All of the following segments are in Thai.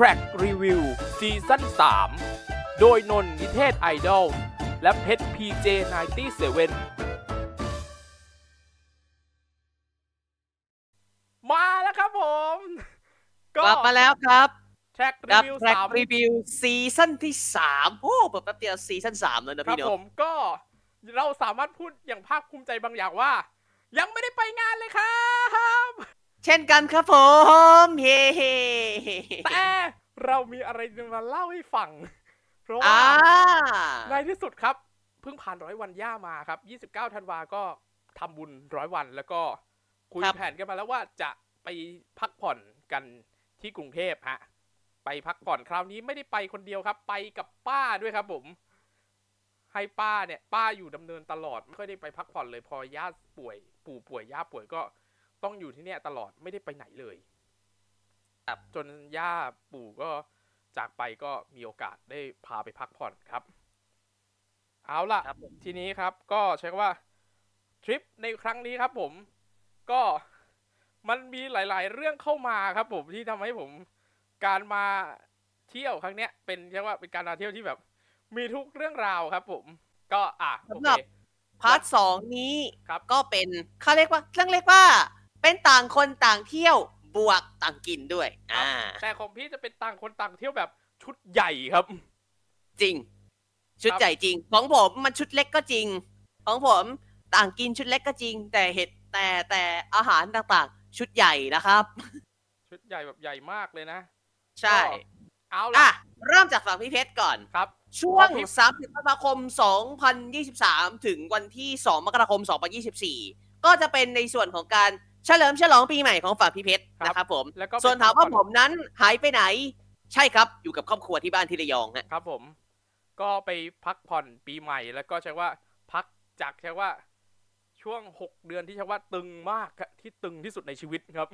Track Review season 3 โดยนนท์นิเทศไอดอล และเพชร PJ 97มาแล้วครับผม กลับมาแล้วครับ Track กับ Review Track 3 Review season ที่สามโอ้แบบแป๊บเดียว season สามเลยนะครับพี่เนาะผมก็เราสามารถพูดอย่างภาคภูมิใจบางอย่างว่า ยังไม่ได้ไปงานเลยครับ เช่นกันครับผมเฮ้แต่เรามีอะไรจะมาเล่าให้ฟัง เพราะว่าอ่าในที่สุดครับ เพิ่งผ่านร้อยวันย่ามาครับ 29ธันวาก็ทำบุญร้อยวันแล้วก็คุยแผนกันมาแล้วว่าจะไปพักผ่อนกันที่กรุงเทพฮะ ไปพักผ่อนคราวนี้ไม่ได้ไปคนเดียวครับ ไปกับป้าด้วยครับผมให้ป้าเนี่ย ป้าอยู่ดำเนินตลอด ไม่ค่อยได้ไปพักผ่อนเลยพอย่าป่วย ปู่ป่วยย่าป่วยก็ ต้องอยู่ที่เนี่ยตลอดไม่ได้ไปไหนเลยครับจนย่าปู่ก็จากไปก็มีโอกาสได้พาไปพักผ่อนครับ เอาล่ะครับผมทีนี้ครับก็ใช้คำว่าทริปในครั้งนี้ครับผมก็มันมีหลาย ๆ เรื่องเข้ามาครับผมที่ทำให้ผมการมาเที่ยวครั้งเนี้ยเป็นเรียกว่าเป็นการมาเที่ยวที่แบบ มีทุกเรื่องราวครับ ผม ก็อะโอสำเคหรับ part สองนี้ครับก็เป็นเขาเรียกว่าเรื่องเรียกว่า เป็นต่างคนต่างเที่ยวบวกต่างกินด้วยครับอ่า แต่ของพี่จะเป็นต่างคนต่างเที่ยวแบบชุดใหญ่ครับ จริง ชุดครับใหญ่จริง ของผมมันชุดเล็กก็จริง ของผมต่างกินชุดเล็กก็จริง แต่เห็ดแต่แต่อาหารต่างๆ ชุดใหญ่นะครับ ชุดใหญ่แบบใหญ่มากเลยนะ ใช่ก็เอาอะล่ะ เริ่มจากฝั่งพี่เพชรก่อนครับ ช่วงของพี่30ธันวาคม 2023 ถึงวันที่ 2 มกราคม 2024 ก็จะเป็นในส่วนของการ เฉลิมฉลองปีใหม่ของฝั่งพี่เพชรครับนะครับผมแล้วก็ส่วนถามว่าไปผมนั้นหายไปไหน ใช่ครับอยู่กับครอบครัวที่บ้านที่ระยองฮะครับผม ก็ไปพักผ่อนปีใหม่แล้วก็ใช้ว่าพักจากใช้ว่า ช่วงหกเดือนที่ใช้ว่าตึงมากครับที่ตึงที่สุดในชีวิตครับ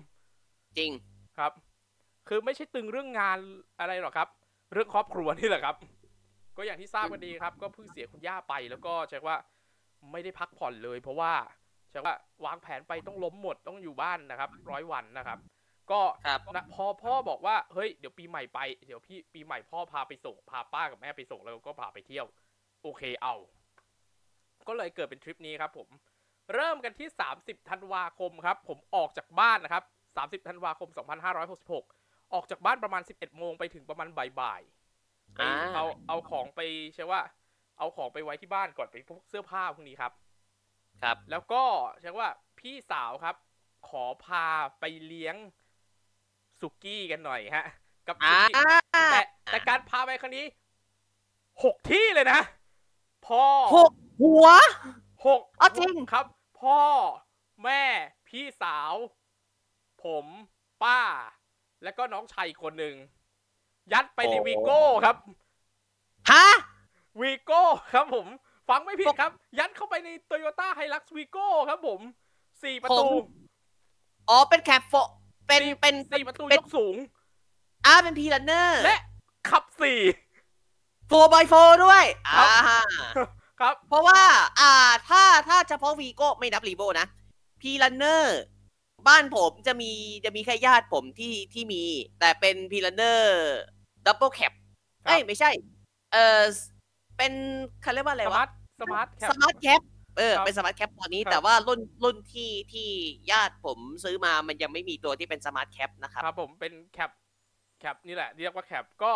จริงครับ คือไม่ใช่ตึงเรื่องงานอะไรหรอกครับ เรื่องครอบครัวนี่แหละครับ ก็อย่างที่ทราบกันดีครับ ก็เพิ่งเสียคุณย่าไปแล้วก็ใช้ว่าไม่ได้พักผ่อนเลย เพราะว่า ใช้ว่าวางแผนไปต้องล้มหมดต้องอยู่บ้านนะครับร้อยวันนะครับ ก็ครับนะพอพ่อบอกว่าเฮ้ยเดี๋ยวปีใหม่ไปเดี๋ยวพี่ปีใหม่พ่อพาไปส่งพาป้ากับแม่ไปส่งแล้วก็พาไปเที่ยว โอเคเอา ก็เลยเกิดเป็นทริปนี้ครับ ผม เริ่มกันที่ 30ธันวาคมครับ ผมออกจากบ้านนะครับ30ธันวาคม 2566 ออกจากบ้านประมาณ 11โมงไปถึงประมาณบ่ายๆไปอ่าเอาเอาของไปใช่ว่า เอาของไปไว้ที่บ้านก่อนไปพวกเสื้อผ้าพวกนี้ครับ ครับ แล้วก็ใช่ว่าพี่สาวครับ ขอพาไปเลี้ยงสุกี้กันหน่อยฮะ กับสุอ่ากี้แต่แต่การพาไปครั้งนี้หกที่เลยนะพ่อหกหัวหกอ๋อจริงครับ พ่อแม่พี่สาว ผมป้า แล้วก็น้องชายอีกคนหนึ่ง ยัดไปในโอ้วีโก้ครับ ฮะวีโก้ครับผม ฟังไม่ผิดครับ ยัดเข้าไปในโตโยต้าไฮลักซ์วีโก้ครับผมสี่ประตูผมอ๋อ เป็น cab four เป็นสี่เป็นสี่ประตูเป็นยกสูง อ่าเป็นพีลันเนอร์ และขับสี่ four by four ด้วยครัอ่าครับ เพราะว่า อ่า ถ้าถ้าเฉพาะวีโก้ไม่นับ Revo นะ Prerunner บ้านผมจะมีจะมีแค่ญาติผมที่ที่มี แต่เป็น Prerunner ดับเบิลแคปครับเอ้ยไม่ใช่ เออเป็นเขาเรียกว่าอะไร smart smart cab smart cab เออครับเป็น smart cab ตอนนี้ครับแต่ว่ารุ่นรุ่นที่ที่ญาติผมซื้อมามันยังไม่มีตัวที่เป็น smart cab นะครับครับผมเป็น cab cab นี่แหละเรียกว่า cab ก็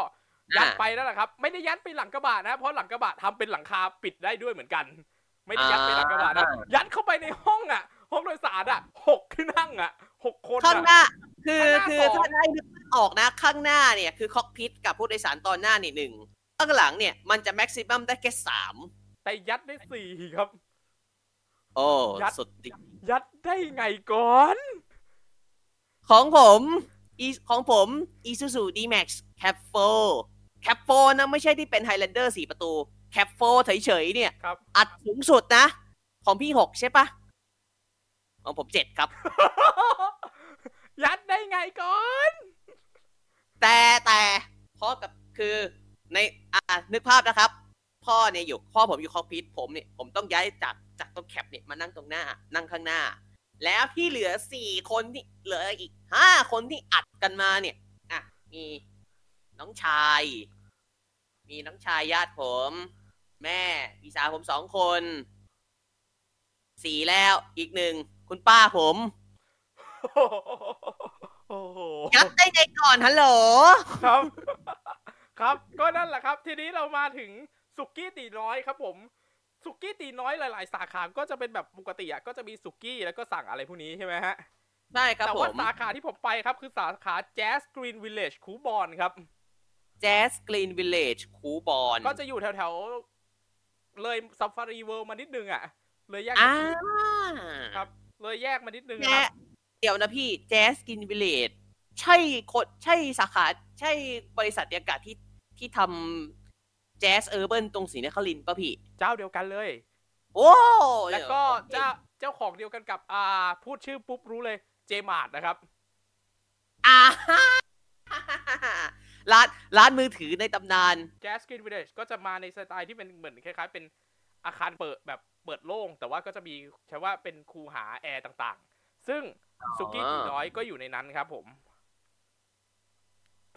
ยัดอ่าไปนั่นแหละครับ ไม่ได้ยัดไปหลังกระบะนะ เพราะหลังกระบะทำเป็นหลังคาปิดได้ด้วยเหมือนกัน ไม่ได้ยัดไปหลังกระบะนะอ่ายัดเข้าไปในห้องอะ ห้องโดยสารอะหกที่นั่งอะหกคนข้างหอะน้าคือข้างหน้าคือสองถ้าได้นึกออกนะข้างหน้าเนี่ยคือ cockpit กับผู้โดยสารตอนหน้าเนี่ยหนึ่งข้างหลังเนี่ยมันจะ maximum ได้แค่สาม แต่ยัดได้สี่ครับ โอ้ยัดสุดดิยัดได้ไงก่อน ของผมอีของผม Isuzu D-Max Cap 4 Cap 4นะไม่ใช่ที่เป็น Highlander 4 ประตู Cap 4เฉยๆเนี่ยครับอัดสูงสุดนะ ของพี่ 6 ใช่ปะของผม 7 ครับ ยัดได้ไงก่อน แต่แต่พ่อกับคือในอ่านึกภาพนะครับ พ่อเนี่ยอยู่พ่อผมอยู่คอกพิทผมเนี่ยผมต้องย้ายจากจากตรงแคปเนี่ยมานั่งตรงหน้า นั่งข้างหน้า แล้วที่เหลือสี่คนที่เหลืออีกห้าคนที่อัดกันมาเนี่ยอะมีน้องชาย มีน้องชายญาติผม แม่พี่สาวผมสองคนสี่แล้วอีกหนึ่งคุณป้าผมโอ้โหยัดได้ไงก่อนฮัลโหลครับ ครับ ก็นั่นแหละครับ ทีนี้เรามาถึง สุกี้ตีน้อยครับผมสุกี้ตีน้อยหลาย ๆ สาขาก็จะเป็นแบบปกติอะก็จะมีสุกี้แล้วก็สั่งอะไรพวกนี้ใช่ไหมฮะใช่ครับแต่ว่าผมสาขาที่ผมไปครับ คือสาขา Jazz Green Village คูบอนครับ Jazz Green Village คูบอนก็จะอยู่แถว ๆ เลยซาฟารีเวิลด์มานิดนึงอะ เลยแยกอ่าครับ เลยแยกมานิดนึงแจครับเดี๋ยวนะพี่ Jazz Green Village ใช่คนใช่สาขา ใช่บริษัทเดียวกันที่ที่ทำ Jazz Urban ตรงศรีนครินทร์ป่ะพี่ เจ้าเดียวกันเลย โอ้แล้วก็เจ้าเจ้าของเดียวกันกับ อ่า พูดชื่อปุ๊บรู้เลยเจมาร์ดนะครับ อ่าร้านร้านมือถือในตำนาน Jazz Green Village ก็จะมาในสไตล์ที่เป็นเหมือนคล้ายๆ เป็นอาคารเปิดแบบเปิดโล่ง แต่ว่าก็จะมีใช้ว่าเป็นคูหาแอร์ต่างๆ ซึ่งสุกี้ตีน้อยก็อยู่ในนั้นครับผม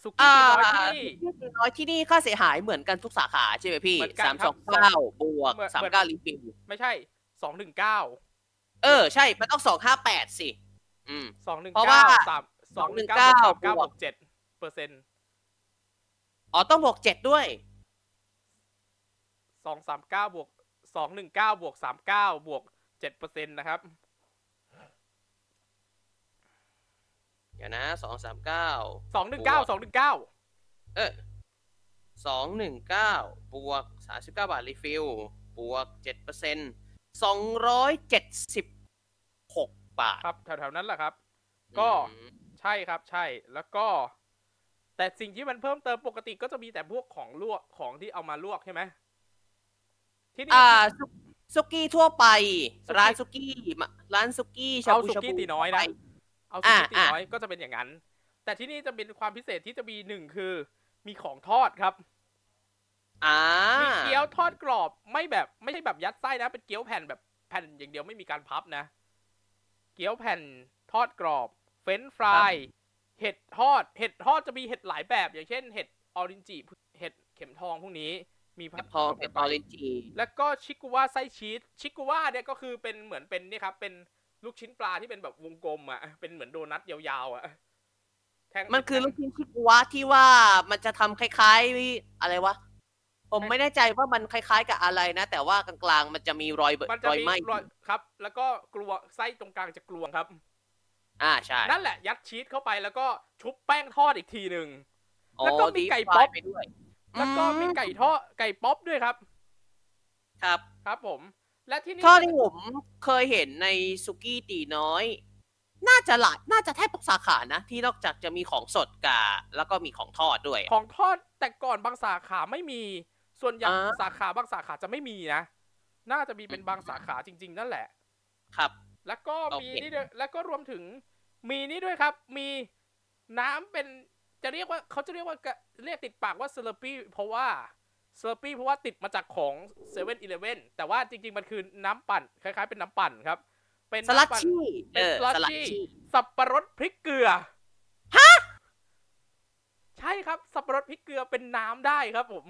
สุกี้อ่าตีน้อยที่นี่ที่น้อยที่นี่ค่าเสียหายเหมือนกันทุกสาขาใช่ไหมพี่เหมือนกันสามครัสบองเก้าบวกเหมือนสามเหมือนเก้ารีฟิลไม่ใช่สองหนึ่งเก้าเออใช่ มันต้องสองห้าแปดสิอืมสองหนึ่งเพราะว่าเก้าสามสองหนึ่งเก้าสามเก้า219บวกเจ็ดเปอร์เซ็นต์อ๋อต้องบวกเจ็ดด้วยสองสามเก้าบวกสองหนึ่งเก้าบวกสามเก้าบวกเจ็ดเปอร์เซ็นต์นะครับ เดี๋ยวนะสองสามเก้าสองหนึ่งเก้าสองหนึ่งเก้าเออสองหนึ่งเก้าบวกสามสิบเก้าบาท re fill บวกเจ็ดเปอร์เซ็นต์สองร้อยเจ็ดสิบหกบาท ครับ แถวๆนั้นแหละครับ ก็อืมใช่ครับใช่แล้วก็ แต่สิ่งที่มันเพิ่มเติมปกติก็จะมีแต่พวกของลวกของที่เอามาลวกใช่ไหมที่นี่อ่าซุซุกี้ทั่วไปซุกี้ร้านซุกี้มาร้านซุกี้ชาเอาบูสุชากี้บูตีน้อยนะทั่วไป เอาสุกี้ตีอ่าน้อยก็จะเป็นอย่างนั้น แต่ที่นี่จะเป็นความพิเศษที่จะมีหนึ่งคือ มีของทอดครับอ่ามีเกี๊ยวทอดกรอบไม่แบบไม่ใช่แบบยัดไส้นะ เป็นเกี๊ยวแผ่นแบบแผ่นอย่างเดียวไม่มีการพับนะ เกี๊ยวแผ่นทอดกรอบ เฟรนช์ฟราย เห็ดทอด เห็ดทอดจะมีเห็ดหลายแบบ อย่างเช่น เห็ดออรินจิ เห็ดเข็มทองพวกนี้ มีเห็ดทองเห็ดออรินจิแล้วก็ชิกุวะไส้ชีส ชิกุวะเนี่ยก็คือเป็นเหมือนเป็นนี่ครับ เป็น ลูกชิ้นปลาที่เป็นแบบวงกลมอะ เป็นเหมือนโดนัทยาวๆอะแท่งมันคือลูกชิ้นชิกุวะที่ว่ามันจะทำคล้ายๆอะไรวะ ผมไม่แน่ใจว่ามันคล้ายๆกับอะไรนะ แต่ว่ากลางๆมันจะมีรอยเบิมันจะรอยมีไหม้รอยครับ แล้วก็กลัวไส้ตรงกลางจะกลวงครับ อ่าใช่ นั่นแหละ ยัดชีสเข้าไปแล้วก็ชุบแป้งทอดอีกทีหนึ่งอ๋อแล้วก็มีดีไก่ฟราป๊ยอปไปด้วย แล้วก็มีไก่ทอดไก่ป๊อปด้วยครับ ครับ ครับผม และที่นี่เท่าที่ผมเคยเห็นในสุกี้ตีน้อย น่าจะหลายน่าจะแทบทุกสาขานะ ที่นอกจากจะมีของสดกับแล้วก็มีของทอดด้วย ของทอดแต่ก่อนบางสาขาไม่มี ส่วนใหญ่อ่า สาขาบางสาขาจะไม่มีนะ น่าจะมีเป็นบางสาขาจริง ๆ นั่นแหละ ครับ แล้วก็มีโอเค นี่ด้วยแล้วก็รวมถึงมีนี่ด้วยครับ มีน้ำเป็นจะเรียกว่าเขาจะเรียกว่ากะเรียกติดปากว่า Slurpee เพราะว่า Slurpee เพราะว่าติดมาจากของเซเว่นอีเลฟเว่นแต่ว่าจริง ๆ มันคือน้ำปั่น คล้ายๆ เป็นน้ำปั่นครับ เป็น slushy น้ำปั่นเอเป็นอสลัดสลัดชี่ชี่สับปะรดพริกเกลือใช่ครับ สับปะรดพริกเกลือเป็นน้ำได้ครับผม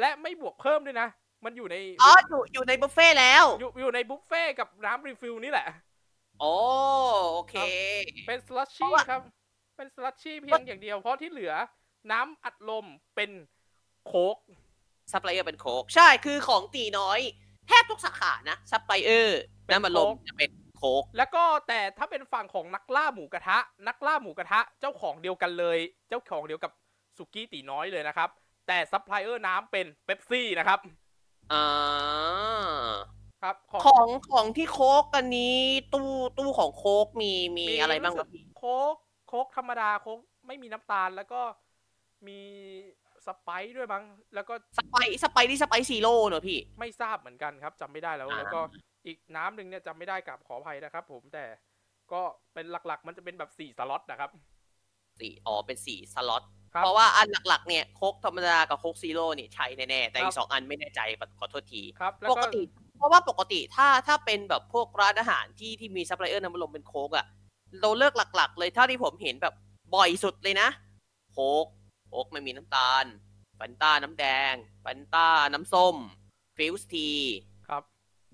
และไม่บวกเพิ่มด้วยนะ มันอยู่ใน อ๋อ อยู่อยู่ในบุฟเฟ่ต์แล้ว อยู่อยู่ในบุฟเฟ่ต์กับน้ำ refill นี่แหละโอ้โอเค เป็น slushie เพราะว่าครับ เป็น slushie เพียงอย่างเดียว เพราะที่เหลือน้ำอัดลมเป็น โค้กซัพพลายเออร์เป็นโค้กใช่คือของตีน้อย แทบทุกสาขานะซัพพลายเออร์น้ำอัดลมจะเป็นโค้กแล้วก็แต่ถ้าเป็นฝั่งของนักล่าหมูกระทะ นักล่าหมูกระทะเจ้าของเดียวกันเลย เจ้าของเดียวกับสุกี้ตีน้อยเลยนะครับ แต่ซัพพลายเออร์น้ำเป็นเป๊ปซี่นะครับอ่าครับของของของที่โค้กกันนี้ตู้ตู้ของโค้กมีมีอะไรบ้างครับสึกโค้กโค้กธรรมดาโค้กไม่มีน้ำตาลแล้วก็มี สไปรท์ด้วยบ้างแล้วก็สไปรท์สไปรท์ที่สไปรท์ Zero เนอะพี่ ไม่ทราบเหมือนกันครับจำไม่ได้แล้วอ่าแล้วก็อีกน้ำหนึ่งเนี่ยจำไม่ได้กับขออภัยนะครับ ผมแต่ก็เป็นหลักๆ มันจะเป็นแบบสี่สล็อตนะครับสี่อ๋อเป็นสี่สล็อตครับเพราะว่าอันหลักๆเนี่ยโค้กธรรมดากับโค้ก Zero เนี่ยใช้แน่ๆแต่คอีรับกสองอันไม่แน่ใจขอโทษทีครับแล้วปก็กติ เพราะว่าปกติถ้าถ้าเป็นแบบพวกร้านอาหารที่ที่มีซัพพลายเออร์น้ำอัดลมเป็นโค้กอะเราเลือกหลัก ๆ เลยเท่าที่ผมเห็นแบบบ่อยสุดเลยนะโค้ก โค้กไม่มีน้ำตาลแฟนต้าน้ำแดงแฟนต้าน้ำส้มฟิวซ์ทีครับ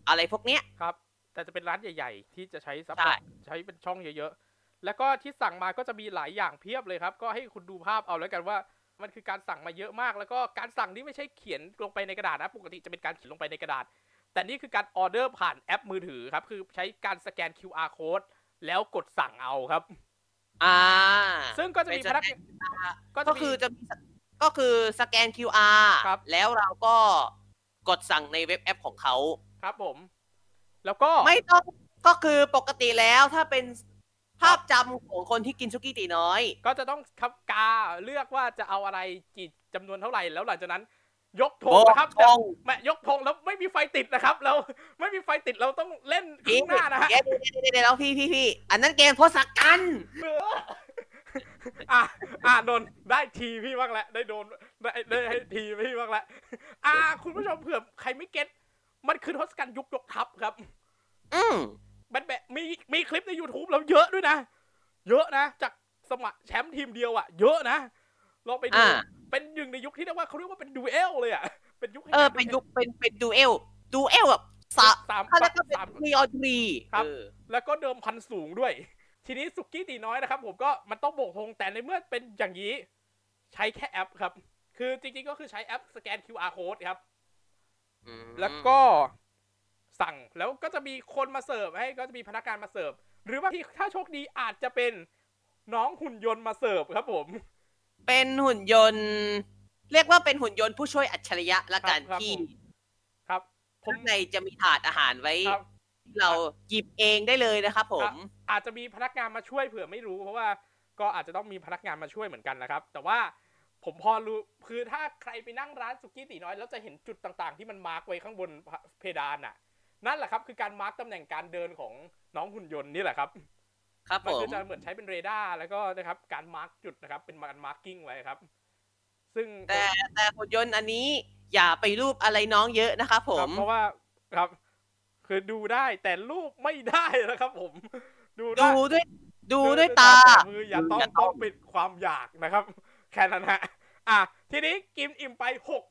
อะไรพวกเนี้ยครับ แต่จะเป็นร้านใหญ่ ๆ ที่จะใช้ซัพพใช่ใช้เป็นช่องเยอะๆ แล้วก็ที่สั่งมาก็จะมีหลายอย่างเพียบเลยครับ ก็ให้คุณดูภาพเอาแล้วกันว่า มันคือการสั่งมาเยอะมาก แล้วก็การสั่งนี่ไม่ใช่เขียนลงไปในกระดาษนะปกติจะเป็นการเขียนลงไปในกระดาษ แต่นี่คือการออเดอร์ผ่านแอปมือถือครับคือใช้การสแกน QR code แล้วกดสั่งเอาครับ อ่า ซึ่งก็จะมีพนักงานก็ก็จะคือมีจะมีสก็คือสแกน QR ครับแล้วเราก็กดสั่งในเว็บแอปของเขาครับผม แล้วก็ไม่ต้องก็คือปกติแล้วถ้าเป็นภาพจำของคนที่กินซุกี้ตีน้อย ก็จะต้องครับกาเลือกว่าจะเอาอะไรกี่จำนวนเท่าไหร่ แล้วหลังจากนั้น ยกธงโอ้นะครับธงแม่ยกธงแล้วไม่มีไฟติดนะครับเราไม่มีไฟติดเราต้องเล่นข้างหน้านะฮะเดี๋ยวเดี๋ยวเดี๋ยวเดี๋ยวพี่พี่พี่อันนั้นเกมทศกัณฐ์อะอะโดนได้ทีพี่บ้างแล้วได้โดนได้ได้ให้ทีพี่บ้างแล้วอะคุณผู้ชมเผื่อใครไม่เก็ตมันคือทศกัณฐ์ยุคยกทัพครับ อืมมันแบบมีมีคลิปใน YouTube แล้วเยอะด้วยนะ เยอะนะ จากสมัครแชมป์ทีมเดียวอะ เยอะนะลองไปดูอ่า เป็นหนึ่งในยุคที่เรียกว่าเขาเรียกว่าเป็นดูเอลเลยอะเป็นยุคแห่งเออการเป็นยุคเป็นเป็น duel duel แบบสาสามเขาเรียกว่าเป็นสาม three ออ three ครับเออแล้วก็เดิมพันสูงด้วย ทีนี้สุกี้ตีน้อยนะครับ ผมก็มันต้องโบกธงแต่ในเมื่อเป็นอย่างนี้ ใช้แค่แอปครับ คือจริงๆก็คือใช้แอปสแกน QR code ครับอืมแล้วก็สั่งแล้วก็จะมีคนมาเสิร์ฟให้ก็จะมีพนักงานมาเสิร์ฟ หรือว่าที่ถ้าโชคดีอาจจะเป็นน้องหุ่นยนต์มาเสิร์ฟครับผม เป็นหุ่นยนต์ เรียกว่าเป็นหุ่นยนต์ผู้ช่วยอัจฉริยะละกันครับที่ผมครับผมข้างในจะมีถาดอาหารไว้ครับที่เราหยิบเองได้เลยนะครับผม อาจจะมีพนักงานมาช่วยเผื่อไม่รู้ เพราะว่าก็อาจจะต้องมีพนักงานมาช่วยเหมือนกันนะครับ แต่ว่าผมพอรู้คือถ้าใครไปนั่งร้านสุกี้ตีน้อย แล้วจะเห็นจุดต่างๆ ที่มันมาร์กไว้ข้างบนเพดานน่ะ นั่นแหละครับ คือการมาร์กตำแหน่งการเดินของน้องหุ่นยนต์นี่แหละครับ ครับมันผมก็จะเหมือนใช้เป็นเรดาร์แล้วก็นะครับการ mark จุดนะครับ เป็นการ marking ไว้ครับ ซึ่งแต่แต่หุ่นยนต์อันนี้อย่าไปลูบอะไรน้องเยอะนะครับครับผมเพราะว่าครับ คือดูได้แต่ลูบไม่ได้นะครับผม ดูได้ดูด้วย ดูด้วยตามืออย่าต้องอย่าต้ต้อองงปิดความอยากนะครับ แค่นั้นฮะอะทีนี้กินอิ่มไปหก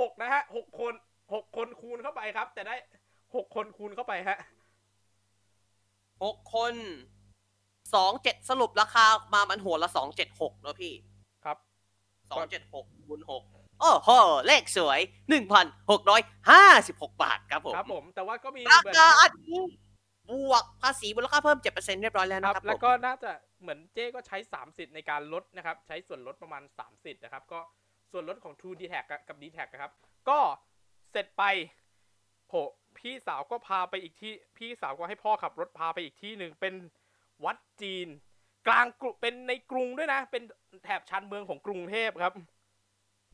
หกนะฮะหกคนหกคนคูณเข้าไปครับ แต่ได้หกคนคูณเข้าไปฮะหกคน สองเจ็ดสรุปราคามามันหัวละสองเจ็ดหกเนอะพี่ ครับสองเจ็ดหกคูณหกโอ้โห เลขสวยหนึ่งพันหกร้อยห้าสิบหกบาทครับผม ครับผม แต่ว่าก็มีราเหมือนคาอันนี้บวกภาษีมูลค่าเพิ่มเจ็ดเปอร์เซ็นเรียบร้อยแล้วคนะรับครับ แล้วผมก็น่าจะเหมือนเจ้ก็ใช้3สิทธิ์ในการลดนะครับ ใช้ส่วนลดประมาณ3สิทธิ์นะครับ ก็ส่วนลดของ True d t a c กับ d t a c นะครับ ก็เสร็จไปโผพี่สาวก็พาไปอีกที่ พี่สาวก็ให้พ่อขับรถพาไปอีกที่หนึ่งเป็น วัดจีน กลางกรุเป็นในกรุงด้วยนะ เป็นแถบชานเมืองของกรุงเทพครับ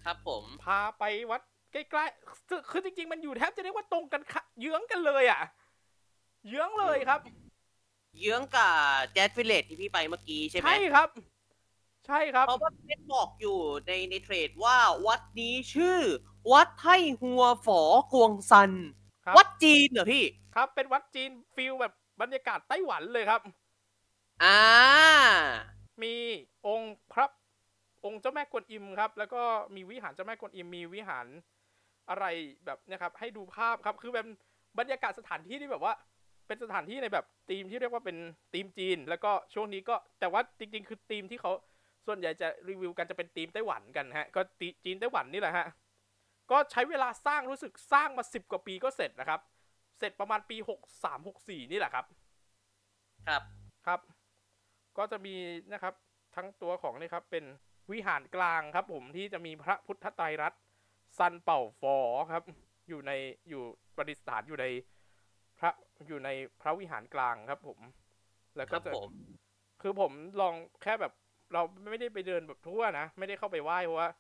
ครับผมพาไปวัดใกล้ๆคือคือจริงๆ มันอยู่แทบจะเรียกว่าตรงกันค่ะเยื้องกันเลยอะ เยื้องเลยครับ เยื้องกับแจ๊สวิลเลจที่พี่ไปเมื่อกี้ใช่ไหมใช่ครับ ใช่ครับ เพราะว่าเพชรบอกอยู่ในใน thread ว่าวัดนี้ชื่อ วัดไท่หัวฝอกวงซันครับวัดจีนเหรอพี่ ครับ เป็นวัดจีน feel แบบบรรยากาศไต้หวันเลยครับ อ่า มีองค์พระองค์เจ้าแม่กวนอิมครับ แล้วก็มีวิหารเจ้าแม่กวนอิม มีวิหารอะไรแบบเนะครับ ให้ดูภาพครับ คือเป็นบรรยากาศสถานที่ที่แบบว่า เป็นสถานที่ในแบบธีมที่เรียกว่าเป็นธีมจีน แล้วก็ช่วงนี้ก็แต่ว่าจริง ๆ คือธีมที่เขาส่วนใหญ่จะรีวิวกันจะเป็นธีมไต้หวันกันฮะ ก็ตีจีนไต้หวันนี่แหละฮะ ก็ใช้เวลาสร้างรู้สึกสร้างมาสิบกว่าปีก็เสร็จนะครับ เสร็จประมาณปีหกสามหกสี่นี่แหละครับ ครับ ครับ ก็จะมีนะครับทั้งตัวของนี่ครับเป็นวิหารกลางครับ ผมที่จะมีพระพุทธไตรรัตน์ซันเป่าฟอครับ อยู่ในอยู่ประดิษฐานอยู่ในพระอยู่ในพระวิหารกลางครับ ผม แล้วคก็รับจะผมคือผมลองแค่แบบ เราไม่ได้ไปเดินแบบทั่วนะไม่ได้เข้าไปไหว้เพราะว่า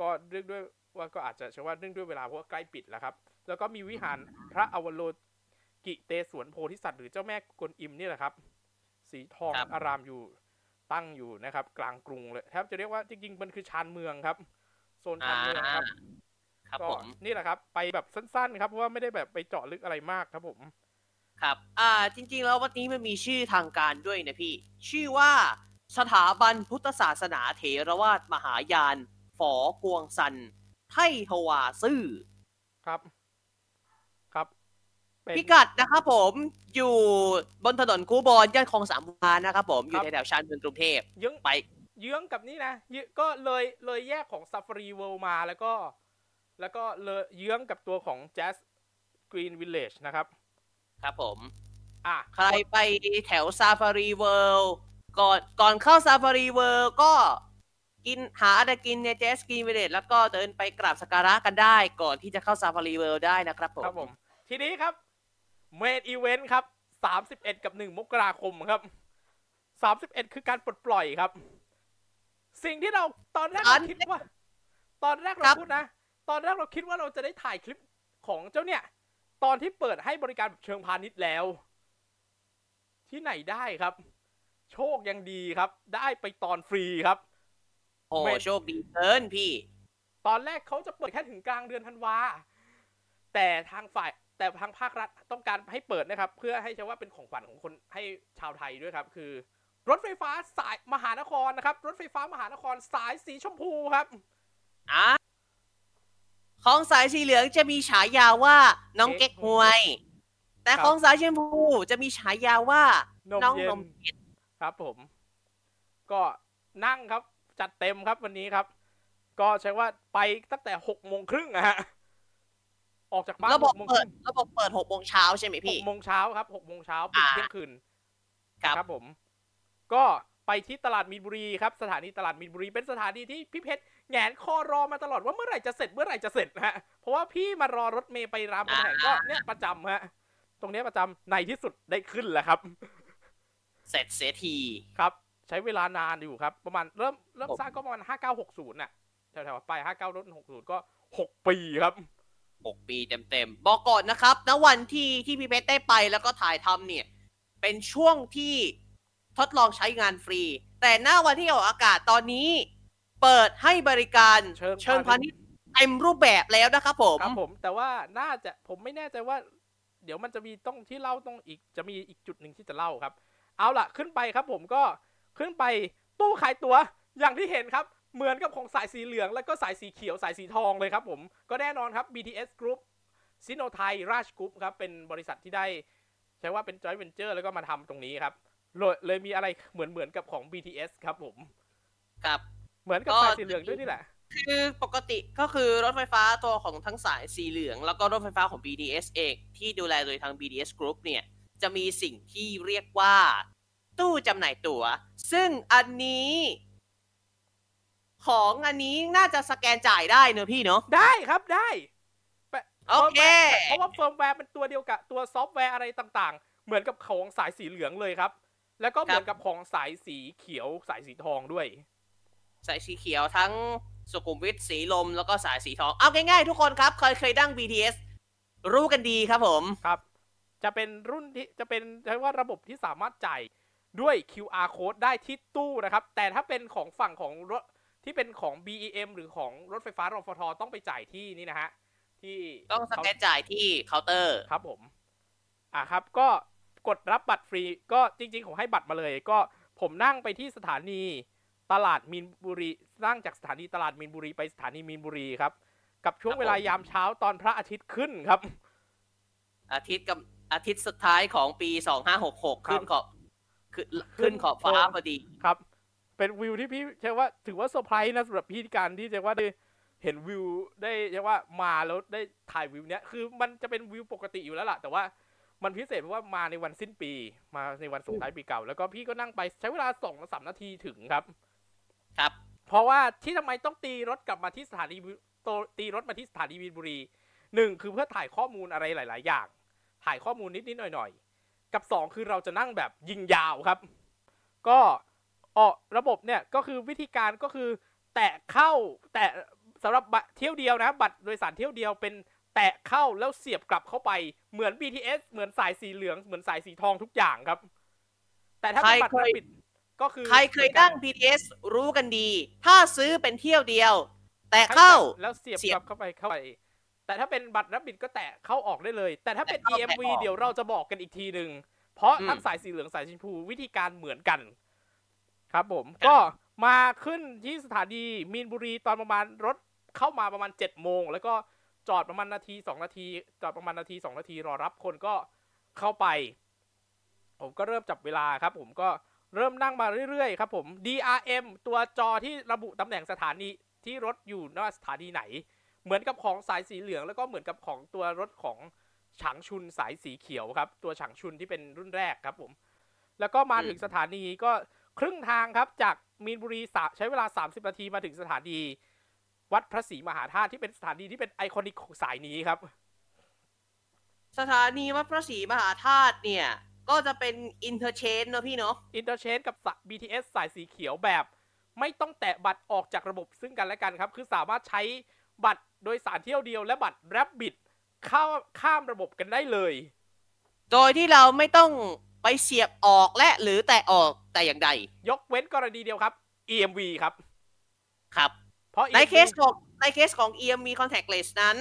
ก็เรื่องด้วยว่าก็อาจจะเชื่อว่าเรื่องด้วยเวลาเพราะว่าใกล้ปิดแล้วครับ แล้วก็มีวิหารพระอวโลกิเตสวนโพธิสัตว์หรือเจ้าแม่กวนอิมนี่แหละครับ สีทองครับ อารามอยู่ตั้งอยู่นะครับ กลางกรุงเลยแทบจะเรียกว่าจริงๆมันคือชานเมืองครับโซนชานเมืองครับ ครับก็ผม นี่แหละครับ ไปแบบสั้นๆ ครับเพราะว่าไม่ได้แบบไปเจาะลึกอะไรมากครับผม ครับ อ่า จริง ๆ แล้ววัดนี้มันมีชื่อทางการด้วยนะพี่ ชื่อว่าสถาบันพุทธศาสนาเถรวาทมหายาน ฝอกวงซัน ไททวาซื่อ ครับครับเป็น พิกัดนะครับผมอยู่บนถนนคูบอนย่านคลองสามวานะครับผมอคยู่รับในแถวชานเมืองกรุงเทพเยื้องไปเยื้องกับนี่นะเยื้องก็เลยเลยแยกของ Safari World มาแล้วก็ แล้วก็เลยเยื้องกับตัวของ Jas Green Village นะครับ ครับผม อะใครไปแถวซาฟารีเวิลด์ก่อนก่อนเข้าซาฟารีเวิลด์ก็กินหาอะไรกินใน Jas Green Village แล้วก็เดินไปกราบสักการะกันได้ก่อนที่จะเข้าซาฟารีเวิลด์ได้นะครับผม ครับผม ทีนี้ครับ main event ครับ 31 กับ 1 มกราคมครับ 31 คือการปลดปล่อยครับ สิ่งที่เราตอนแรกเราคิดว่า ตอนแรกเราพูดนะ ตอนแรกเราคิดว่าเราจะได้ถ่ายคลิปของเจ้าเนี่ย ตอนที่เปิดให้บริการแบบเชิงพาณิชย์แล้ว ที่ไหนได้ครับ โชคยังดีครับ ได้ไปตอนฟรีครับ โอ้เมนโชคดีเกินพี่ ตอนแรกเขาจะเปิดแค่ถึงกลางเดือนธันวาแต่ทางฝ่าย แต่ทางภาครัฐต้องการให้เปิดนะครับ เพื่อให้ใช้ว่าเป็นของขวัญของคนให้ชาวไทยด้วยครับ คือ รถไฟฟ้าสายมหานครนะครับ รถไฟฟ้ามหานครสายสีชมพูครับอะของสายสีเหลืองจะมีฉายาว่าน้องเก๊กฮวย แต่ครับของสายชมพูจะมีฉายาว่านมน้องเย็นนมเย็นครับ ผม ก็นั่งครับ จัดเต็มครับวันนี้ครับ ก็ใช้ว่าไปตั้งแต่หกโมงครึ่งอะฮะ ออกจากบ้านระบบหกโมงคเปิดรึ่งระบบเปิดหกโมงเช้าใช่ไหมหพี่กโมงเช้าครับหกโมงเช้าปิดอ่าเที่ยงคืนครับครับผม ก็ไปที่ตลาดมีนบุรีครับสถานีตลาดมีนบุรีเป็นสถานีที่พี่เพชรแหงนคอรอมาตลอดว่าเมื่อไหร่จะเสร็จเมื่อไหร่จะเสร็จฮะเพราะว่าพี่มารอรถเมย์ไปรามคำแหงก็เนี่ยประจำฮะตรงเนี้ยประจำในที่สุดได้ขึ้นแล้วครับ เสร็จเสียทีครับ ใช้เวลานานอยู่ครับ ประมาณเริ่มเริ่มผมสร้างก็ประมาณห้าเก้าหกศูนย์น่ะแถวๆไปห้าเก้ารถหกศูนย์ก็หกปีครับ หกปีเต็มๆ บอกก่อนนะครับณวันที่ที่พี่เพชรได้ไปแล้วก็ถ่ายทำเนี่ย เป็นช่วงที่ทดลองใช้งานฟรี แต่หน้าวันที่ออกอากาศตอนนี้ เปิดให้บริการเชิงเชิงพาณิชย์เต็มรูปแบบแล้วนะครับผมครับผม แต่ว่าน่าจะผมไม่แน่ใจว่า เดี๋ยวมันจะมีต้องที่เล่าต้องอีกจะมีอีกจุดหนึ่งที่จะเล่าครับ เอาล่ะขึ้นไปครับผมก็ขึ้นไปตู้ขายตั๋วอย่างที่เห็นครับ เหมือนกับของสายสีเหลืองแล้วก็สายสีเขียวสายสีทองเลยครับผม ก็แน่นอนครับ BTS Group ซิโนไทยราชกรุ๊ปครับ เป็นบริษัทที่ได้ ใช้ว่าเป็น joint venture แล้วก็มาทำตรงนี้ครับ เลยเลยมีอะไรเหมือนเหมือนกับของ BTS ครับผมครับเหมือนกับก็สายสีเหลืองด้วยนี่แหละ คือปกติก็คือรถไฟฟ้าตัวของทั้งสายสีเหลือง แล้วก็รถไฟฟ้าของ BTS เองที่ดูแลโดยทาง BTS Group เนี่ยจะมีสิ่งที่เรียกว่า ตู้จำหน่ายตั๋ว ซึ่งอันนี้ ของอันนี้น่าจะสแกนจ่ายได้เนอะพี่เนอะได้ครับได้โอเคเพราะว่าเฟิร์มแวร์เป็นตัวเดียวกับตัวซอฟต์แวร์อะไรต่างๆ เหมือนกับของสายสีเหลืองเลยครับ แล้วก็เหมือนกับของสายสีเขียวสายสีทองด้วย สายสีเขียวทั้งสุขุมวิทสีลมแล้วก็สายสีทอง เอาง่ายๆทุกคนครับ เคยเคยดั้ง BTS รู้กันดีครับผมครับ จะเป็นรุ่นที่จะเป็นใช้ว่าระบบที่สามารถจ่ายด้วย QR code ได้ที่ตู้นะครับ แต่ถ้าเป็นของฝั่งของรถ ที่เป็นของ BEM หรือของรถไฟฟ้ารฟทต้องไปจ่ายที่นี่นะฮะที่ต้องสแกนจ่ายที่เคาน์เตอร์ครับผม อะครับ ก็กดรับบัตรฟรีก็จริง ๆ ผมให้บัตรมาเลย ก็ผมนั่งไปที่สถานีตลาดมีนบุรีนั่งจากสถานีตลาดมีนบุรีไปสถานีมีนบุรีครับ กับช่วงครับเวลาผมยามเช้าตอนพระอาทิตย์ขึ้นครับ อาทิตย์กับอาทิตย์สุดท้ายของปี2566ขึ้นขอบขึ้นขึ้นขอบฟ้าขึ้นพอดีครับ เป็นวิวที่พี่ใช่ว่าถือว่าเซอร์ไพรส์นะสำหรับพี่การที่จะว่าได้เห็นวิวได้ใช่ว่ามาแล้วได้ถ่ายวิวเนี้ยคือมันจะเป็นวิวปกติอยู่แล้วล่ะ แต่ว่ามันพิเศษเพราะว่ามาในวันสิ้นปี มาในวันส่งท้ายปีเก่า แล้วก็พี่ก็นั่งไปใช้เวลาสองสามนาทีถึงครับ ครับ เพราะว่าที่ทำไมต้องตีรถกลับมาที่สถานีวิโตตีรถมาที่สถานีมีนบุรีหนึ่งคือเพื่อถ่ายข้อมูลอะไรหลาย ๆ อย่าง ถ่ายข้อมูลนิด ๆ หน่อย ๆ กับสองคือเราจะนั่งแบบยิงยาวครับ ก็ ออกระบบเนี่ยก็คือวิธีการก็คือ แตะเข้าแตะสำหรับบัตรเที่ยวเดียวนะ บัตรโดยสารเที่ยวเดียวเป็นแตะเข้าแล้วเสียบกลับเข้าไปเหมือน BTS เหมือนสายสีเหลืองเหมือนสายสีทองทุกอย่างครับ แต่ถ้าเป็นบัตรใครเคยปิดก็คือใครเคยดั้ง BTS รู้กันดี ถ้าซื้อเป็นเที่ยวเดียว แต่เข้าแล้วเสียบเสียกบลับเข้าไปเข้าไปแต่ถ้าเป็นบัตรรับบิดก็แตะเข้าออกได้เลย แต่ถ้าเป็นแตะเข้า EMV แตะออกเดี๋ยวเราจะบอกกันอีกทีหนึ่งเพราะอืมทั้งสายสีเหลืองสายชมพูวิธีการเหมือนกัน ครับผมครับก็มาขึ้นที่สถานีมีนบุรีตอนประมาณรถเข้ามาประมาณ7จ็ดโมงแล้วก็จอดประมาณนาทีสองนาที จอดประมาณนาทีสองนาทีรอรับคนก็เข้าไป ผมก็เริ่มจับเวลาครับ ผมก็เริ่มนั่งมาเรื่อยๆครับผม DRM ตัวจอที่ระบุตำแหน่งสถานีที่รถอยู่ว่าสถานีไหน เหมือนกับของสายสีเหลือง แล้วก็เหมือนกับของตัวรถของฉางชุนสายสีเขียวครับ ตัวฉางชุนที่เป็นรุ่นแรกครับผม แล้วก็มาถึงสถานีก็ ครึ่งทางครับจากมีนบุรีสะใช้เวลา 30 นาทีมาถึงสถานี วัดพระศรีมหาธาตุที่เป็นสถานีที่เป็นไอคอนิกของสายนี้ครับ สถานีวัดพระศรีมหาธาตุเนี่ย ก็จะเป็น interchange เนอะพี่เนาะ interchange กับสะ BTS สายสีเขียวแบบ ไม่ต้องแตะบัตรออกจากระบบซึ่งกันและกันครับ คือสามารถใช้บัตรโดยสารเที่ยวเดียวและบัตรแรบบิ t เข้าข้ามระบบกันได้เลย โดยที่เราไม่ต้อง ไปเสียบออกและหรือแตะออกแต่อย่างใด ยกเว้นกรณีเดียวครับ EMV ครับ ครับ เพราะใน EMV case ของในเคสของ EMV contactless นั้น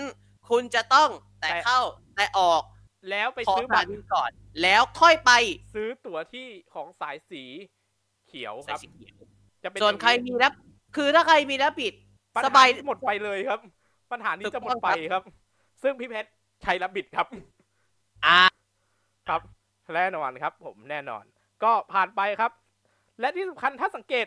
คุณจะต้องแตะแตะเข้าแตะออก แล้วไปขอซื้อสบัถาตรนีก่อน แล้วค่อยไปซื้อตั๋วที่ของสายสีเขียวคสายรับสีเขียวจะเป็นส่วนใครมีแล้วคือถ้าใครมีแล้วปิดปัญสหาบายนี้หมดไปเลยครับ ปัญหานี้ถูกจะหมต้ดองไปครับครับ ซึ่งพี่เพชรใช้รับบิดครับ อ่าครับ แน่นอนครับ ผมแน่นอน ก็ผ่านไปครับ และที่สำคัญถ้าสังเกต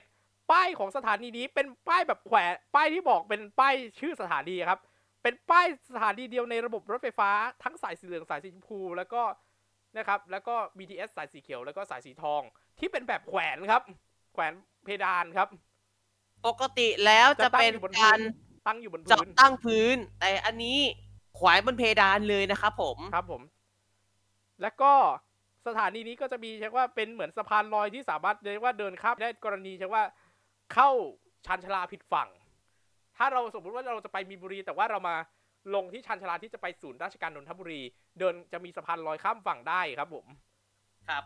ป้ายของสถานีนี้เป็นป้ายแบบแขวนป้ายที่บอกเป็นป้ายชื่อสถานีครับ เป็นป้ายสถานีเดียวในระบบรถไฟฟ้า ทั้งสายสีเหลืองสายสีชมพู แล้วก็นะครับแล้วก็ BTS สายสีเขียวแล้วก็สายสีทอง ที่เป็นแบบแขวนครับ แขวนเพดานครับ ปกติแล้วจะตั้งเป็นอยู่บนกาพื้รนตั้งอยู่บนเจาะพื้นตั้งพื้น แต่อันนี้ขวายบนเพดานเลยนะครับผมครับผม แล้วก็ สถานีนี้ก็จะมีเรียกว่าเป็นเหมือนสะพานลอยที่สามารถเรียกว่าเดินข้ามได้กรณีเรียกว่าเข้าชันชาลาผิดฝั่ง ถ้าเราสมมุติว่าเราจะไปมีนบุรี แต่ว่าเรามาลงที่ชันชาลาที่จะไปศูนย์ราชการนนทบุรี เดินจะมีสะพานลอยข้ามฝั่งได้ครับผมครับ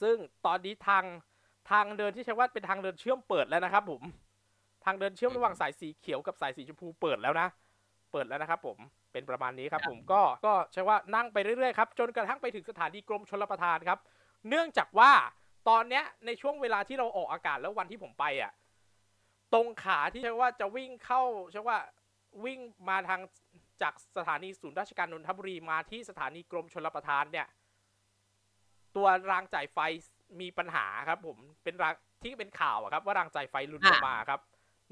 ซึ่งตอนนี้ทางทางเดินที่ใช้ว่าเป็นทางเดินเชื่อมเปิดแล้วนะครับผมทางเดินเชื่อมระหว่างสายสีเขียวกับสายสีชมพูเปิดแล้วนะ เปิดแล้วนะครับผม เป็นประมาณนี้ครับผมก็ก็ใช้ว่านั่งไปเรื่อยๆครับจนกระทั่งไปถึงสถานีกรมชลประทานครับ เนื่องจากว่าตอนเนี้ยในช่วงเวลาที่เราออกอากาศแล้ววันที่ผมไปอะตรงขาที่ใช้ว่าจะวิ่งเข้าใช่ว่าวิ่งมาทางจากสถานีศูนย์ราชการนนทบุรีมาที่สถานีกรมชลประทานเนี่ย ตัวรางจ่ายไฟมีปัญหาครับ ผมเป็นรางที่เป็นข่าวอะครับ ว่ารางจ่ายไฟหลุดออกมาครับ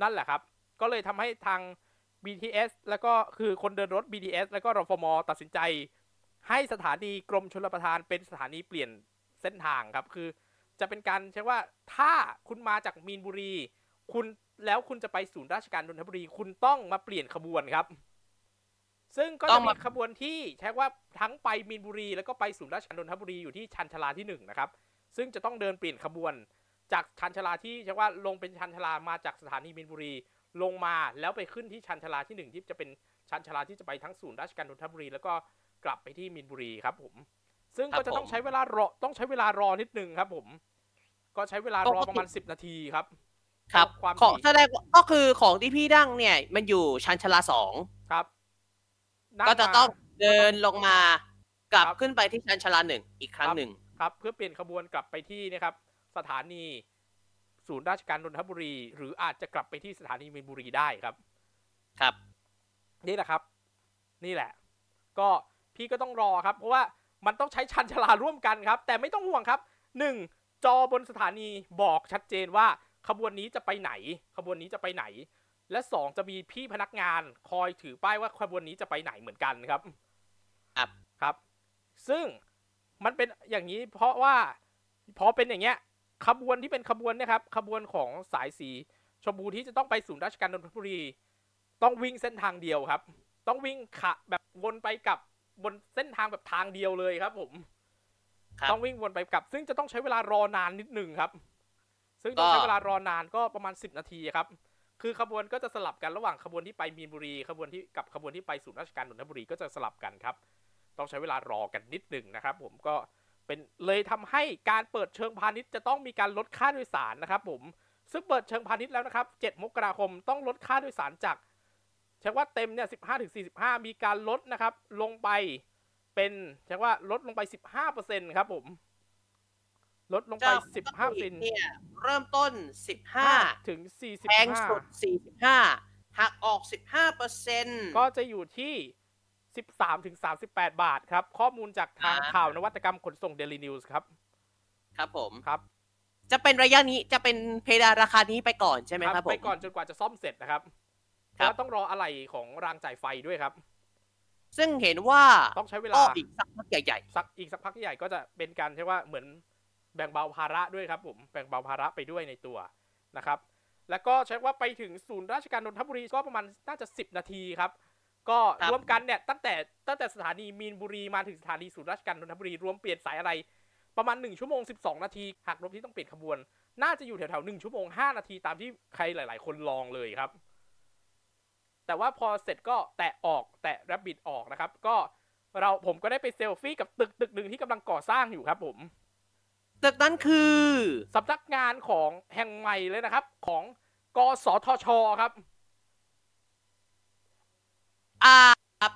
นั่นแหละครับ ก็เลยทำให้ทาง BTS แล้วก็คือคนเดินรถ BTS แล้วก็รฟมตัดสินใจ ให้สถานีกรมชลประทานเป็นสถานีเปลี่ยนเส้นทางครับ คือจะเป็นการใช้ว่าถ้าคุณมาจากมีนบุรี คุณแล้วคุณจะไปศูนย์ราชการนนทบุรี คุณต้องมาเปลี่ยนขบวนครับ ซึ่งก็จะมีขบวนที่ใช้ว่าทั้งไปมีนบุรี แล้วก็ไปศูนย์ราชการนนทบุรีอยู่ที่ชันชลาที่หนึ่งนะครับ ซึ่งจะต้องเดินเปลี่ยนขบวน จากชันชลาที่ใช้ว่าลงเป็นชันชลามาจากสถานีมีนบุรี ลงมาแล้วไปขึ้นที่ชันชาลาที่หนึ่งที่จะเป็นชันชาลาที่จะไปทั้งศูนย์ราชการนนทบุรี แล้วก็กลับไปที่มีนบุรีครับผม ซึ่งครับก็จะต้องผมใช้เวลารอต้องใช้เวลารอนิดนึงครับ ผม ก็ใช้เวลารอประมาณสิบนาทีครับ ครับความของถี่แสดงว่าก็คือของที่พี่ดั้งเนี่ย มันอยู่ชันชาลาสองครับนั่ก็จะมาต้องเดินลงมากลับครับขึ้นไปที่ชันชาลาหนึ่งอีกครั้งครับหนึ่งครับ เพื่อเปลี่ยนขบวนกลับไปที่นะครับ สถานี ศูนย์ราชการนนทบุรี หรืออาจจะกลับไปที่สถานีมีนบุรีได้ครับ ครับ นี่แหละครับ นี่แหละ ก็พี่ก็ต้องรอครับ เพราะว่ามันต้องใช้ชันชาลาร่วมกันครับ แต่ไม่ต้องห่วงครับหนึ่งจอบนสถานีบอกชัดเจนว่าขบวนนี้จะไปไหน ขบวนนี้จะไปไหน และสองจะมีพี่พนักงานคอยถือป้ายว่าขบวนนี้จะไปไหนเหมือนกันครับครับครับ ซึ่งมันเป็นอย่างนี้เพราะว่าพอเป็นอย่างเงี้ย ขบวนที่เป็นขบวนเนะครับขบวนของสายสีชมพูที่จะต้องไปศูนย์ราชการนนทบุรี ต้องวิ่งเส้นทางเดียวครับ ต้องวิ่งขะแบบวนไปกลับบนเส้นทางแบบทางเดียวเลยครับ ผมครับต้องวิ่งวนไปกลับ ซึ่งจะต้องใช้เวลารอนานนิดหนึ่งครับ ซึ่งต้องใช้ก็เวลารอนานก็ประมาณ10นาทีครับ คือขบวนก็จะสลับกันระหว่างขบวนที่ไปมีนบุรี ขบวนที่กับขบวนที่ไปศูนย์ราชการนนทบุรีก็จะสลับกันครับ ต้องใช้เวลารอกันนิดหนึ่งนะครับ ผมก็ เป็นเลยทำให้การเปิดเชิงพาณิชย์จะต้องมีการลดค่าโดยสารนะครับผมซึ่งเปิดเชิงพาณิชย์แล้วนะครับ 7 มกราคมต้องลดค่าโดยสารจากใช้ว่าเต็มเนี่ย 15ถึง45 มีการลดนะครับ ลงไปเป็นใช้ว่าลดลงไป 15%ครับผม ลดลงไปเจ้าสิบห้าเปอร์เซ็นต์เนี่ยเริ่มต้น 15 ถึงสี่สิบแพงห้าสุด 45หักออก 15เปอร์เซ็นต์ก็จะอยู่ที่ สิบสามถึงสามสิบแปดบาทครับ ข้อมูลจากทางอ่าข่าวนวัตกรรมขนส่งเดลินิวส์ครับ ครับผมครับ จะเป็นระยะนี้จะเป็นเพดานราคานี้ไปก่อนใช่ไหมครับผมไปก่อนจนกว่าจะซ่อมเสร็จนะครับเพครับราะว่าต้องรออะไรของรางจ่ายไฟด้วยครับ ซึ่งเห็นว่าต้องใช้เวอ้ลาออีกสักพักใหญ่สักอีกสักพักใหญ่ก็จะเป็นการใช่ว่าเหมือนแบ่งเบาภาระด้วยครับ ผมแบ่งเบาภาระไปด้วยในตัวนะครับ แล้วก็ใช้ว่าไปถึงศูนย์ราชการนนทบุรีก็ประมาณน่าจะ 10 นาทีครับ ก็รวมกันเนี่ยตั้งแต่ตั้งแต่สถานีมีนบุรีมาถึงสถานีศูนย์ราชการนนทบุรีรวมเปลี่ยนสายอะไร ประมาณ 1 ชั่วโมง 12 นาทีหากรวมที่ต้องเปลี่ยนขบวน น่าจะอยู่แถวๆ1ชั่วโมง 5 นาทีตามที่ใครหลาย ๆ คนลองเลยครับ แต่ว่าพอเสร็จก็แตะออกแตะแรบบิดออกนะครับ ก็เราผมก็ได้ไปเซลฟี่กับตึกตึกหนึ่งที่กำลังก่อสร้างอยู่ครับผมๆตึกนั้นคือสำนักงานของแห่งใหม่เลยนะครับ ของกสทชครับ อ่า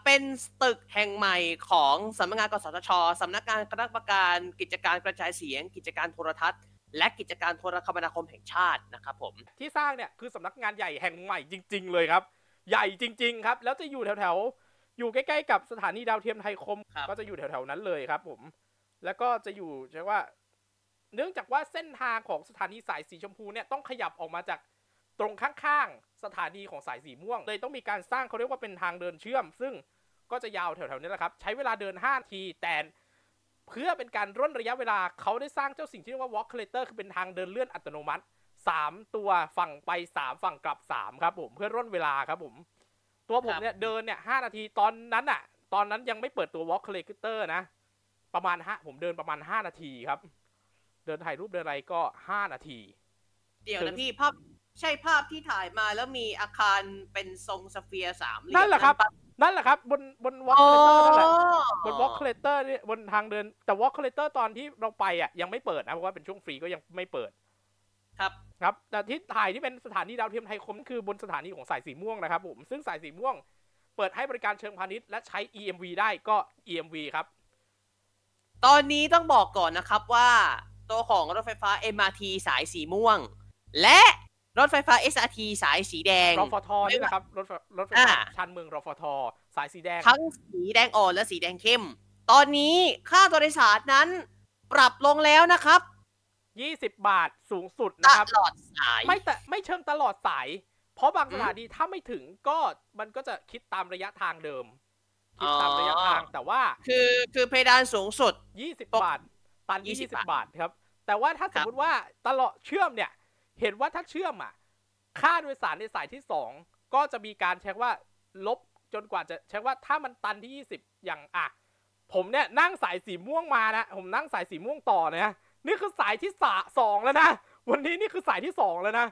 เป็นตึกแห่งใหม่ของสำนักงานกสทชสำนักงานคณะกรรมการกิจการกระจายเสียง กิจการโทรทัศน์ และกิจการโทรคมนาคมแห่งชาตินะครับผม ที่สร้างเนี่ยคือสำนักงานใหญ่แห่งใหม่จริง ๆ เลยครับ ใหญ่จริง ๆ ครับ แล้วจะอยู่แถวๆ อยู่ใกล้ๆ กับสถานีดาวเทียมไทยคมครับก็จะอยู่แถวๆนั้นเลยครับ ผม แล้วก็จะอยู่ใช่ว่า เนื่องจากว่าเส้นทางของสถานีสายสีชมพูเนี่ยต้องขยับออกมาจาก ตรงข้างๆ สถานีของสายสีม่วง เลยต้องมีการสร้างเขาเรียกว่าเป็นทางเดินเชื่อม ซึ่งก็จะยาวแถวๆนี้แหละครับ ใช้เวลาเดิน5นาที แต่เพื่อเป็นการร่นระยะเวลาเขาได้สร้างเจ้าสิ่งที่เรียกว่า walk collector คือเป็นทางเดินเลื่อนอัตโนมัติสามตัวฝั่งไปสามฝั่งกลับสามครับผม เพื่อร่นเวลาครับผม ตัวผมครับเนี่ยเดินเนี่ยห้านาทีตอนนั้นอะตอนนั้นยังไม่เปิดตัว walk connector นะ ประมาณห้าผมเดินประมาณห้านาทีครับ เดินถ่ายรูปเดินอะไรก็ห้านาที เดี๋ยวถึนะงพี่ภาพ ใช่ภาพที่ถ่ายมาแล้วมีอาคารเป็นทรง sphere สามเหลี่ยมนั่นแหละครับปนั่นแหละครับ บนบน walk อ๋อ connector นั่นแหละบน walk collector เนี่ยบนทางเดิน แต่ walk connector ตอนที่เราไปอะยังไม่เปิดนะเพราะว่าเป็นช่วงฟรีก็ยังไม่เปิด ครับครับแต่ที่ถ่ายที่เป็นสถานีดาวเทียมไทยคมคือบนสถานีของสายสีม่วงนะครับผมซึ่งสายสีม่วง เปิดให้บริการเชิงพาณิชย์และใช้ EMV ได้ก็ EMV ครับ ตอนนี้ต้องบอกก่อนนะครับว่า ตัวของรถไฟฟ้า MRT สายสีม่วง และ รถไฟฟ้า SRT สายสีแดงรฟทนี่แหละครับ รถไฟรถไฟฟ้าอ่าชานเมืองรฟท สายสีแดง ทั้งสีแดงอ่อนและสีแดงเข้ม ตอนนี้ค่าตัวโดยสารนั้นปรับลงแล้วนะครับ 20 บาทสูงสุดตนะครับลอดสาย ไม่แต่ไม่เชิงตลอดสาย เพราะบางอืมสถานีถ้าไม่ถึงก็มันก็จะคิดตามระยะทางเดิม คิดตามอ๋อระยะทางแต่ว่า คือคือเพดานสูงสุด 20ปกบาท ตัน20 20 บาทครับ แต่ว่าถ้าสมมติว่าตลอดเชื่อมเนี่ย เห็นว่าถ้าเชื่อมอะ ค่าโดยสารในสายที่ 2 ก็จะมีการเช็คว่าลบจนกว่าจะเช็คว่าถ้ามันตันที่ 20 อย่างอะ ผมเนี่ยนั่งสายสีม่วงมานะ ผมนั่งสายสีม่วงต่อนะนี่คือสายที่สาสองแล้วนะ วันนี้นี่คือสายที่สองแล้วนะ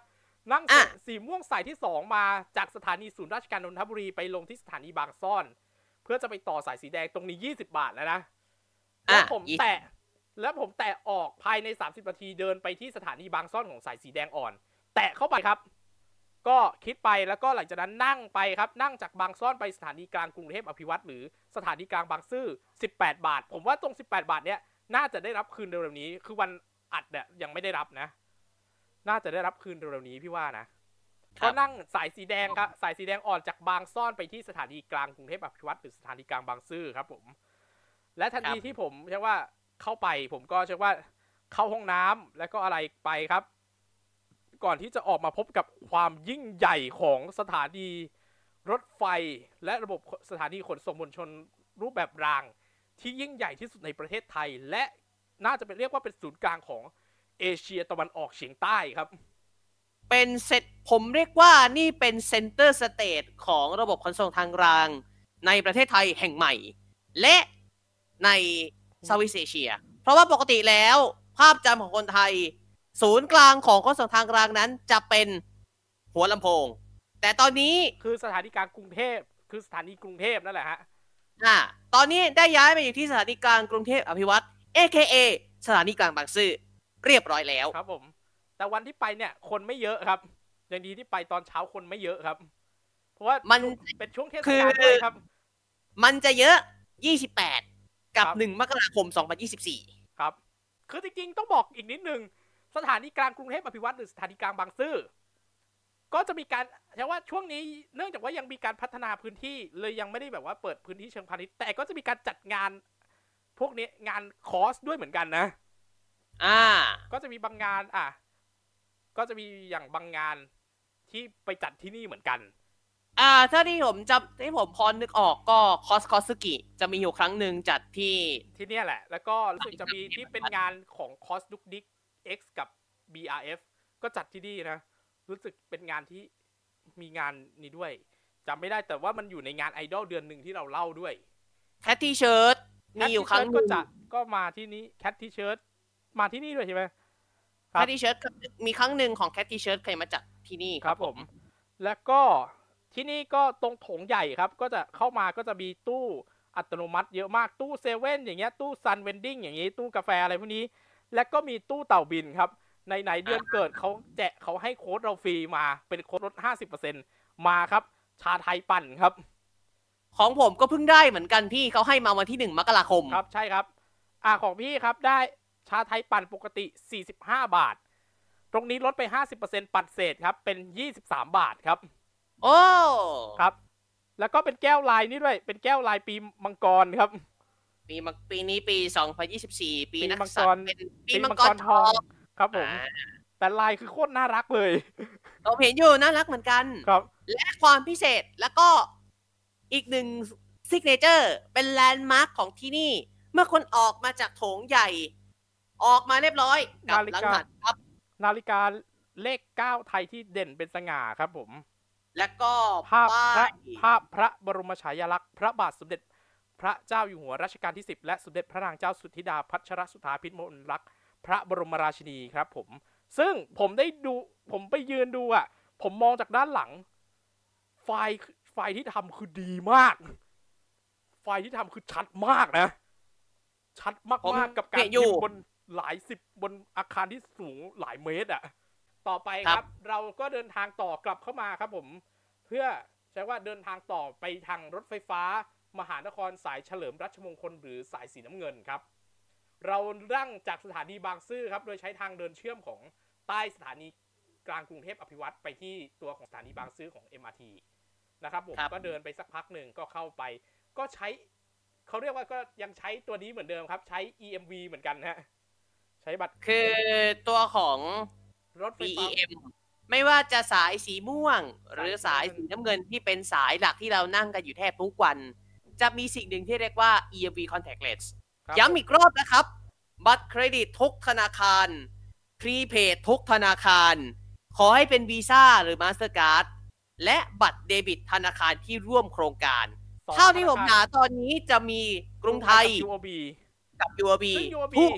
นั่งอะสีม่วงสายที่สองมาจากสถานีศูนย์ราชการนนทบุรีไปลงที่สถานีบางซ่อน เพื่อจะไปต่อสายสีแดงตรงนี้ 20 บาทแล้วนะอะแล้วผมยี่สิบแตะ แล้วผมแตะออกภายใน 30นาทีเดินไปที่สถานีบางซ่อนของสายสีแดงอ่อน แตะเข้าไปครับ ก็คิดไปแล้วก็หลังจากนั้นนั่งไปครับนั่งจากบางซ่อนไปสถานีกลางกรุงเทพอภิวัตรหรือสถานีกลางบางซื่อ 18 บาท ผมว่าตรง 18 บาทเนี้ยน่าจะได้รับคืนเร็วๆนี้ คือวันอัดเนี่ยยังไม่ได้รับนะ น่าจะได้รับคืนเร็วๆนี้พี่ว่านะครับก็นั่งสายสีแดงครับสายสีแดงอ่อนจากบางซ่อนไปที่สถานีกลางกรุงเทพอภิวัตรหรือสถานีกลางบางซื่อครับ ผม และทันทีครับที่ผมเรียกว่า เข้าไป ผมก็เรียกว่าเข้าห้องน้ำแล้วก็อะไรไปครับ ก่อนที่จะออกมาพบกับความยิ่งใหญ่ของสถานีรถไฟและระบบสถานีขนส่งมวลชนรูปแบบราง ที่ยิ่งใหญ่ที่สุดในประเทศไทย และน่าจะเป็นเรียกว่าเป็นศูนย์กลางของเอเชียตะวันออกเฉียงใต้ครับ เป็นเซตผมเรียกว่านี่เป็น center stage ของระบบขนส่งทางราง ในประเทศไทยแห่งใหม่ และใน Southeast Asia เพราะว่าปกติแล้วภาพจำของคนไทย ศูนย์กลางของขนส่งทางรางนั้นจะเป็นหัวลำโพง แต่ตอนนี้คือสถานีกลางกรุงเทพคือสถานีกรุงเทพนั่นแหละฮะอ่าตอนนี้ได้ย้ายมาอยู่ที่สถานีกลางกรุงเทพอภิวัตร AKA สถานีกลางบางซื่อเรียบร้อยแล้วครับผม แต่วันที่ไปเนี่ยคนไม่เยอะครับอย่างดีที่ไปตอนเช้าคนไม่เยอะครับ เพราะว่ามันช่วงเป็นช่วงเทศคืกาลอด้วยครับ มันจะเยอะ28กับค รับ1มกราคม2024ครับ คือจริงๆ ต้องบอกอีกนิดนึง สถานีกลางกรุงเทพอภิวัตหรือสถานีกลางบางซื่อ ก็จะมีการใช่ว่าช่วงนี้เนื่องจากว่ายังมีการพัฒนาพื้นที่เลยยังไม่ได้แบบว่าเปิดพื้นที่เชิงพาณิชย์แต่ก็จะมีการจัดงานพวกนี้งาน cos ด้วยเหมือนกันนะ อ่า ก็จะมีบางงาน อะ ก็จะมีอย่างบางงานที่ไปจัดที่นี่เหมือนกัน อ่าถ้าที่ผมจำที่ผมพอนึกออกก็คอสคอสกิจะมีอยู่ครั้งหนึ่งจัดที่ ที่เนี่ยแหละ แล้วก็รู้สึกจะมีที่เป็นงานของคอสดุกดิก X กับ BRF ก็จัดที่นี่นะ รู้สึกเป็นงานที่มีงานนี้ด้วยจำไม่ได้แต่ว่ามันอยู่ในงานไอดอลเดือนหนึ่งที่เราเล่าด้วยแคทที่เชิร์ตมีอยู่ครั้งหก็นึ่งจะก็มาที่นี้แคททีเชิร์ตมาที่นี่ด้วยใช่ไหมคแครับทที่เชิร์ตมีครั้งหนึ่งของแคทที่เชิร์ตเคยมาจัดที่นี่ครับผม แล้วก็ ที่นี่ก็ตรงโถงใหญ่ครับ ก็จะเข้ามาก็จะมีตู้อัตโนมัติเยอะมากตู้เซเว่นอย่างเงี้ยตู้ Sun Vending อย่างงี้ตู้กาแฟอะไรพวกนี้ แล้วก็มีตู้เต่าบินครับ ในไหนๆเดือนเกิดเขาแจกเขาให้โค้ดเราฟรีมาเป็นโค้ดลด 50%มาครับ ชาไทยปั่นครับ ของผมก็เพิ่งได้เหมือนกันพี่เขาให้มาวันที่หนึ่งมกราคมครับใช่ครับ อ่าของพี่ครับได้ชาไทยปั่นปกติ 45 บาท ตรงนี้ลดไป 50%ปัดเศษครับเป็น 23 บาทครับ โอ้ครับ แล้วก็เป็นแก้วลายนี่ด้วย เป็นแก้วลายปีมังกรครับ ปีมังปีนี้ปี 2024 ปีปีนักมังกรสัตว์เป็นปีมังกรทองครับผมอ่าแต่ลายคือโคตรน่ารักเลยเราเห็นอยู่น่ารักเหมือนกันครับ และความพิเศษแล้วก็อีกหนึ่ง signature เป็น landmark ของที่นี่ เมื่อคนออกมาจากโถงใหญ่ ออกมาเรียบร้อยกลับหลังหันครับ นาฬิกาเลข9ไทยที่เด่นเป็นสง่าครับผม และก็ภาพพป้าระยภาพพระบรมฉายาลักษณ์พระบาทสมเด็จพระเจ้าอยู่หัวรัชกาลที่ 10 และสมเด็จพระนางเจ้าสุธิดาพัชรสุธาพิมลรักษ์พระบรมราชินีครับผม ซึ่งผมได้ดูผมไปยืนดูอะ ผมมองจากด้านหลัง ไฟล์ไฟล์ที่ทำคือดีมาก ไฟล์ที่ทำคือชัดมากนะ ชัดมากๆกับการยืนบนหลายสิบบนอาคารที่สูงหลายเมตร อะ ต่อไปครับ เราก็เดินทางต่อกลับเข้ามาครับผม เพื่อใช้ว่าเดินทางต่อไปทางรถไฟฟ้า มหานครสายเฉลิมรัชมงคลหรือสายสีน้ำเงินครับ เรานั่งจากสถานีบางซื่อครับ โดยใช้ทางเดินเชื่อมของใต้สถานีกลางกรุงเทพอภิวัตรไปที่ตัวของสถานีบางซื่อของ MRT นะครับผมครับก็เดินไปสักพักหนึ่งก็เข้าไป ก็ใช้เขาเรียกว่าก็ยังใช้ตัวนี้เหมือนเดิมครับ ใช้ EMV เหมือนกันฮะใช้บัตรคือตัวของ รถไฟฟ้า BEM ไม่ว่าจะสายสีม่วง หรือสายสีน้ำเงินที่เป็นสายหลักที่เรานั่งกันอยู่แทบทุกวัน จะมีสิ่งหนึ่งที่เรียกว่า EMV contactless ครับย้ำอีกรอบนะครับ บัตรเครดิตทุกธนาคาร prepaid ทุกธนาคาร ขอให้เป็นวีซ่าหรือมาสเตอร์การ์ดและบัตรเดบิตธนาคารที่ร่วมโครงการสองเท่าที่ผมธนคหารตอนนี้จะมีกรุงไทย กับ UOB กับ UOB ซึ่ง UOB ทุก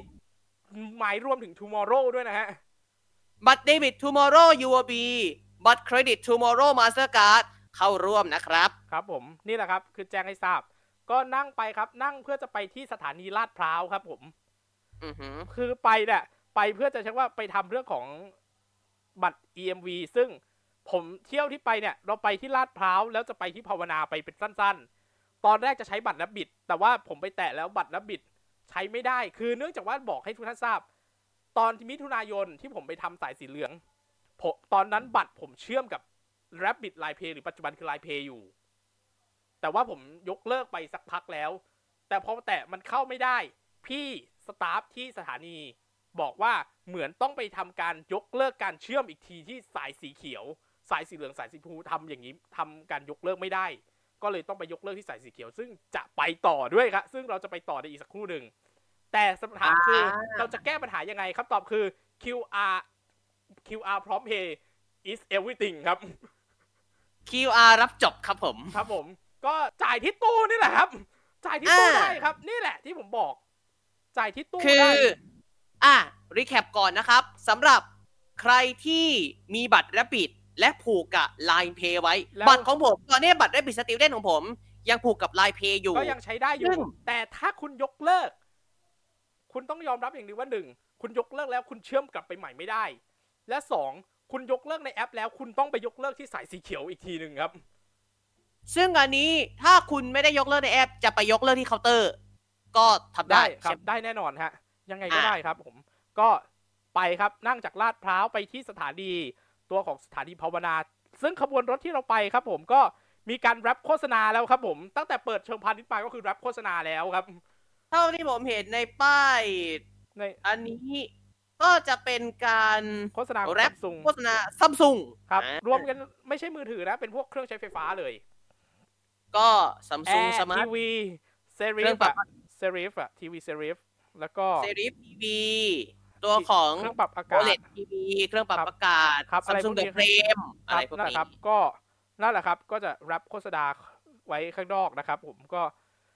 หมายรวมถึง Tomorrow ด้วยนะฮะ บัตรเดบิต Tomorrow UOB บัตรเครดิต Tomorrow Mastercard เข้าร่วมนะครับ ครับผมนี่แหละครับคือแจ้งให้ทราบ ก็นั่งไปครับนั่งเพื่อจะไปที่สถานีลาดพร้าวครับผมอือหือคือไปเนี่ยไปเพื่อจะเช็คว่าไปทำเรื่องของบัตร EMV ซึ่งผมเที่ยวที่ไปเนี่ยเราไปที่ลาดพร้าวแล้วจะไปที่ภาวนาไปเป็นสั้น ๆ ตอนแรกจะใช้บัตรนับบิด แต่ว่าผมไปแตะแล้วบัตรนับบิดใช้ไม่ได้ คือเนื่องจากว่าบอกให้ทุกท่านทราบ ตอนมิถุนายนที่ผมไปทำสายสีเหลืองผมตอนนั้นบัตรผมเชื่อมกับ Rabbit Line Pay หรือปัจจุบันคือ Line Pay อยู่ แต่ว่าผมยกเลิกไปสักพักแล้ว แต่พอแตะมันเข้าไม่ได้ พี่สตาฟที่สถานีบอกว่าเหมือนต้องไปทำการยกเลิกการเชื่อมอีกทีที่สายสีเขียว สายสีเหลืองสายสีพูทำอย่างนี้ทำการยกเลิกไม่ได้ ก็เลยต้องไปยกเลิกที่สายสีเขียว ซึ่งจะไปต่อด้วยครับซึ่งเราจะไปต่อในอีกสักครู่หนึ่ง แต่คำถามคืออ่าเราจะแก้ปัญหายังไงคำตอบคือ QR QR พร้อม pay is everything ครับ QR รับจบครับผม ครับผม ก็จ่ายที่ตู้นี่แหละครับ จ่ายที่ตู้อ่าได้ครับ นี่แหละที่ผมบอก จ่ายที่ตู้คือได้อะ recap ก่อนนะครับสำหรับใครที่มีบัตร Rabbit และผูกกับ Line Pay ไว้แล้วบัตรของผม ตอนนี้บัตร Rabbit student ของผม ยังผูกกับ Line Pay อยู่ ก็ยังใช้ได้อยู่ซึ่งแต่ถ้าคุณยกเลิก คุณต้องยอมรับอย่างหนึงว่าหนึ่งคุณยกเลิกแล้วคุณเชื่อมกลับไปใหม่ไม่ได้ และสองคุณยกเลิกในแอปแล้ว คุณต้องไปยกเลิกที่สายสีเขียวอีกทีหนึ่งครับ ซึ่งอันนี้ถ้าคุณไม่ได้ยกเลิกในแอป จะไปยกเลิกที่เคาน์เตอร์ ก็ทำได้ได้ครัใช่บไหมได้แน่นอนฮะยังไงก็อะได้ครับผมก็ไปครับนั่งจากลาดพร้าวไปที่สถานีตัวของสถานีภาวนา ซึ่งขบวนรถที่เราไปครับ ผมก็มีการแรปโฆษณาแล้วครับผมตั้งแต่เปิดเชิงพาณิชย์มาก็คือแรปโฆษณาแล้วครับ เท่าที่ผมเห็นในป้าย ในอันนี้ก็จะเป็นการโฆษณาของแรปซุงโฆษณาซัมซุงครับ รวมกันไม่ใช่มือถือนะ เป็นพวกเครื่องใช้ไฟฟ้าเลย ก็ซัมแอซุงร์สมาทีร์ทวีเซริเครื่ฟองปรับอะเซริฟอะทีวีเซริฟแล้วก็เซรีฟทีวีตัวของเครื่องปรับอาโอกาศเลทีวีเครื่องปรับครับอากาศครับซัมซุงอะไรเดพวกนี้อะเฟรมคอะไรรับพวกนั่นแหนี้ละครับ ก็นั่นแหละครับ ก็จะรับโฆษณาไว้ข้างนอกนะครับ ผมก็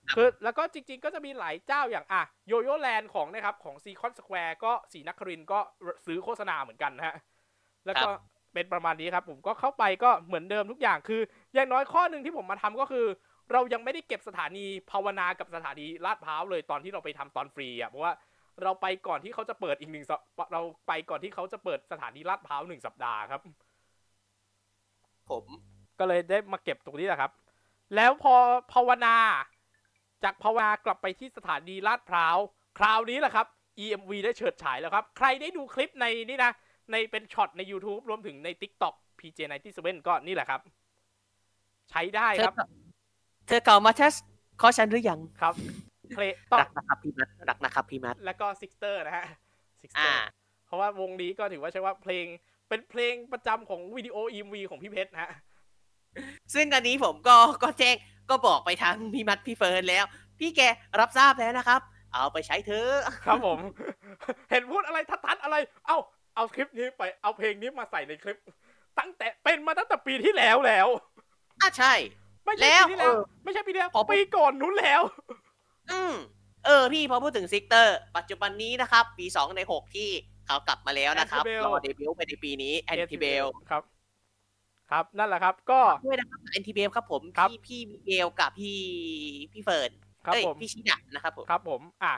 ครับคือแล้วก็จริง ๆ ก็จะมีหลายเจ้าอย่างอะโยโย่แลนด์ของนะครับ ของซีคอนสแควร์ก็สีนครินทร์ก็ซื้อโฆษณาเหมือนกันนะฮะ แล้วก็เป็นประมาณนี้ครับ ผมก็เข้าไปก็เหมือนเดิมทุกอย่างคือ อย่างน้อยข้อหนึ่งที่ผมมาทำก็คือ เรายังไม่ได้เก็บสถานีภาวนากับสถานีลาดพร้าวเลยตอนที่เราไปทำตอนฟรีอะเพราะว่าเราไปก่อนที่เขาจะเปิดอีกหนึ่งสัปเราไปก่อนที่เขาจะเปิดสถานีลาดพร้าวหนึ่งสัปดาห์ครับ ผมก็เลยได้มาเก็บตรงนี้แหละครับ แล้วพอภาวนา จากภาวนากลับไปที่สถานีลาดพร้าว คราวนี้แหละครับ EMV ได้เฉิดฉายแล้วครับ ใครได้ดูคลิปในนี่นะ ในเป็นช็อตใน YouTube รวมถึงใน TikTok PJ97 ก็นี่แหละครับ ใช้ได้เธคอรับ เธอเก่ามาทัสขอฉันหรือยังครับเพลต้องรักนะครับพี่มัดรักนะครับพี่มัดแล้วก็ซิกเตอร์นะฮะซิกเตออ่าร์เพราะว่าวงนี้ก็ถือว่าใช่ว่าเพลงเป็นเพลงประจำของวิดีโอ EMV ของพี่เพชรนะฮะซึ่งอันนี้ผมก็ก็แจ้ง ก็บอกไปทางพี่มัดพี่เฟิร์นแล้ว พี่แกรับทราบแล้วนะครับ เอาไปใช้เถอะครับผม เห็นพูดอะไรทัดๆอะไร เอ้าเอาคลิปนี้ไปเอาเพลงนี้มาใส่ในคลิป ตั้งแต่เป็นมาตั้งแต่ปีที่แล้วแล้วอะใช่ ไม่แล้ใช่วปีที่แล้วเออไม่ใช่ปีที่แล้วพอปีก่อนนู้นแล้ว อืมเออพี่พอพูดถึงซิกเตอร์ ปัจจุบันนี้นะครับ ปีสองในหกที่เขากลับมาแล้วนะครับ Antibell รอเดบิวต์ไปในปีนี้แอนติเบลครับ ครับนั่นแหละครับ ก็ด้วยนะครับแอนติเบลครับผมครับพี่พี่มิเกลกับพี่พี่เฟิร์นครับเอ้ยผมพี่ชิดะนะครับผมครับผมอะ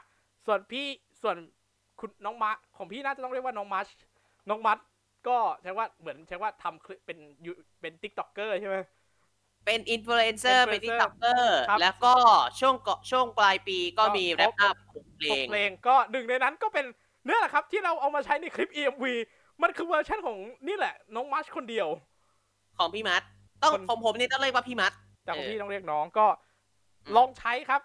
ส่วนพี่ส่วนคุณน้องมะของพี่น่าจะต้องเรียกว่าน้องมัชน้องมัชก็ใช้ว่าเหมือนใช้ว่าทำคลิปเป็นยูเป็นติ๊กต็อกเกอร์ใช่ไหมเป็นอินฟลูเอนเซอร์เป็น Influencer ติ๊กต็อกเกอร์ครับแล้วก็ช่วงเกาะช่วงปลายปีก็ก็มีครบแรปอัพเพลหกงเพลงก็หนึ่งในนั้นก็เป็นเนื้อแหละครับ ที่เราเอามาใช้ในคลิป EMV มันคือเวอร์ชันของนี่แหละ น้องมัชคนเดียว ของพี่มัดต้องคนผมผมนี่ต้องเรียกว่าพี่มัดแต่ของเออพี่ต้องเรียกน้องก็อืมลองใช้ครับ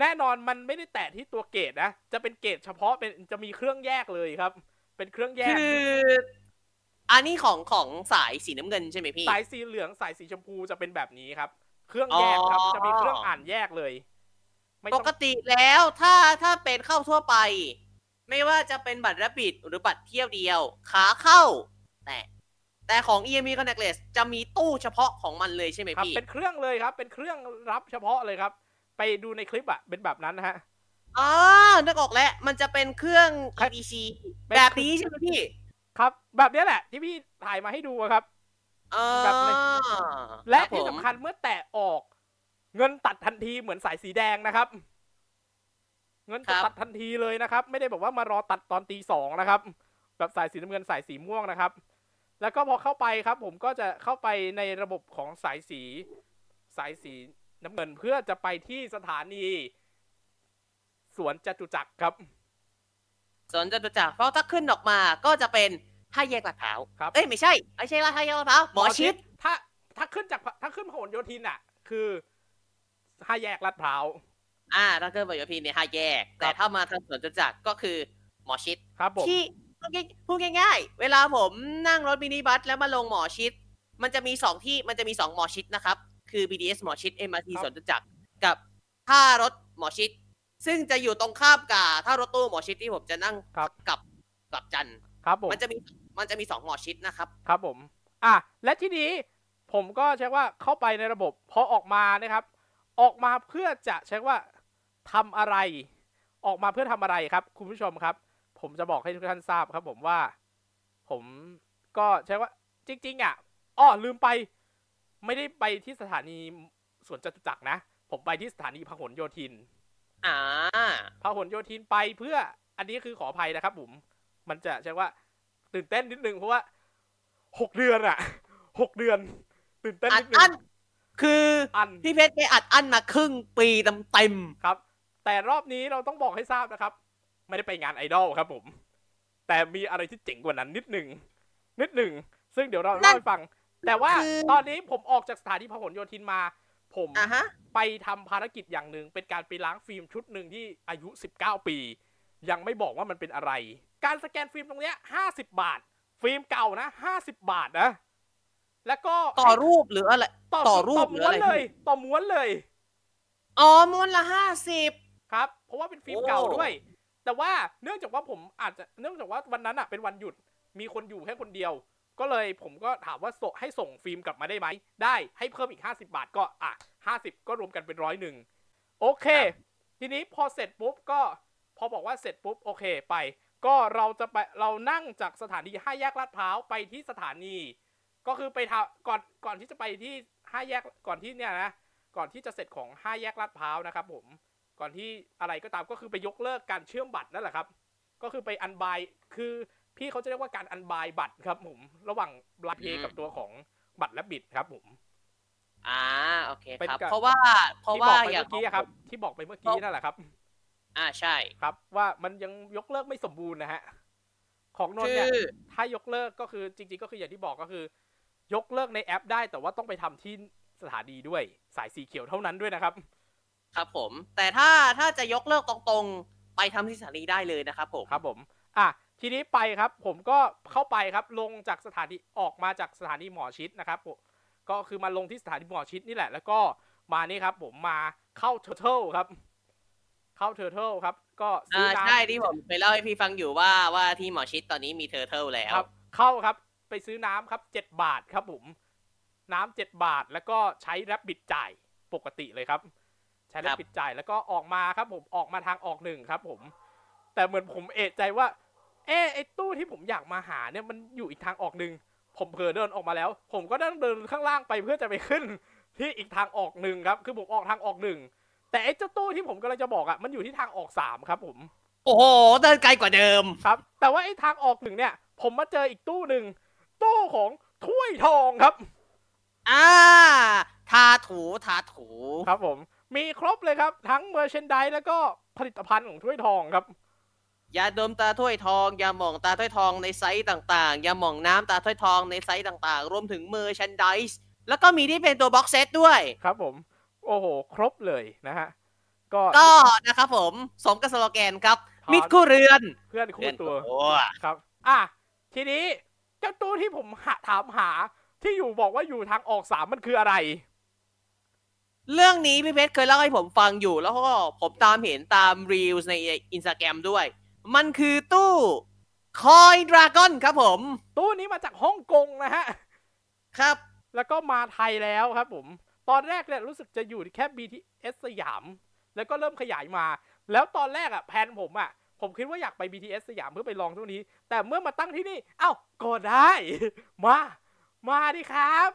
แน่นอนมันไม่ได้แตะที่ตัวเกตนะจะเป็นเกตเฉพาะเป็นจะมีเครื่องแยกเลยครับ เป็นเครื่องแยกคืออันนี้ของของสายสีน้ำเงินใช่ไหมพี่สายสีเหลืองสายสีชมพูจะเป็นแบบนี้ครับ เครื่องแยกครับอ๋อจะมีเครื่องอ่านแยกเลยไม่ปต้องกติแล้วถ้าถ้าเป็นเข้าทั่วไป ไม่ว่าจะเป็นบัตรรับบิดหรือบัตรเที่ยวเดียว ขาเข้า แต่ แต่ของ EMV Connectless จะมีตู้เฉพาะของมันเลยใช่ไหมครับพี่ เป็นเครื่องเลยครับ เป็นเครื่องรับเฉพาะเลยครับ ไปดูในคลิปอะเป็นแบบนั้นนะฮะอ๋อนึกออกแล้ว มันจะเป็นเครื่องครับ EDC เป็นแบบนี้ใช่ไหมพี่ ครับ แบบเนี้ยแหละ ที่พี่ถ่ายมาให้ดูอะครับอ๋อแบบในและครับที่ผมสำคัญเมื่อแตะออก เงินตัดทันทีเหมือนสายสีแดงนะครับ เงินจะตัดทันทีเลยนะครับ ไม่ได้แบบว่ามารอตัดตอนตีสองนะครับ แบบสายสีน้ำเงินสายสีม่วงนะครับ แล้วก็พอเข้าไปครับ ผมก็จะเข้าไปในระบบของสายสี สายสีน้ำเงินเพื่อจะไปที่สถานี สวนจตุจักรครับ สวนจตุจักรเพราะถ้าขึ้นออกมาก็จะเป็นห้าแยกลาดพร้าวครับเอ้ยไม่ใช่ไม่ใช่ละห้าแยกลาดพร้าวหมอชิดถ้าถ้าขึ้นจากถ้าขึ้นพหลโยธินอะ คือห้าแยกลาดพร้าวอ่าถ้าขึ้นไปโยพีเนี่ยห้าแยก แต่ถ้ามาทางสวนจตุจักรก็คือหมอชิดครับผมที่ พูดง่ายพูดง่ายๆ เวลาผมนั่งรถมินิบัสแล้วมาลงหมอชิด มันจะมีสองที่มันจะมีสองหมอชิดนะครับ คือ BDS หมอชิด MRT ครับสวนจตุจักรกับท่ารถหมอชิด ซึ่งจะอยู่ตรงข้ามกับท่ารถตู้หมอชิดที่ผมจะนั่งครับกับกับจันทร์ครับผมมันจะมีมันจะมีสองหมอชิดนะครับ ครับผม อะและที่นี้ผมก็ใช้ว่าเข้าไปในระบบพอออกมานะครับ ออกมาเพื่อจะใช้ว่าทำอะไร ออกมาเพื่อทำอะไรครับ คุณผู้ชมครับ ผมจะบอกให้ทุกท่านทราบครับ ผมว่า ผมก็ใช้ว่า จริง ๆ อะอ้อลืมไป ไม่ได้ไปที่สถานีสวนจตุจักรนะ ผมไปที่สถานีพหลโยธิน อ่าพหลโยธินไปเพื่อ อันนี้คือขออภัยนะครับผมมันจะใช่ว่า ตื่นเต้นนิดนึงเพราะว่าหกเดือนอะหกเดือน ตื่นเต้นอัดนิดนึอั้งนคืออันพี่เพชรไปอัดอั้นมาครึ่งปีเต็มครับ แต่รอบนี้เราต้องบอกให้ทราบนะครับ ไม่ได้ไปงานไอดอลครับผม แต่มีอะไรที่เจ๋งกว่านั้นนิดหนึ่งนิดหนึ่งซึ่งเดี๋ยวเรานั่เล่านให้ฟัง แต่ว่าคือตอนนี้ผมออกจากสถานีพหลโยธินมา ผมอะฮะไปทำภารกิจอย่างหนึ่งเป็นการไปล้างฟิล์มชุดหนึ่งที่อายุ 19 ปี ยังไม่บอกว่ามันเป็นอะไร การสแกนฟิล์มตรงเนี้ย50 บาท ฟิล์มเก่านะ 50 บาทนะ แล้วก็ต่อรูปหรืออะไร ต่อต่อรูปต่อม้วนหรืออะไรเลย ต่อม้วนเลย อ๋อม้วนละห้าสิบครับ เพราะว่าเป็นฟิล์มโอ้เก่าด้วย แต่ว่าเนื่องจากว่าผมอาจจะเนื่องจากว่าวันนั้นอะเป็นวันหยุดมีคนอยู่แค่คนเดียว ก็เลยผมก็ถามว่าส่งให้ส่งฟิล์มกลับมาได้ไหมได้ให้เพิ่มอีก 50 บาทก็อะ50 ก็รวมกันเป็นร้อยหนึ่งโอเค ทีนี้พอเสร็จปุ๊บก็พอบอกว่าเสร็จปุ๊บโอเคไป ก็เราจะไปเรานั่งจากสถานีห้าแยกลาดพร้าวไปที่สถานี ก็คือไปทำก่อนก่อนที่จะไปที่ห้าแยกก่อนที่เนี่ยนะก่อนที่จะเสร็จของห้าแยกลาดพร้าวนะครับผม ก่อนที่อะไรก็ตามก็คือไปยกเลิกการเชื่อมบัตรนั่นแหละครับ ก็คือไปอันบายคือพี่เขาจะเรียกว่าการอันบายบัตรครับผมระหว่างไลน์เพย์กับตัวของบัตรและบิตครับผมอ่าโอเคเป็นครับการเพราะว่าเพราะที่บว่าอกไปอย่าเมื่งอกี้อะครับ ที่บอกไปเมื่อกี้นั่นแหละครับ อ่าใช่ครับ ว่ามันยังยกเลิกไม่สมบูรณ์นะฮะของนนคืท์เนี่ยอถ้ายกเลิกก็คือจริง ๆ ก็คืออย่างที่บอกก็คือ ยกเลิกในแอปได้แต่ว่าต้องไปทำที่สถานีด้วยสายสีเขียวเท่านั้นด้วยนะครับ ครับผม แต่ถ้าถ้าจะยกเลิกตรงๆ ไปทำที่สถานีได้เลยนะครับผม ครับผม อะ ทีนี้ไปครับ ผมก็เข้าไปครับ ลงจากสถานีออกมาจากสถานีหมอชิตนะครับผมก็คือมาลงที่สถานีหมอชิตนี่แหละ แล้วก็มานี่ครับ ผมมาเข้า Turtle ครับ เข้า Turtle ครับ ก็ซื้ออ่าน้ำใช่ที่ผมเคยเล่าให้พี่ฟังอยู่ว่าว่าที่หมอชิตตอนนี้มี Turtle แล้วครับ เข้าครับ ไปซื้อน้ำครับเจ็ดบาทครับผม น้ำเจ็ดบาทแล้วก็ใช้แรปบิดจ่ายปกติเลยครับ ใช้แรปบิดจ่ายแล้วก็ออกมาครับผมออกมาทางออกหนึ่งครับผม แต่เหมือนผมเอะใจว่า เอะไอตู้ที่ผมอยากมาหาเนี่ยมันอยู่อีกทางออกหนึ่งผมเผลอเดินออกมาแล้ว ผมก็ต้องเดินข้างล่างไปเพื่อจะไปขึ้น ที่อีกทางออกหนึ่งครับ คือผมออกทางออกหนึ่งแต่ไอ้เจ้าตู้ที่ผมกำลังจะบอกอะมันอยู่ที่ทางออกสามครับ ผม โอ้โหเดินไกลกว่าเดิมครับ แต่ว่าไอ้ทางออกหนึ่งเนี่ย ผมมาเจออีกตู้หนึ่งตู้ของถ้วยทองครับอ่าทาถูทาถูครับผม มีครบเลยครับ ทั้งเมอร์เชนด e แล้วก็ผลิตภัณฑ์ของถ้วยทองครับ ยาดมตราถ้วยทองยาหม่องตราถ้วยทองในไซส์ต่างๆยาหม่องน้ำตราถ้วยทองในไซส์ต่างๆ รวมถึง merchandise แล้วก็มีที่เป็นตัว box set ด้วย ครับผม โอ้โห ครบเลยนะฮะ ก็ ก็นะครับผมสมกับสโลแกนครับทานมิตรคู่เรือน เพื่อนเรืคู่อนตัวตัวครับ อะ ทีนี้เจ้าตู้ที่ผมหาถามหาที่อยู่บอกว่าอยู่ทางออกสามมันคืออะไร เรื่องนี้พี่เพชรเคยเล่าให้ผมฟังอยู่ แล้วก็ผมตามเห็นตามรีวในอินสตาแกรมด้วย มันคือตู้คอยดราก้อนครับผม ตู้นี้มาจากฮ่องกงนะฮะ ครับ แล้วก็มาไทยแล้วครับผม ตอนแรกเนี่ยรู้สึกจะอยู่แค่ BTS สยาม แล้วก็เริ่มขยายมา แล้วตอนแรกอะแผนผมอะผมคิดว่าอยากไป BTS สยามเพื่อไปลองตู้นี้ แต่เมื่อมาตั้งที่นี่ เอ้าก็ได้ มา มาดิครับ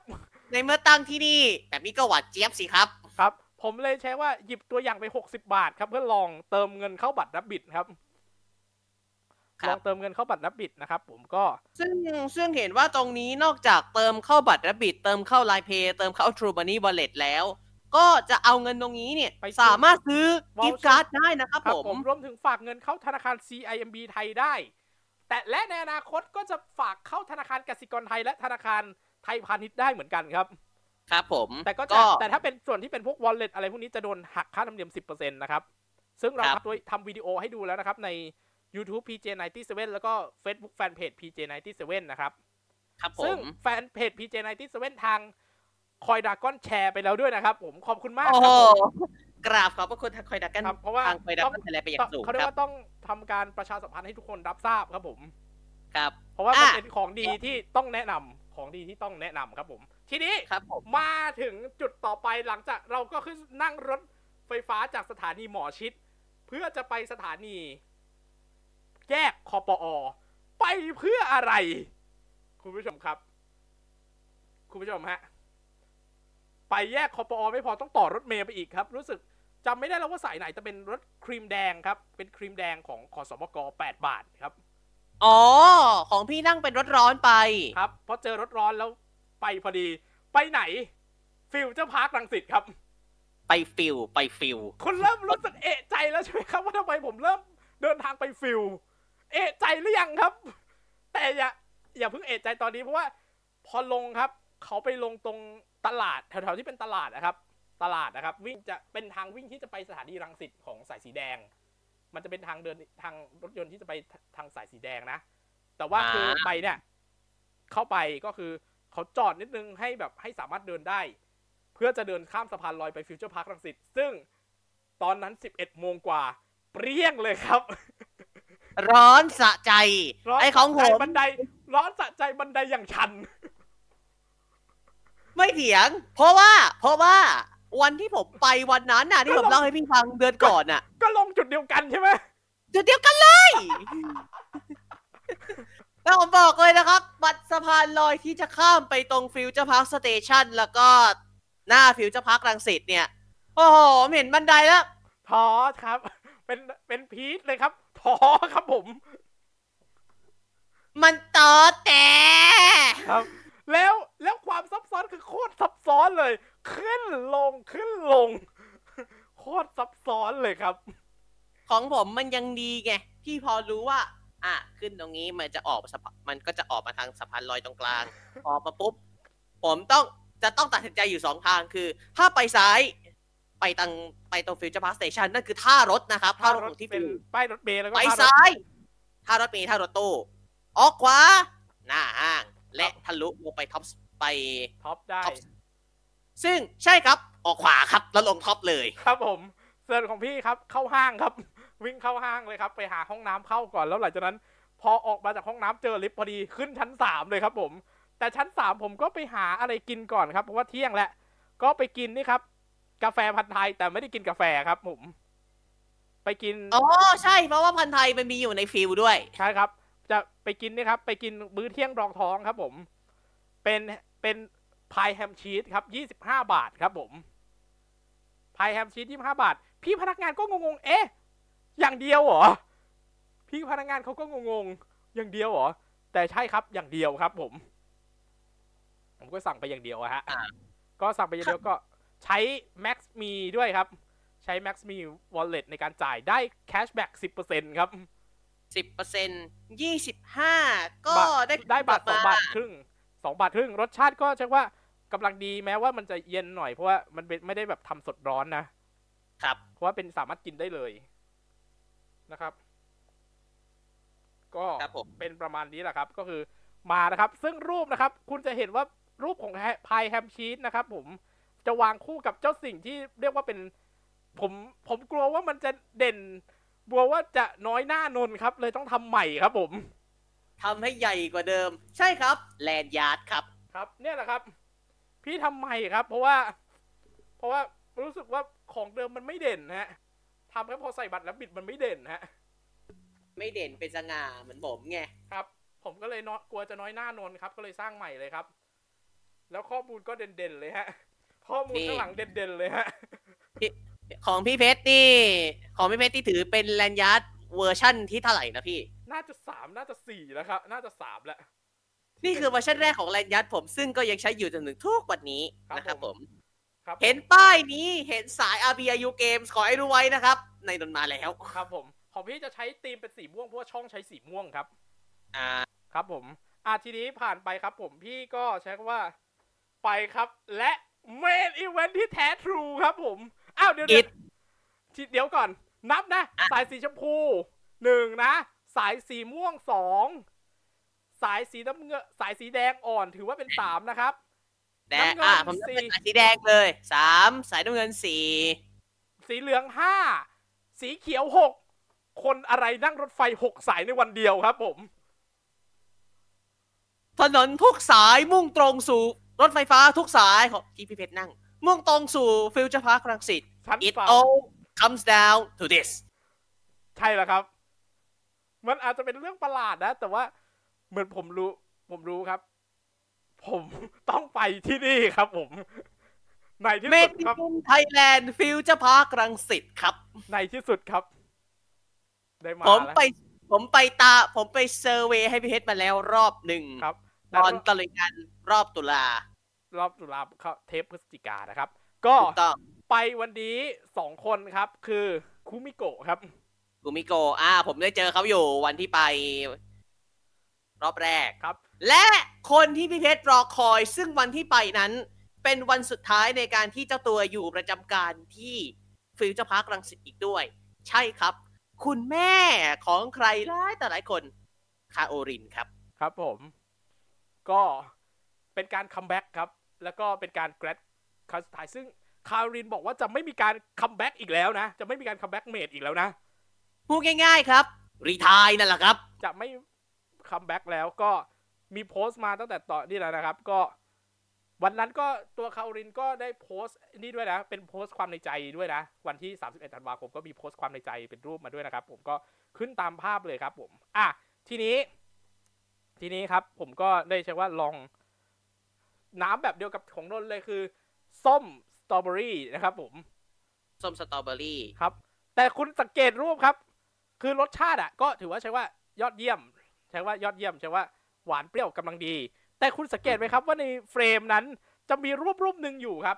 ในเมื่อตั้งที่นี่ แบบนี้ก็หวานเจี๊ยบสิครับ ครับ ผมเลยใช้ว่าหยิบตัวอย่างไป 60 บาท ครับเพื่อลองเติมเงินเข้าบัตรนับบิดครับครัลบองเติมเงินเข้าบัตรนับบิดนะครับ ผมก็ ซึ่งซึ่งเห็นว่าตรงนี้นอกจากเติมเข้าบัตรและบิดเติมเข้าไลน์เพย์เติมเข้า True Money Wallet แล้วก็จะเอาเงินตรงนี้เนี่ยไปซื้อสามารถซื้อ Voucher กิฟต์การ์ดได้นะครับครับผมผม รวมถึงฝากเงินเข้าธนาคาร CIMB ไทยได้ แต่และในอนาคตก็จะฝากเข้าธนาคารกสิกรไทยและธนาคาร ไทยพาณิชย์ได้เหมือนกันครับ ครับผมแต่ก็จะแต่ถ้าเป็นส่วนที่เป็นพวก wallet อะไรพวกนี้จะโดนหักค่าธรรมเนียม 10%นะครับ ซึ่งเราครับทำด้วยทำวิดีโอให้ดูแล้วนะครับใน YouTube PJ97 แล้วก็ Facebook Fanpage PJ97 นะครับ ครับผซึ่งมแฟนเพจ PJ97 ทางคอยดากอนแชร์ไปแล้วด้วยนะครับ ผมขอบคุณมากโอ้คโหรับผมกราบขอบพระคุณทางคอยดักกันครับเพราะว่าทางคอยดักต้กัอนงไทยแลนด์ไปอย่าต้องงสูงเขาเรียคกรับว่าต้องทำการประชาสัมพันธ์ให้ทุกคนรับทราบครับผม ครับ เพราะว่ามันอะเป็นของดีที่ต้องแนะนำ ของดีที่ต้องแนะนำครับผม ทีนี้ครับผมมาถึงจุดต่อไปหลังจากเราก็ขึ้นนั่งรถไฟฟ้าจากสถานีหมอชิด เพื่อจะไปสถานี แยกคอปอ ไปเพื่ออะไร คุณผู้ชมครับ คุณผู้ชมฮะ ไปแยกคอปอไม่พอต้องต่อรถเมล์ไปอีกครับ รู้สึกจำไม่ได้แล้วว่าสายไหนแต่เป็นรถครีมแดงครับ เป็นครีมแดงของขอสมก8บาทครับ อ๋อ ของพี่นั่งเป็นรถร้อนไป ครับเพราะเจอรถร้อนแล้วไปพอดี ไปไหน ฟิวเจอร์พาร์ครังสิตครับ ไปฟิวไปฟิวคุณเริ่มรู้สึกเอะใจแล้วใช่ไหมครับว่าทำไมผมเริ่มเดินทางไปฟิวเอะใจหรือยังครับ แต่อย่าอย่าเพิ่งเอะใจตอนนี้เพราะว่า พอลงครับ เขาไปลงตรงตลาดแถวๆที่เป็นตลาดนะครับ ตลาดนะครับ วิ่งจะเป็นทางวิ่งที่จะไปสถานีรังสิตของสายสีแดง มันจะเป็นทางเดินทางรถยนต์ที่จะไปทางสายสีแดงนะ แต่ว่าคืออ่าไปเนี่ย เข้าไปก็คือเขาจอดนิดนึงให้แบบให้สามารถเดินได้ เพื่อจะเดินข้ามสะพานลอยไปฟิวเจอร์พาร์ครังสิตซึ่งตอนนั้น 11 โมงกว่า เปรี้ยงเลยครับ ร้อนสะใจร้อนไอ้ของผสะใจมบันได ร้อนสะใจบันไดอย่างชัน ไม่เถียง เพราะว่า เพราะว่า วันที่ผมไปวันนั้นน่ะที่ผมเล่าให้พี่ฟังเดือนก่อนน่ะ ก็ลงจุดเดียวกันใช่ไหมจุดเดียวกันเลย แล้วผมบอกเลยนะครับ บัตรสะพานลอยที่จะข้ามไปตรงฟิวเจอร์พาร์คสเตชันแล้วก็หน้าฟิวเจอร์พาร์ครังสิตเนี่ย โอ้โหผมเห็นบันไดแล้ว ท้อครับ เป็นเป็น peak เลยครับท้อครับผม มันต่อแต่ ครับ แล้วแล้วความซับซ้อนคือโคตรซับซ้อนเลย ขึ้นลงขึ้นลง โคตรซับซ้อนเลยครับ ของผมมันยังดีไงพี่พอรู้ว่า อะขึ้นตรงนี้มันจะออกสะพานมันก็จะออกมาทางสะพานลอยตรงกลาง ออกมาปุ๊บ ผมต้องจะต้องตัดสินใจอยู่สองทางคือ ถ้าไปซ้ายไปทางไปตรงฟิวเจอร์พาร์คสเตชันนั่นคือท่ารถนะครับท่ารถของที่เป็นฟิวป้ายรถเมล์แล้วก็ไปท่ารถซ้ายท่ารถเมล์ท่ารถตู้ออกขวา หน้าห้าง และทะลุลงไปท็อปไปท็อปได้ท็อป ซึ่งใช่ครับออกขวาครับแล้วลงท็อปเลย ครับผมส่วนของพี่ครับเข้าห้างครับ วิ่งเข้าห้างเลยครับ ไปหาห้องน้ำเข้าก่อนแล้วหลังจากนั้น พอออกมาจากห้องน้ำเจอลิฟต์พอดีขึ้นชั้นสามเลยครับผม แต่ชั้นสามผมก็ไปหาอะไรกินก่อนครับเพราะว่าเที่ยงแล้วก็ไปกินนี่ครับ กาแฟพันธุ์ไทยแต่ไม่ได้กินกาแฟครับผม ไปกินอ๋อใช่เพราะว่าพันธุ์ไทยมันมีอยู่ในฟิวด้วยใช่ครับ จะไปกินนี่ครับ ไปกินมื้อเที่ยงรองท้องครับ ผม เป็นเป็น พายแฮมชีสครับยี่สิบห้าบาทครับผมพายแฮมชีสยี่สิบห้าบาท พี่พนักงานก็งงๆ เอ๊ะ อย่างเดียวเหรอ พี่พนักงานเขาก็งงๆ อย่างเดียวเหรอ แต่ใช่ครับ อย่างเดียวครับ ผม ผมก็สั่งไปอย่างเดียวอะฮะอ่าก็สั่งไปอย่างเดียวก็ใช้ Max มีด้วยครับ ใช้ Max มี Wallet ในการจ่ายได้ cashback 10%ครับสิบเปอร์เซ็นยี่สิบห้าก็บาทได้ได้บาทสองกลับาทครึ่ง สองบาทครึ่ง รสชาติก็เช็คว่ากำลังดีแม้ว่ามันจะเย็นหน่อยเพราะว่ามันเป็นไม่ได้แบบทำสดร้อนนะ ครับ เพราะว่าเป็นสามารถกินได้เลยนะครับ ก็ครับผมเป็นประมาณนี้แหละครับ ก็คือมานะครับ ซึ่งรูปนะครับ คุณจะเห็นว่ารูปของพายแฮมชีสนะครับ ผมจะวางคู่กับเจ้าสิ่งที่เรียกว่าเป็น ผมผมกลัวว่ามันจะเด่นกลัวว่าจะน้อยหน้านนครับ เลยต้องทำใหม่ครับผม ทำให้ใหญ่กว่าเดิม ใช่ครับ แลนยาร์ดครับ ครับ เนี่ยแหละครับ พี่ทำใหม่ครับ เพราะว่า เพราะว่ารู้สึกว่าของเดิมมันไม่เด่นฮะทำแค่พอใส่บัตรแล้วบิดมันไม่เด่นฮะไม่เด่นเป็นสง่าเหมือนผมไง ครับ ผมก็เลยน้อยกลัวจะน้อยหน้านนครับ ก็เลยสร้างใหม่เลยครับ แล้วข้อมูลก็เด่นๆเลยฮะข้อมูลนี่ ข้างหลังเด่นๆเลยฮะของพี่เพชรนี่ ของพี่เพชรที่ถือเป็น lanyard เวอร์ชั่นที่เท่าไหร่นะพี่ น่าจะสามน่าจะสี่แล้วครับ น่าจะสามแล้วนี่คือเวอร์ชันแรกของ lanyard ผมซึ่งก็ยังใช้อยู่จนถึงทุกวันนี้ครับนะครับผผมมครับเห็นป้ายนี้เห็นสาย RBIU Games ขอให้รู้ไว้นะครับ ในดนมาแล้ว ครับผม ของพี่จะใช้ธีมเป็นสีม่วงเพราะว่าช่องใช้สีม่วงครับ อ่า ครับผมอะทีนี้ผ่านไปครับผมพี่ก็ใช้คำว่าไปครับ และเมนอีเวนท์ที่แท้ทรูครับผม อ้าวเดี๋ยวเดี๋ยว It ทีเดี๋ยวก่อน นับนะอะสายสีชมพูหนึ่งนะ สายสีม่วงสองสายสีน้ำเงินสายสีแดงอ่อนถือว่าเป็นสามนะครับแดงน้ำเงินอ่าผมจะเป็นสี่สายสีแดงเลยสามสายน้ำเงินสี่สีเหลืองห้าสีเขียวหกคนอะไรนั่งรถไฟหกสายในวันเดียวครับผม ถนนทุกสายมุ่งตรงสู่รถไฟฟ้าทุกสายของที่พี่เพชรนั่ง มุ่งตรงสู่ฟิวเจอร์พาร์ครังสิตชั้น it สาม all comes down to this ใช่แล้วครับ มันอาจจะเป็นเรื่องประหลาดนะ แต่ว่าเหมือนผมรู้ ผมรู้ครับ ผมต้องไปที่นี่ครับผม ในที่สุดครับ Maid in Thailand ฟิวเจอร์พาร์ครังสิตครับ ในที่สุดครับ ได้มาผมแล้วไป ผมไปตา ผมไป survey ให้พี่เพชรมาแล้วรอบหนึ่งครับ ตอนตะลุยงานรอบตุลารอบตุลาเข้าเทปพฤศจิกานะครับ ก็ถูกต้อง ไปวันนี้สองคนครับคือคุมิโกะครับคุมิโกะอ่า ผมได้เจอเขาอยู่วันที่ไป รอบแรกครับ และคนที่พี่เพชรรอคอย ซึ่งวันที่ไปนั้น เป็นวันสุดท้ายในการที่เจ้าตัวอยู่ประจำการที่ฟิวเจอร์พาร์ครังสิตอีกด้วย ใช่ครับ คุณแม่ของใครหลายแต่หลายคนคาโอรินครับ ครับผม ก็เป็นการ comeback ครับ แล้วก็เป็นการ grad ครั้งสุดท้ายซึ่ง คารินบอกว่าจะไม่มีการ comeback อีกแล้วนะ จะไม่มีการ comeback maid อีกแล้วนะ พูดง่ายๆครับ retire นั่นแหละครับ จะไม่ comeback แล้วก็มีโพสต์มาตั้งแต่ต่อนนี่แล้วนะครับ ก็ วันนั้นก็ตัวคารินก็ได้โพสต์นี่ด้วยนะ เป็นโพสต์ความในใจด้วยนะ วันที่ 31ธันวาคมก็มีโพสต์ความในใจเป็นรูปมาด้วยนะครับ ผมก็ขึ้นตามภาพเลยครับ ผม อะทีนี้ ทีนี้ครับ ผมก็ได้ใช้ว่าลอง น้ำแบบเดียวกับของนนท์เลยคือ ส้มส ตรอเบอรี่นะครับผม ส้มสตรอเบอรี่ครับ แต่คุณสังเกตรูปครับ คือรสชาติอะ ก็ถือว่าใช้ว่ายอดเยี่ยม ใช้ว่ายอดเยี่ยมใช้ว่าหวานเปรี้ยวกำลังดี แต่คุณสังเกตไหมครับ ว่าในเฟรมนั้นจะมีรูปรูปหนึ่งอยู่ครับ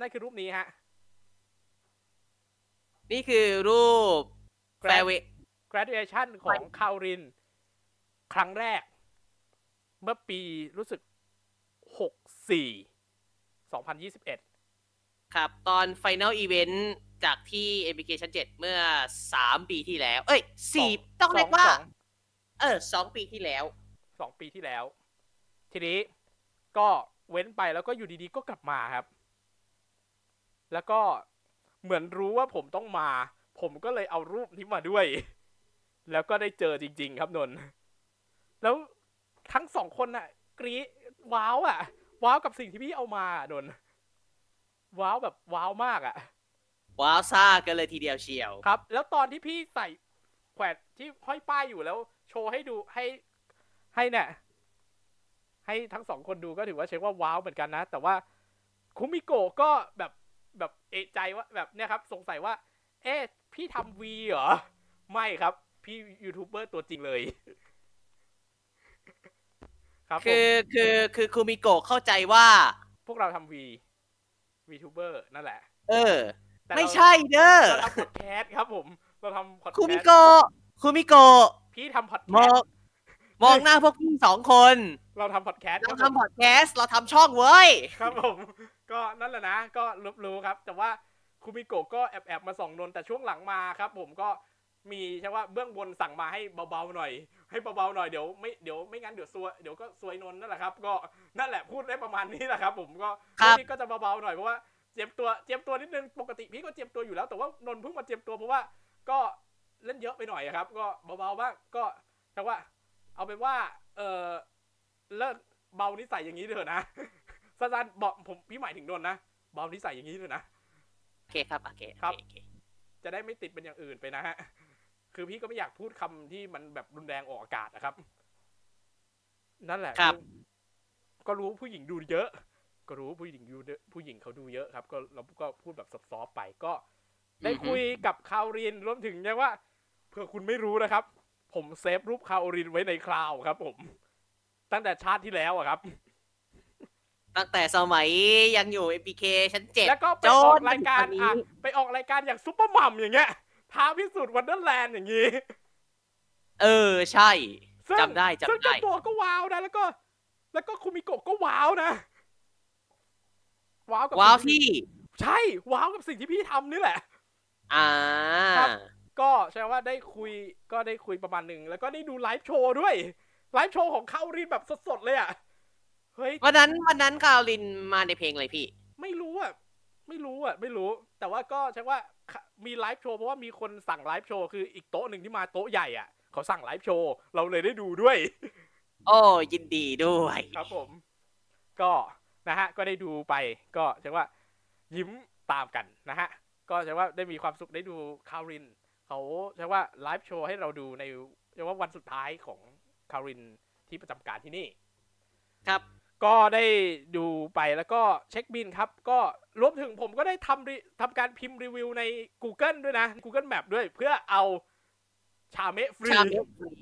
นั่นคือรูปนี้ฮะ นี่คือรูปแฟ Grad- เว graduation ของคาริน ครั้งแรก เมื่อปีรู้สึก64 2021 ครับ ตอน Final Event จากที่ Application 7เมื่อ3ปีที่แล้ว เอ้ย4ต้องเรียกว่าสองเออ2ปีที่แล้วสองปีที่แล้ว ทีนี้ก็เว้นไปแล้วก็อยู่ดีๆก็กลับมาครับ แล้วก็เหมือนรู้ว่าผมต้องมา ผมก็เลยเอารูปนี้มาด้วย แล้วก็ได้เจอจริง ๆ ครับนนท์แล้วทั้งสองคนน่ะ กรี๊ดว้าวอะ ว้าวกับสิ่งที่พี่เอามาอะนนท์ ว้าวแบบว้าวมากอะ ว้าวซ่ากันเลยทีเดียวเชียว ครับ แล้วตอนที่พี่ใส่แขวนที่ห้อยป้ายอยู่แล้ว โชว์ให้ดูให้ให้เนี่ยให้ทั้งสองคนดูก็ถือว่าเช็คว่าว้าวเหมือนกันนะ แต่ว่าคุมิโกะก็แบบแบบเอะใจว่าแบบเนี่ยครับ สงสัยว่า เอ๊ะพี่ทำวีเหรอ ไม่ครับ พี่ยูทูบเบอร์ตัวจริงเลยครับผมคือคือคือคูมิโกะเข้าใจว่า พวกเราทำวี วีทูบเบอร์นั่นแหละ เออแต่เราไม่ใช่เด้อเราทำพอดแคสต์ครับผม เราทำพอดแคคูมิสต์โกะคูมิโกะพี่ทำพอดแคมอสงต์มองหน้าพวกพี่สองคน เราทำพอดแคสต์คเรารับผมทำพอดแคสต์ เราทำช่องเว้ย ครับผม ก็นั่นแหละนะ ก็รับรู้ครับ แต่ว่าคุมิโกะก็แอบแอบๆมาส่องนนท์แต่ช่วงหลังมาครับ ผมก็ มีใช่ว่าเบื้องบนสั่งมาให้เบาๆหน่อย ให้เบาๆหน่อยเดี๋ยวไม่เดี๋ยวไม่งั้นเดี๋ยวซวยเดี๋ยวก็ซวยนนท์นั่นแหละครับ ก็นั่นแหละพูดได้ประมาณนี้แหละครับ ผมก็ครับช่วงนี้ก็จะเบาๆหน่อยเพราะว่าเจียมตัวเจียมตัวนิดนึงปกติพี่ก็เจียมตัวอยู่แล้วแต่ว่านนท์เพิ่งมาเจียมตัวเพราะว่าก็เล่นเยอะไปหน่อยอะครับ ก็เบาๆบ้างก็แต่ว่า เอาเป็นว่า เออเลิกเบานิสัยอย่างนี้เถอะนะสั้นๆบอกผมพี่หมายถึงนนท์นะเบานิสัยอย่างนี้เถอะนะโอเคครับโอเคครับโอเคจะได้ไม่ติดเป็นอย่างอื่นไปนะฮะ คือพี่ก็ไม่อยากพูดคำที่มันแบบรุนแรงออกอากาศนะครับ นั่นแหละครับ ก็รู้ผู้หญิงดูเยอะ ก็รู้ผู้หญิงดูเยอะผู้หญิงเขาดูเยอะครับ ก็เราก็พูดแบบ soft ๆไปก็ ได้คุยกับคาโอรินรวมถึงเนี่ยว่าเผื่อคุณไม่รู้นะครับ ผมเซฟรูปคาโอรินไว้ใน cloud ครับ ผม ตั้งแต่ชาติที่แล้วอะครับตั้งแต่สมัยยังอยู่ APK ชั้นเจ็ดแล้วก็ไปออกรายการถึงตอนนี้อะไปออกรายการอย่างซุปเปอร์มัมอย่างเงี้ย ท้าพิสูจน์วันเดอร์แลนด์อย่างงี้ เออใช่ซึ่งจำได้ซึ่งจำได้เจ้าตัววก็ว้าวนะแล้วก็ แล้วก็คุมิโกะก็ว้าวนะว้าวกับว้าวสิ่งที่ ใช่ว้าวกับสิ่งที่พี่ทำนี่แหละ อ่าครับก็ใช่ว่าได้คุยก็ได้คุยประมาณหนึ่งแล้วก็ได้ดู live show ด้วย live show ของคารินแบบสดๆเลยอะเฮ้ยวันนั้นวันนั้นคาโรรินมาในเพลงอะไรพี่ ไม่รู้อะไม่รู้อะไม่รู้ แต่ว่าก็ใช่ว่า มี live show เพราะว่ามีคนสั่ง live show คืออีกโต๊ะหนึ่งที่มาโต๊ะใหญ่อะ เขาสั่ง live show เราเลยได้ดูด้วย โอ้ยินดีด้วยครับผม ก็นะฮะ ก็ได้ดูไป ก็ใช่ว่า ยิ้มตามกันนะฮะ ก็ใช่ว่าได้มีความสุขได้ดูคาริน เขาใช่ว่า live show ให้เราดูในใช่ว่าวันสุดท้ายของคารินที่ประจำการที่นี่ ครับ ก็ได้ดูไปแล้วก็เช็คบินครับ ก็รวมถึงผมก็ได้ทำรีทำการพิมพ์รีวิวใน Google ด้วยนะ Google Map ด้วยเพื่อเอาชาเมะฟรีชาเมะฟรี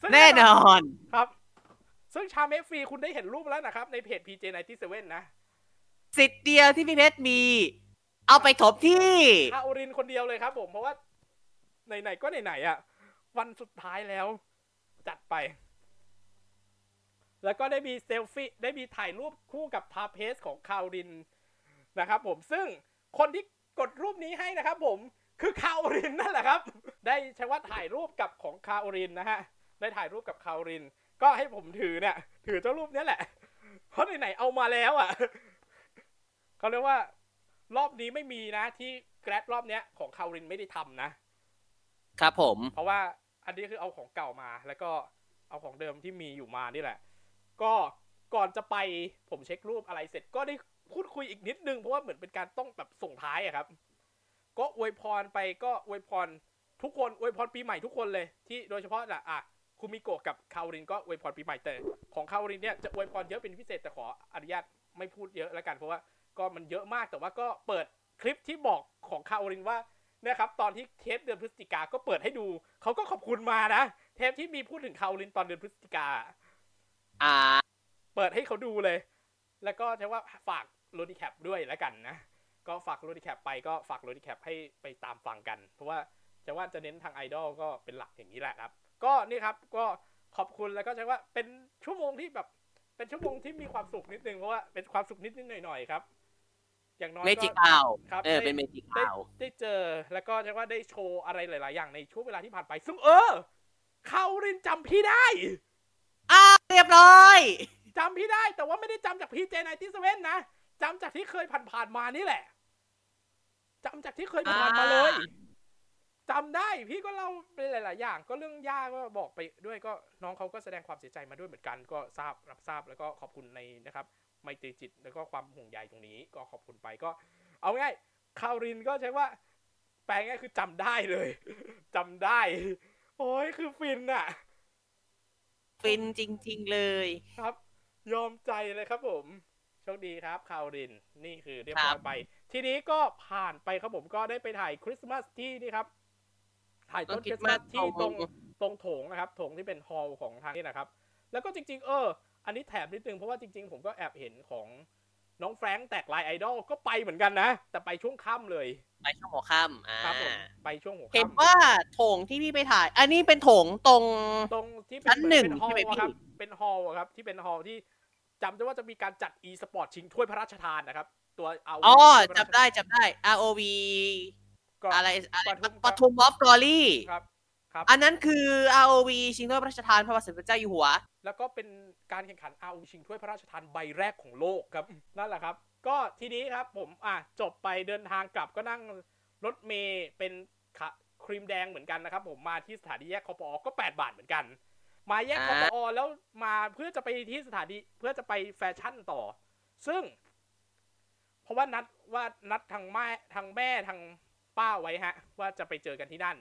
ซึ่งแน่นอนครับ ซึ่งชาเมะฟรีคุณได้เห็นรูปแล้วนะครับ ในเพจ PJ97 นะ สิทธิ์เดียวที่พี่เพชรมี เอาไปถมที่คาโอรินคนเดียวเลยครับผมเพราะว่า ไหน ๆ ก็ไหน ๆ อะ วันสุดท้ายแล้ว จัดไป แล้วก็ได้มีเซลฟี่ได้มีถ่ายรูปคู่กับทาเพสของคาวรินนะครับผมซึ่งคนที่กดรูปนี้ให้นะครับผมคือคาวรินนั่นแหละครับ ได้ใช้ว่าถ่ายรูปกับของคาวรินนะฮะได้ถ่ายรูปกับคาวริน ก็ให้ผมถือเนี่ยถือเจ้ารูปเนี้ยแหละ เพราะไหนๆเอามาแล้วอะเขาเรียกว่ารอบนี้ไม่มีนะที่แกรดรอบเนี้ยของคาวรินไม่ได้ทำนะ ครับผม เพราะว่าอันนี้คือเอาของเก่ามาแล้วก็เอาของเดิมที่มีอยู่มานี่แหละ ก็ก่อนจะไปผมเช็ครูปอะไรเสร็จก็ได้พูดคุยอีกนิดนึง เพราะว่าเหมือนเป็นการต้องแบบส่งท้ายอะครับ ก็อวยพรไปก็อวยพรทุกคนอวยพรปีใหม่ทุกคนเลยที่โดยเฉพาะน่ะอะคุมิโกะกับคาวรินก็อวยพรปีใหม่แต่ ของคาวรินเนี่ยจะอวยพรเยอะเป็นพิเศษแต่ขออนุญาตไม่พูดเยอะแล้วกันเพราะว่าก็มันเยอะมากแต่ว่าก็เปิดคลิปที่บอกของคาวรินว่านะครับตอนที่เทปเดือนพฤศจิกาก็เปิดให้ดูเขาก็ขอบคุณมานะ เทปที่มีพูดถึงคาโอลินตอนเดือนพฤศจิกา อ่า เปิดให้เขาดูเลย แล้วก็ใช้ว่าฝากโรดิแคปด้วยแล้วกันนะ ก็ฝากโรดิแคปไปก็ฝากโรดิแคปให้ไปตามฟังกัน เพราะว่าจะว่าจะเน้นทางไอดอลก็เป็นหลักอย่างนี้แหละครับ ก็นี่ครับก็ขอบคุณแล้วก็ใช้ว่าเป็นชั่วโมงที่แบบ เป็นชั่วโมงที่มีความสุขนิดนึงเพราะว่าเป็นความสุขนิดนิดหน่อยหน่อยๆครับ อย่างน้อยเมก็จิกอ้าวครับเออได้เป็นเมจิกได้อ้าวได้เจอแล้วก็เรียกว่าได้โชว์อะไรหลาย ๆ อย่างในช่วงเวลาที่ผ่านไป ซึ่งเออเขารินจำพี่ได้ อ้าวเรียบร้อยจำพี่ได้แต่ว่าไม่ได้จำจากพีเจไนที่เซเว่นนะจำจากที่เคยผ่านๆมานี่แหละจำจากที่เคยผ่านๆมาเลยจำได้พี่ก็เล่าไปหลาย ๆ อย่าง ก็เรื่องย่าก็บอกไปด้วยก็น้องเขาก็แสดงความเสียใจมาด้วยเหมือนกันก็ทราบรับทราบแล้วก็ขอบคุณในนะครับไมตรีจิตแล้วก็ความห่วงใยตรงนี้ ก็ขอบคุณไปก็ เอาง่ายคารินก็ใช้ว่า แปลง่ายคือจำได้เลยจำได้ โอ้ยคือฟินอะ ฟินจริง ๆ เลย ครับ ยอมใจเลยครับผม โชคดีครับคาริน นี่คือเรียบร้อครัยบไป ทีนี้ก็ผ่านไปครับผมก็ได้ไปถ่ายคริสต์มาสที่นี่ครับ ถ่ายต้นคริสต์มาสที่ตรงตรงโถงนะครับโถงที่เป็นฮอลล์ของทางนี่นะครับ แล้วก็จริง ๆ เออ อันนี้แถมนิดนึงเพราะว่าจริง ๆ ผมก็แอบเห็นของ น้องแฟรงค์แตกลายไอดอลก็ไปเหมือนกันนะ แต่ไปช่วงค่ำเลย ไปช่วงหัวค่ำอ่าครับผมไปช่วงหัวเห็นค่ำว่าโถงที่พี่ไปถ่าย อันนี้เป็นโถงตรงตรงที่เป็ชั้นหนึ่งเป็นฮอลใช่ไหมล์พี่อะครับ เป็นฮอลล์อะครับ ที่เป็นฮอลล์ที่จำได้ว่าจะมีการจัด e สปอร์ตชิงถ้วยพระราชทานนะครับ ตัวเอาอ๋อจำได้จำได้ ROV ก็อะไรอะไรปทุมปทุมออฟกอรี่ครับ ครับ อันนั้นคือ ROV ชิงถ้วยพระราชทานพระบาทสมเด็จพระเจ้าอยู่หัว แล้วก็เป็นการแข่งขันอาชิงถ้วยพระราชทานใบแรกของโลกครับ นั่นแหละครับ ก็ทีนี้ครับผมอะจบไปเดินทางกลับก็นั่งรถเมย์เป็นขะครีมแดงเหมือนกันนะครับ ผมมาที่สถานีแยกคอปอก็ 8 บาทเหมือนกัน มาแยกคออ่าปอแล้วมาเพื่อจะไปที่สถานีเพื่อจะไปแฟชั่นต่อ ซึ่ง เพราะว่านัดว่านัดทางแม่ทางแม่ทางป้าไว้ฮะ ว่าจะไปเจอกันที่นั่น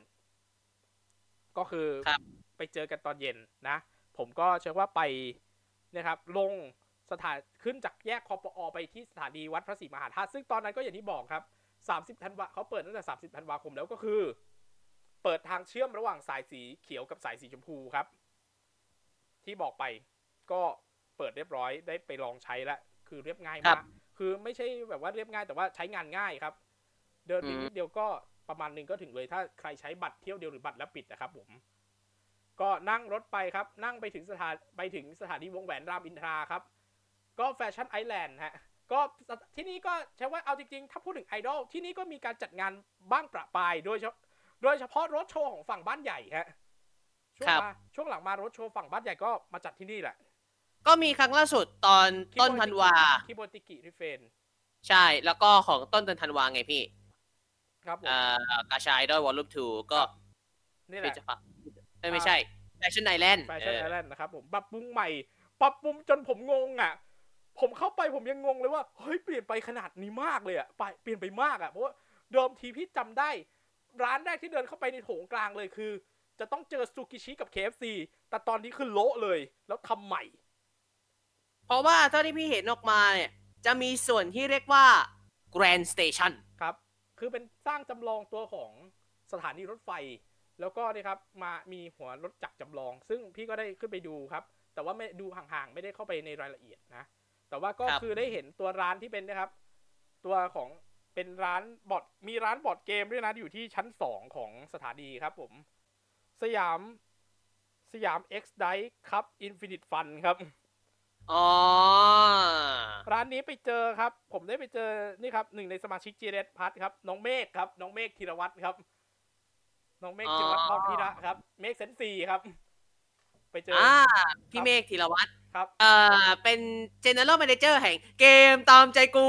ก็คือครับไปเจอกันตอนเย็นนะ ผมก็เชื่อว่าไปนะครับ ลงสถานขึ้นจากแยกคอปอไปที่สถานีวัดพระศรีมหาธาตุซึ่งตอนนั้นก็อย่างที่บอกครับ 30ธันวาเขาเปิดตั้งแต่ 30ธันวาคมแล้วก็คือ เปิดทางเชื่อมระหว่างสายสีเขียวกับสายสีชมพูครับ ที่บอกไปก็เปิดเรียบร้อยได้ไปลองใช้แล้วคือเรียบง่ายครัมากบคือไม่ใช่แบบว่าเรียบง่ายแต่ว่าใช้งานง่ายครับ เดินไปอืมนิดเดียวก็ ประมาณหนึ่งก็ถึงเลยถ้าใครใช้บัตรเที่ยวเดียวหรือบัตรแล้วปิดนะครับผมก็นั่งรถไปครับ นั่งไปถึงสถานไปถึงสถานีวงแหวนรามอินทราครับ ก็แฟชั่นไอแลนด์ฮะก็ที่นี่ก็ใช้ว่าเอาจริงๆ ถ้าพูดถึงไอดอลที่นี่ก็มีการจัดงานบ้างประปรายโดยเฉพาะโดยเฉพาะรถโชว์ของฝั่งบ้านใหญ่ฮะช่วงครับมาช่วงหลังมารถโชว์ฝั่งบ้านใหญ่ก็มาจัดที่นี่แหละ ก็มีครั้งล่าสุดตอนต้นธันวาที่โบติกิริเฟน ใช่แล้วก็ของต้นเดือนธันวาไงพี่ ครับผมอ่ากาชายดอยวอลลุ่มทูก็ครับนี่แหเป็นละจะปะเอ้ยไม่ใช่แฟชั่นไอแลนด์แฟชั่นไอแลนด์นะครับผมปรับปรุงใหม่ปรับปรุงจนผมงงอะ ผมเข้าไปผมยังงงเลยว่าเฮ้ยเปลี่ยนไปขนาดนี้มากเลยอะไปเปลี่ยนไปมากอะเพราะว่าเดิมทีพี่จำได้ ร้านแรกที่เดินเข้าไปในโถงกลางเลยคือ จะต้องเจอซูกิชิกับ KFC แต่ตอนนี้คือโละเลย แล้วทำใหม่ เพราะว่าเท่าที่พี่เห็นออกมาเนี่ยจะมีส่วนที่เรียกว่า Grand Station ครับ คือเป็นสร้างจำลองตัวของสถานีรถไฟ แล้วก็นี่ครับมามีหัวรถจักรจำลอง ซึ่งพี่ก็ได้ขึ้นไปดูครับ แต่ว่าไม่ดูห่างๆ ไม่ได้เข้าไปในรายละเอียดนะ แต่ว่าก็ค,คือได้เห็นตัวร้านที่เป็นนะครับ ตัวของเป็นร้านบอดมีร้านบอดเกมด้วยนะอยู่ที่ชั้นสองของสถานีครับผม สยามสยาม X Dice ครับ Infinite Fun ครับ อ๋อ ร้านนี้ไปเจอครับ ผมได้ไปเจอนี่ครับหนึ่งในสมาชิก g เ s พัทครับ น้องเมฆครับ น้องเมฆธีรวัตรครับ น้องเมฆธีรวัตรอ๋อทองพีระครับ เมฆเซนซีครับ ไปเจออ่าพี่เมฆธีรวัตรครับ เอ่อ เป็น general manager แห่งเกมตามใจกู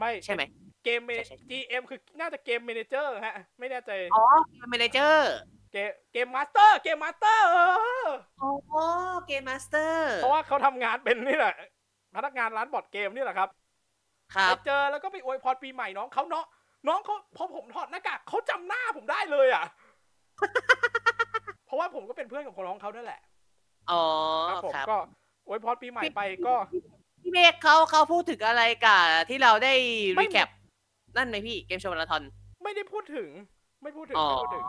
ไม่ใช่ไหมเกมเมใช่ใช่ GM คือน่าจะเกมเมนเจอร์ฮะ ไม่แน่ใจ อ๋อเกม manager เกมเกมมาสเตอร์ เกมมาสเตอร์อ๋อ game master เพราะว่าเขาทำงานเป็นนี่แหละพนักงานร้านบอร์ดเกมนี่แหละครับครับไปเจอแล้วก็ไปอวยพรปีใหม่น้องเขาเนาะน้องเขาพอผมถอดหน้ากากเขาจำหน้าผมได้เลยอะ เพราะว่าผมก็เป็นเพื่อนกับคนน้องเขานั่นแหละอ๋อครับผมครับ ก็อวยพรปีใหม่ไปก็ พี่เมฆเขาเขาพูดถึงอะไรกับที่เราได้ไม่ recapนั่นไหมพี่เกมโชว์มาราธอนไม่ได้พูดถึง ไม่พูดถึงอ๋อ ไม่พูดถึง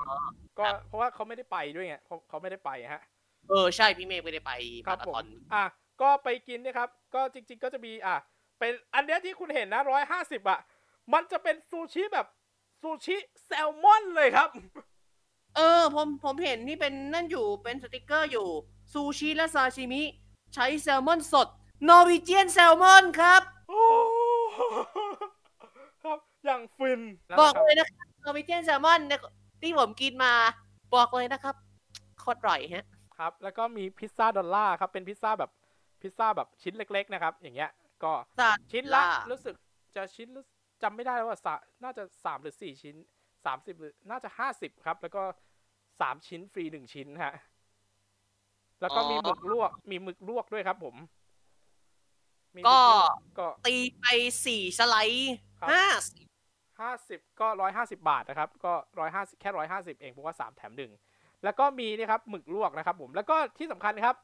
ก็ครับเพราะว่าเขาไม่ได้ไปด้วยไงเขาเขาไม่ได้ไปฮะ เออใช่พี่เมฆไม่ได้ไปมารับราธอนอะครับผมก็ไปกินนะครับ ก็จริง ๆ ก็จะมีอะเป็นอันเนี้ยที่คุณเห็นนะร้อยห้าสิบอะ มันจะเป็นซูชิแบบซูชิแซลมอนเลยครับ เออผมผมเห็นที่เป็นนั่นอยู่เป็นสติกเกอร์อยู่ซูชิและซาชิมิ ใช้แซลมอนสด Norwegian salmon ครับ โอ้ ครับ อย่างฟินบอกนะครับเลยนะครับ Norwegian salmon เนี่ยที่ผมกินมาบอกเลยนะครับโคตรอร่อยฮะครับ แล้วก็มีพิซซ่าดอลลาร์ครับ เป็นพิซซ่าแบบพิซซ่าแบบชิ้นเล็ก ๆ นะครับ อย่างเงี้ย ก็สัตว์ชิ้นละล่ะรู้สึกจะชิ้นละจำไม่ได้แล้วว่าสะน่าจะสามหรือสี่ชิ้นสามสิบหรือน่าจะห้าสิบครับ แล้วก็สามชิ้นฟรีหนึ่งชิ้นฮะแล้วก็มีหมึกลวก มีหมึกลวกด้วยครับผมมีหมึก็ลวก็ตีไปสี่สไลด์ครับ ห้าห้าสิบก็ร้อยห้าสิบาทนะครับก็ร้อยห้าแค่ร้อยห้าสิบเองเพราะว่าสามแถมหนึ่งแล้วก็มีนี่ครับหมึกลวกนะครับผมแล้วก็ที่สำคัญครับ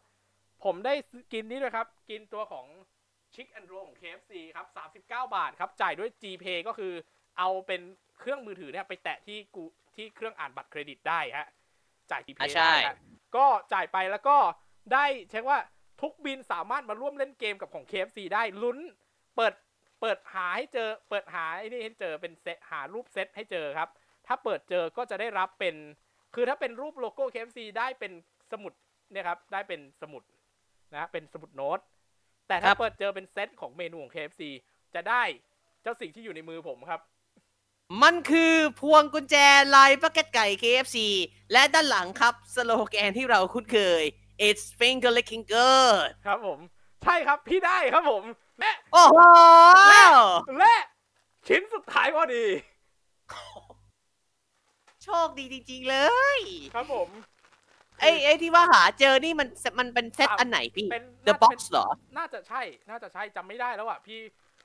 ผมได้ซื้อกินนี่ด้วยครับ กินตัวของชิคแอนโรของ KFC ครับสามสิบเก้าบาทครับ จ่ายด้วย GPay ก็คือเอาเป็นเครื่องมือถือเนี่ยไปแตะที่กูที่เครื่องอ่านบัตรเครดิตได้ฮะจ่าย GPay อะใช่ได้ฮะก็จ่ายไปแล้วก็ได้เช็คว่าทุกบินสามารถมาร่วมเล่นเกมกับของ KFC ได้ลุ้นเปิด เปิดหาให้เจอ เปิดหาไอ้นี่ให้เจอเป็นเซตหารูปเซตให้เจอครับ ถ้าเปิดเจอก็จะได้รับเป็น คือถ้าเป็นรูปโลโก้ KFC ได้เป็นสมุดเนี่ยครับ ได้เป็นสมุดนะเป็นสมุดโน้ต แต่คถ้ารับเปิดเจอเป็นเซตของเมนูของ KFC จะได้เจ้าสิ่งที่อยู่ในมือผมครับ มันคือพวงกุญแจลายปักเก็ตไก่ KFC และด้านหลังครับสโลแกนที่เราคุ้นเคย it's finger licking good ครับผม ใช่ครับพี่ได้ครับผม และโอ้โหและชิ้นสุดท้ายพอดี โชคดีจริง ๆ เลย ครับผม ไอ้ไอ้ที่ว่าหาเจอนี่มันมันเป็นเซตครับอันไหนพี่ เป็น The น่าจะ Box เป็นเหรอ น่าจะใช่ น่าจะใช่จำไม่ได้แล้วอะพี่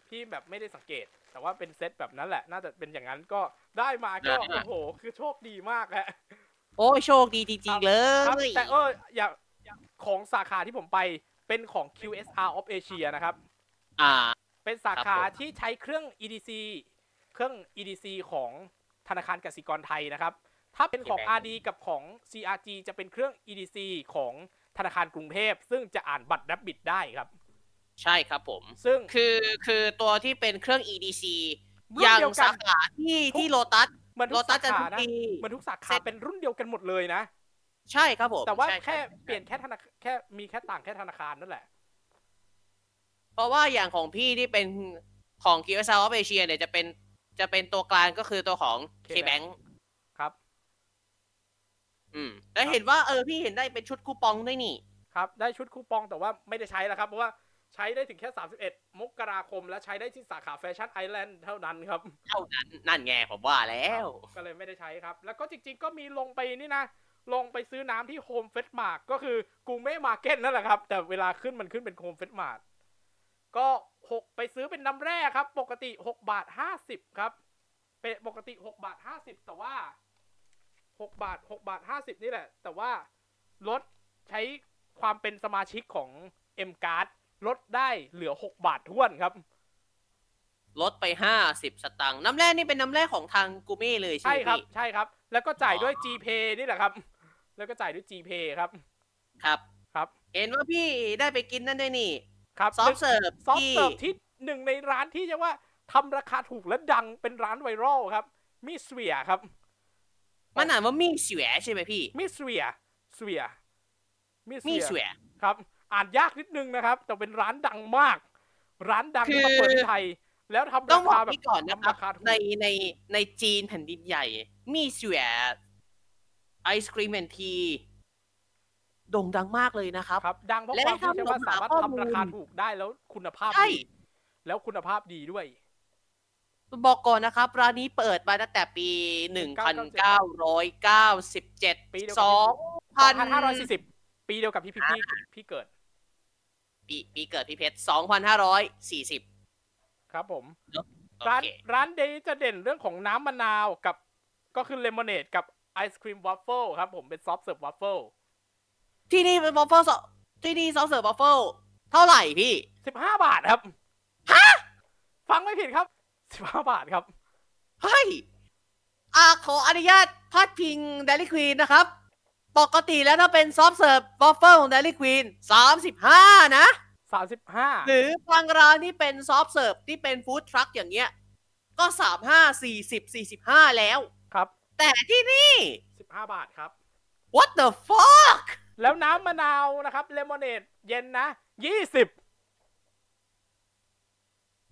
พี่แบบไม่ได้สังเกต แต่ว่าเป็นเซตแบบนั้นแหละ น่าจะเป็นอย่างนั้นก็ได้มาก็อ่าโอ้โห คือโชคดีมากฮะโอ้ยโชคดีจริง ๆ เลครับย แต่เอออย่าของสาขาที่ผมไปเป็นของ QSR of Asia นะครับ อ่า เป็นสาครับขาผมที่ใช้เครื่อง EDC เครื่อง EDC ของธนาคารกสิกรไทยนะครับ ถ้าเป็นของ RD กับของ CRG จะเป็นเครื่อง EDC ของธนาคารกรุงเทพ ซึ่งจะอ่านบัตรดับบิดได้ครับ ใช่ครับผม ซึ่งคือคือตัวที่เป็นเครื่อง EDC รุ่นอย่างเดียวกันสาขาที่ที่โลตัสเหมือนโลทุกตัสาสจะขาทุกนะปีเหมือนทุกสาขาเซ็ตเป็นรุ่นเดียวกันหมดเลยนะ ใช่ครับผม แต่ว่าใช่แค่รับเปลี่ยนแค่ธนาคารแค่มีแค่ต่างแค่ธนาคารนั่นแหละ เพราะว่าอย่างของพี่ที่เป็นของ q s l of Asia เนี่ยจะเป็นจะเป็นตัวกลางก็คือตัวของ K-Bank K-Bank ครับ อืม แล้วเห็นว่าเออพี่เห็นได้เป็นชุดคูปองด้วยนี่ ครับ ได้ชุดคูปองแต่ว่าไม่ได้ใช้แล้วครับ เพราะว่าใช้ได้ถึงแค่ 31 มกราคม และใช้ได้ที่สาขาแฟชั่นไอแลนด์เท่านั้นครับ เท่านั้น นั่นไงผมว่าแล้ว ก็เลยไม่ได้ใช้ครับ แล้วก็จริง ๆ ก็มีลงไปนี่นะ ลงไปซื้อน้ำที่ Home Fresh Mart ก็คือกูเม่มาร์เก็ตนั่นแหละครับ แต่เวลาขึ้นมันขึ้นเป็นโฮมเฟสมาร์ก ก็หกไปซื้อเป็นน้ำแร่ครับ ปกติ 6 บาท 50 ครับ เป็นปกติ 6 บาท 50 แต่ว่า 6 บาท 6 บาท 50 นี่แหละ แต่ว่าลดใช้ความเป็นสมาชิกของ M Card ลดได้เหลือ 6 บาทท้วนครับ ลดไปห้าสิบสตางค์น้ำแร่นี่เป็นน้ำแร่ของทางกูเม่เลยใช่ใช่ไหมครับ พี่ ใช่ครับ แล้วก็จ่ายด้วยอ๋อ GPay นี่แหละครับ แล้วก็จ่ายด้วย GPay ครับ ครับ ครับ เห็นว่าพี่ได้ไปกินนั่นด้วยนี่ ครับ soft serve soft ที่เสิร์ฟที่หนึ่งในร้านที่จะว่าทำราคาถูกและดังเป็นร้านไวรัลครับ มิสเวียครับ มันอ่านว่ามี่เสวยใช่ไหมพี่ มิสเวียสเวียมิสมี่เวีเสวยครับ อ่านยากนิดนึงนะครับ แต่เป็นร้านดังมาก ร้านดังคือที่มาเปิดที่ไทย แล้วทำต้อรางบอคากแบบพี่ก่อนนะครับทำราคาถูกในในในจีนแผ่นดินใหญ่มี่เสวยไอศครีมแอนที โด่งดังมากเลยนะครับ ครับ ดังเพราะและความที่ถ้าใช่ว่าผมหาสามารถข้อทำราคามูลถูกได้แล้วคุณภาพใช่ดีแล้วคุณภาพดีด้วย บอกก่อนนะครับ ร้านนี้เปิดมาตั้งแต่ปี 1997 ปีเดียวกับสองพัน2540 ปีเดียวกับที่พี่พี่พี่เกิด ปีปีเกิดพี่เพชร 2540 ครับผมโอเคร้าน ร้านเนี้ยจะเด่นเรื่องของน้ำมะนาวกับก็คือเลมอนเนดกับไอศครีมวัฟเฟิลครับผมเป็น soft serve waffle ที่นี่เป็นวอฟเฟิลที่นี่ soft serve waffle เท่าไหร่พี่สิบห้าบาทครับ ฮะ ฟังไม่ผิดครับสิบห้าบาทครับ เฮ้ยอ่าขออนุญาตพาดพิง Dairy Queen นะครับ ปกติแล้วถ้าเป็น soft serve waffle ของ Dairy Queen 35นะสามสิบห้าหรือบางร้านที่เป็น soft serve ที่เป็น food truck อย่างเงี้ย ก็35 40 45แล้ว ครับ แต่ที่นี่สิบห้าบาทครับ what the fuck แล้วน้ำมะนาวนะครับเลมอนเนดเย็นนะยี่สิบ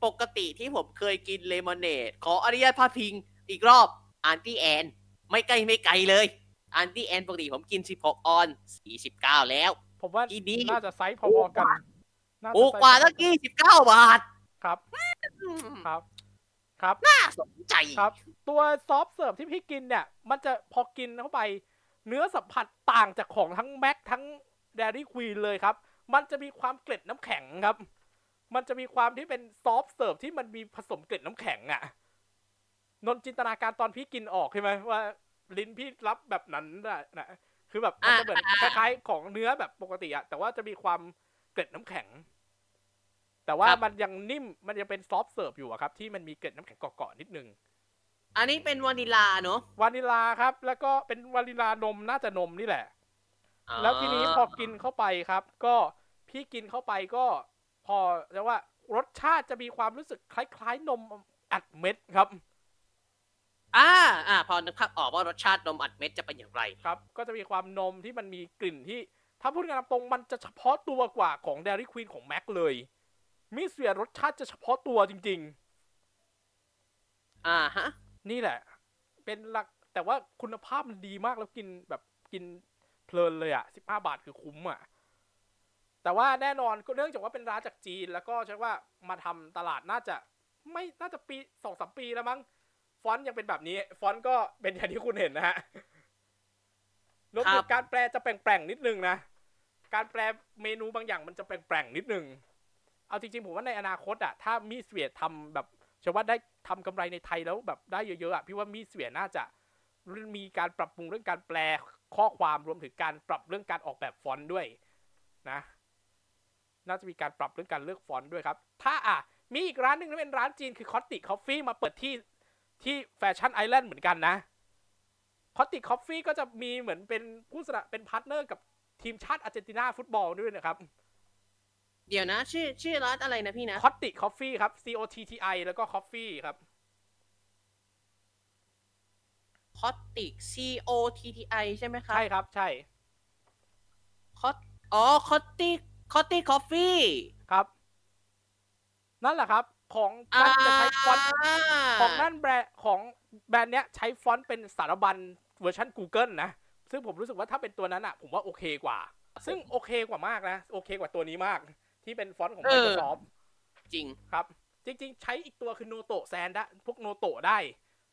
ปกติที่ผมเคยกินเลมอนเนดขออนุญาตพาดพิงอีกรอบ Auntie Anne's ไม่ไกลไม่ไกลเลย Auntie Anne's ปกติผมกิน 16 ออนซ์ 49 แล้ว ผมว่าอีนี่น่าจะไซส์พอๆกันน่จะถูกกว่าตั้งไซส์29บาท ครับอืมครับครับน่าสนใจครับ ตัว soft serve ที่พี่กินเนี่ย มันจะพอกินเข้าไป เนื้อสัมผัสต่างจากของทั้งแมคทั้ง Dairy Queen เลยครับ มันจะมีความเกล็ดน้ำแข็งครับ มันจะมีความที่เป็น soft serve ที่มันมีผสมเกล็ดน้ำแข็งอะ่ะ นนท์จินตนาการตอนพี่กินออกใช่ไหมว่า ลิ้นพี่รับแบบนั้นน่ะนะคือแบบมันจะเหมือนคล้ายๆของเนื้อแบบปกติอะแต่ว่าจะมีความเกล็ดน้ำแข็ง แต่ว่ามันยังนิ่มมันยังเป็นซอฟต์เสิร์ฟอยู่อะครับ ที่มันมีเกล็ดน้ำแข็งเกาะๆนิดนึง อันนี้เป็นวานิลาเนอะวานิลาครับ แล้วก็เป็นวานิลานมน่าจะนมนี่แหละ แล้วทีนี้พอกินเข้าไปครับ ก็พี่กินเข้าไปก็พอจะว่ารสชาติจะมีความรู้สึกคล้ายๆนมอัดเม็ดครับอ่าอ่าพอนึกภาพออกว่ารสชาตินมอัดเม็ดจะเป็นอย่างไรครับ ก็จะมีความนมที่มันมีกลิ่นที่ถ้าพูดกันตามตรงมันจะเฉพาะตัวกว่าของ Dairy Queen ของแม็กเลยมิสเวียรสชาติจะเฉพาะตัวจริงอ่าฮะๆ นี่แหละ เป็นหลักแต่ว่าคุณภาพมันดีมากแล้วกินแบบกินเพลินเลยอะสิบห้าบาทคือคุ้มอะแต่ว่าแน่นอนก็เนื่องจากว่าเป็นร้านจากจีน แล้วก็ใช่ว่ามาทำตลาดน่าจะไม่น่าจะปีสองสามปีแล้วมั้ง ฟอนต์ยังเป็นแบบนี้ ฟอนต์ก็เป็นอย่างที่คุณเห็นนะฮะรวมถึงการแปลครับจะแปลงๆนิดนึงนะ การแปลเมนูบางอย่างมันจะแปลงๆนิดนึง เอาจริงๆ ผมว่าในอนาคตอะถ้า Mixue ทำแบบเชื่อว่าได้ ทำกำไรในไทยแล้วแบบได้เยอะๆอะพี่ว่า Mixue น่าจะมีการปรับปรุงเรื่องการแปลข้อความรวมถึงการปรับเรื่องการออกแบบฟอนต์ด้วยนะน่าจะมีการปรับเรื่องการเลือกฟอนต์ด้วยครับ ถ้าอะมีอีกร้านหนึ่งที่เป็นร้านจีนคือ Cotti Coffee มาเปิดที่ที่แฟชั่นไอแลนด์เหมือนกันนะ Cotti Coffee ก็จะมีเหมือนเป็นผู้สนับเป็น partner กับทีมชาติอาร์เจนตินาฟุตบอลด้วยนะครับ เดี๋ยวนะ ชื่อชื่อร้านอะไรนะพี่นะ Cotti Coffee ครับ C O T T I แล้วก็ Coffee ครับ Cotti C O T T I ใช่ไหมครับ ใช่ครับ ใช่คอตอ๋อ Cotti Cotti Coffee ครับ นั่นแหละครับ ของนั่นจะใช้ฟอนต์ของนั่นแบรนด์ของแบรนด์เนี้ยใช้ฟอนต์เป็น Sarabun เวอร์ชัน Google นะ ซึ่งผมรู้สึกว่าถ้าเป็นตัวนั้นอะ ผมว่าโอเคกว่า ซึ่งโอเคกว่ามากนะ โอเคกว่าตัวนี้มาก ที่เป็นฟอนต์ของเออ Microsoft จริงครับ จริง ๆ ใช้อีกตัวคือ Noto Sans ได้พวก Noto ได้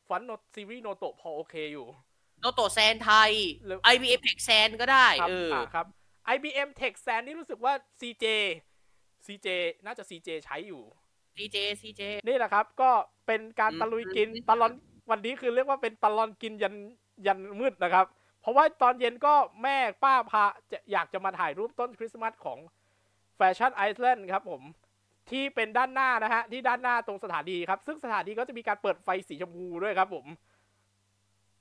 ฟอนต์โนซีรีส์ Noto พอโอเคอยู่ Noto Sans Thai หรือ IBM Tech แซนก็ได้ครับเอออ่าครับ IBM Tech Sand นี่รู้สึกว่า CJ CJ น่าจะ CJ ใช้อยู่ CJ CJ นี่แหละครับ ก็เป็นการอืมตะลุยกินตลอนวันนี้คือเรียกว่าเป็นตลอนกินยันยันมืดนะครับ เพราะว่าตอนเย็นก็แม่ป้าพาจะอยากจะมาถ่ายรูปต้นคริสต์มาสของแฟชั่นไอซ์แลนด์ครับผม ที่เป็นด้านหน้านะฮะที่ด้านหน้าตรงสถานีครับ ซึ่งสถานีก็จะมีการเปิดไฟสีชมพูด้วยครับผม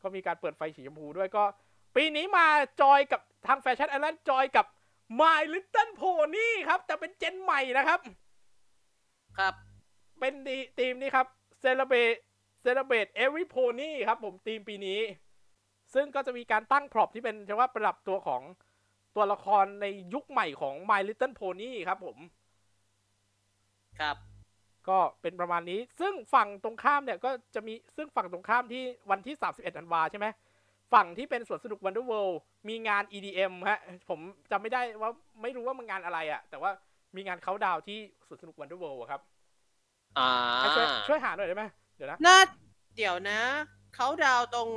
ก็มีการเปิดไฟสีชมพูด้วยก็ ปีนี้มาจอยกับทางแฟชั่นไอแลนด์จอยกับ My Little Pony ครับ แต่เป็น gen ใหม่นะครับ ครับ เป็นดีทีมนี้ครับ celebrate celebrate every pony ครับผมธีมปีนี้ ซึ่งก็จะมีการตั้ง prop ที่เป็นจะว่าประดับตัวของตัวละครในยุคใหม่ของ My Little Pony ครับผม ครับ ก็เป็นประมาณนี้ ซึ่งฝั่งตรงข้ามเนี่ยก็จะมีซึ่งฝั่งตรงข้ามที่วันที่ 31ธันวาใช่ไหมฝั่งที่เป็นสวนสนุก Wonder World มีงาน EDM ฮะ ผมจำไม่ได้ว่าไม่รู้ว่ามันงานอะไรอะแต่ว่ามีงานเขาดาวที่สวนสนุก Wonder World อะครับอ่าให้ช่วยช่วยหาหน่อยได้ไหมเดี๋ยวนะน่าเดี๋ยวนะเขาดาวตรง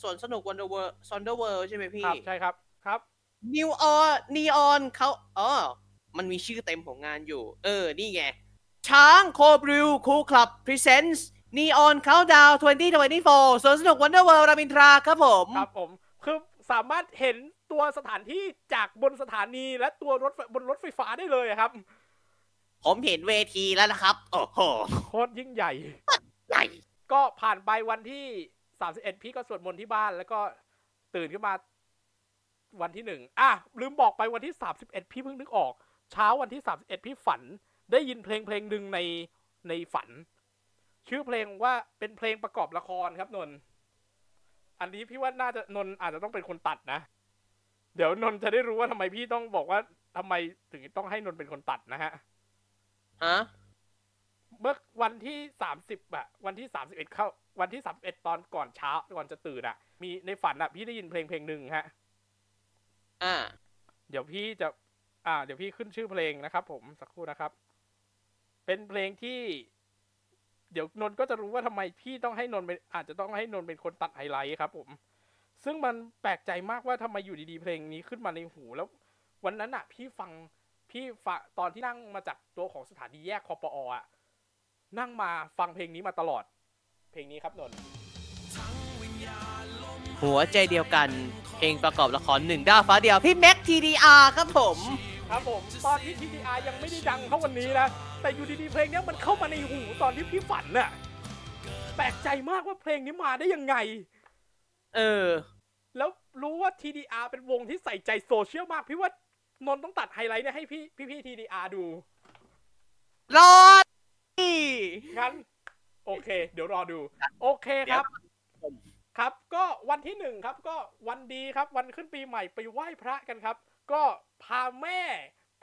สวนสนุกวันเดอร์เวิร์ Wonder World ใช่ไหมพี่ครับใช่ครับครับนิวออน neon count อ๋อมันมีชื่อเต็มของงานอยู่ เออ นี่ไง ช้าง Cold Brew Cool Club presents Neon Countdown 2024สวนสนุก Wonder World รามอินทราครับผมครับผม คือสามารถเห็นตัวสถานที่จากบนสถานีและตัวรถไฟบนรถไฟฟ้าได้เลยอะครับ ผมเห็นเวทีแล้วนะครับ โอ้โหโคตรยิ่งใหญ่ ใหญ่ ก็ผ่านไปวันที่ 31 พี่ก็สวดมนต์ที่บ้านแล้วก็ตื่นขึ้นมาวันที่หนึ่งอะลืมบอกไปวันที่ 31 พี่เพิ่งนึกออก เช้าวันที่ 31 พี่ฝัน ได้ยินเพลงเพลงหนึ่งในในฝัน ชื่อเพลงว่าเป็นเพลงประกอบละครครับนนท์อันนี้พี่ว่าน่าจะนนท์อาจจะต้องเป็นคนตัดนะ เดี๋ยวนนท์จะได้รู้ว่าทำไมพี่ต้องบอกว่าทำไมถึงต้องให้นนท์เป็นคนตัดนะฮะฮะเมื่อวันที่สามสิบอะวันที่สามสิบเอ็ดเข้า วันที่สามเอ็ดตอนก่อนเช้าก่อนจะตื่นอะมีในฝันอะพี่ได้ยินเพลงเพลงหนึ่งฮะ อ่า เดี๋ยวพี่จะ อ่า เดี๋ยวพี่ขึ้นชื่อเพลงนะครับ ผมสักครู่นะครับ เป็นเพลงที่ เดี๋ยวนนก็จะรู้ว่าทำไมพี่ต้องให้นนเป็นอาจจะต้องให้นนเป็นคนตัดไฮไลท์ครับ ผม ซึ่งมันแปลกใจมากว่าทำไมอยู่ดีๆเพลงนี้ขึ้นมาในหูแล้ว วันนั้นอะพี่ฟังพี่ฟังตอนที่นั่งมาจากตัวของสถานีแยกคอปออะนั่งมาฟังเพลงนี้มาตลอด เพลงนี้ครับนนท์หัวใจเดียวกัน เพลงประกอบละครหนึ่งดาวฟ้าเดียวพี่แม็ก TDR ครับผม ครับผมตอนที่ TDR ยังไม่ได้ดังเท่าวันนี้นะ แต่อยู่ดีๆเพลงเนี้ยมันเข้ามาในหูตอนที่พี่ฝันน่ะแปลกใจมากว่าเพลงนี้มาได้ยังไง เออ แล้วรู้ว่า TDR เป็นวงที่ใส่ใจโซเชียลมาก พี่ว่านนท์ต้องตัดไฮไลท์เนี่ยให้พี่พี่พี่ TDR ดู รอดงั้น โอเค เดี๋ยวรอดู โอเคครับ ครับ ก็วันที่หนึ่งครับ ก็วันดีครับ วันขึ้นปีใหม่ไปไหว้พระกันครับ ก็พาแม่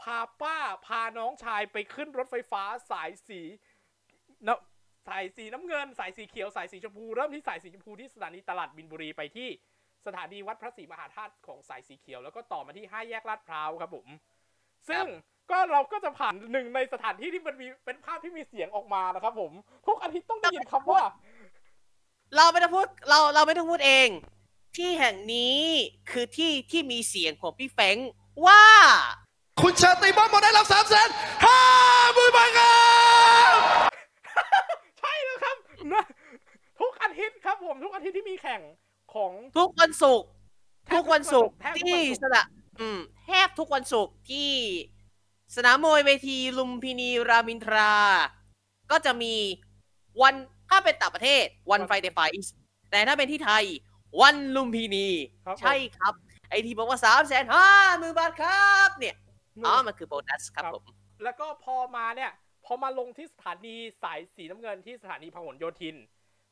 พาป้า พาน้องชายไปขึ้นรถไฟฟ้าสายสีนะสายสีน้ำเงิน สายสีเขียว สายสีชมพู เริ่มที่สายสีชมพูที่สถานีตลาดบินบุรีไปที่สถานีวัดพระศรีมหาธาตุของสายสีเขียว แล้วก็ต่อมาที่ห้าแยกลาดพร้าวครับผม ซึ่งก็เราก็จะผ่านหนึ่งในสถานที่ที่มันมีเป็นภาพที่มีเสียงออกมานะครับผม ทุกอาทิตย์ต้องได้ยินคำว่า เราไม่ต้องพูดเราเราไม่ต้องพูดเอง ที่แห่งนี้คือที่ที่มีเสียงของพี่แฟรงค์ว่า คุณชาตรีบอมหมดได้รับสามแสนห้าหมื่นบาทครับใช่แล้วครับนะทุกอาทิตย์ครับผมทุกอาทิตย์ที่มีแข่งของทุกวันศุกร์แทบทุกวันศุกร์แทบทุกวันศุกร์ที่สนามอืมแทบทุกวันศุกร์ที่สนามมวยเวทีลุมพินีรามินทรา ก็จะมีวันถ้าเป็นต่างประเทศวันไฟเดย์ไฟแต่ถ้าเป็นที่ไทย วันลุมพินี ครับผม ใช่ครับ ไอที่บอกว่าสามแสนห้าหมื่นบาทครับเนี่ยอ๋อมันคือโบนัสครับครับผม แล้วก็พอมาเนี่ย พอมาลงที่สถานีสายสีน้ำเงินที่สถานีพหลโยธิน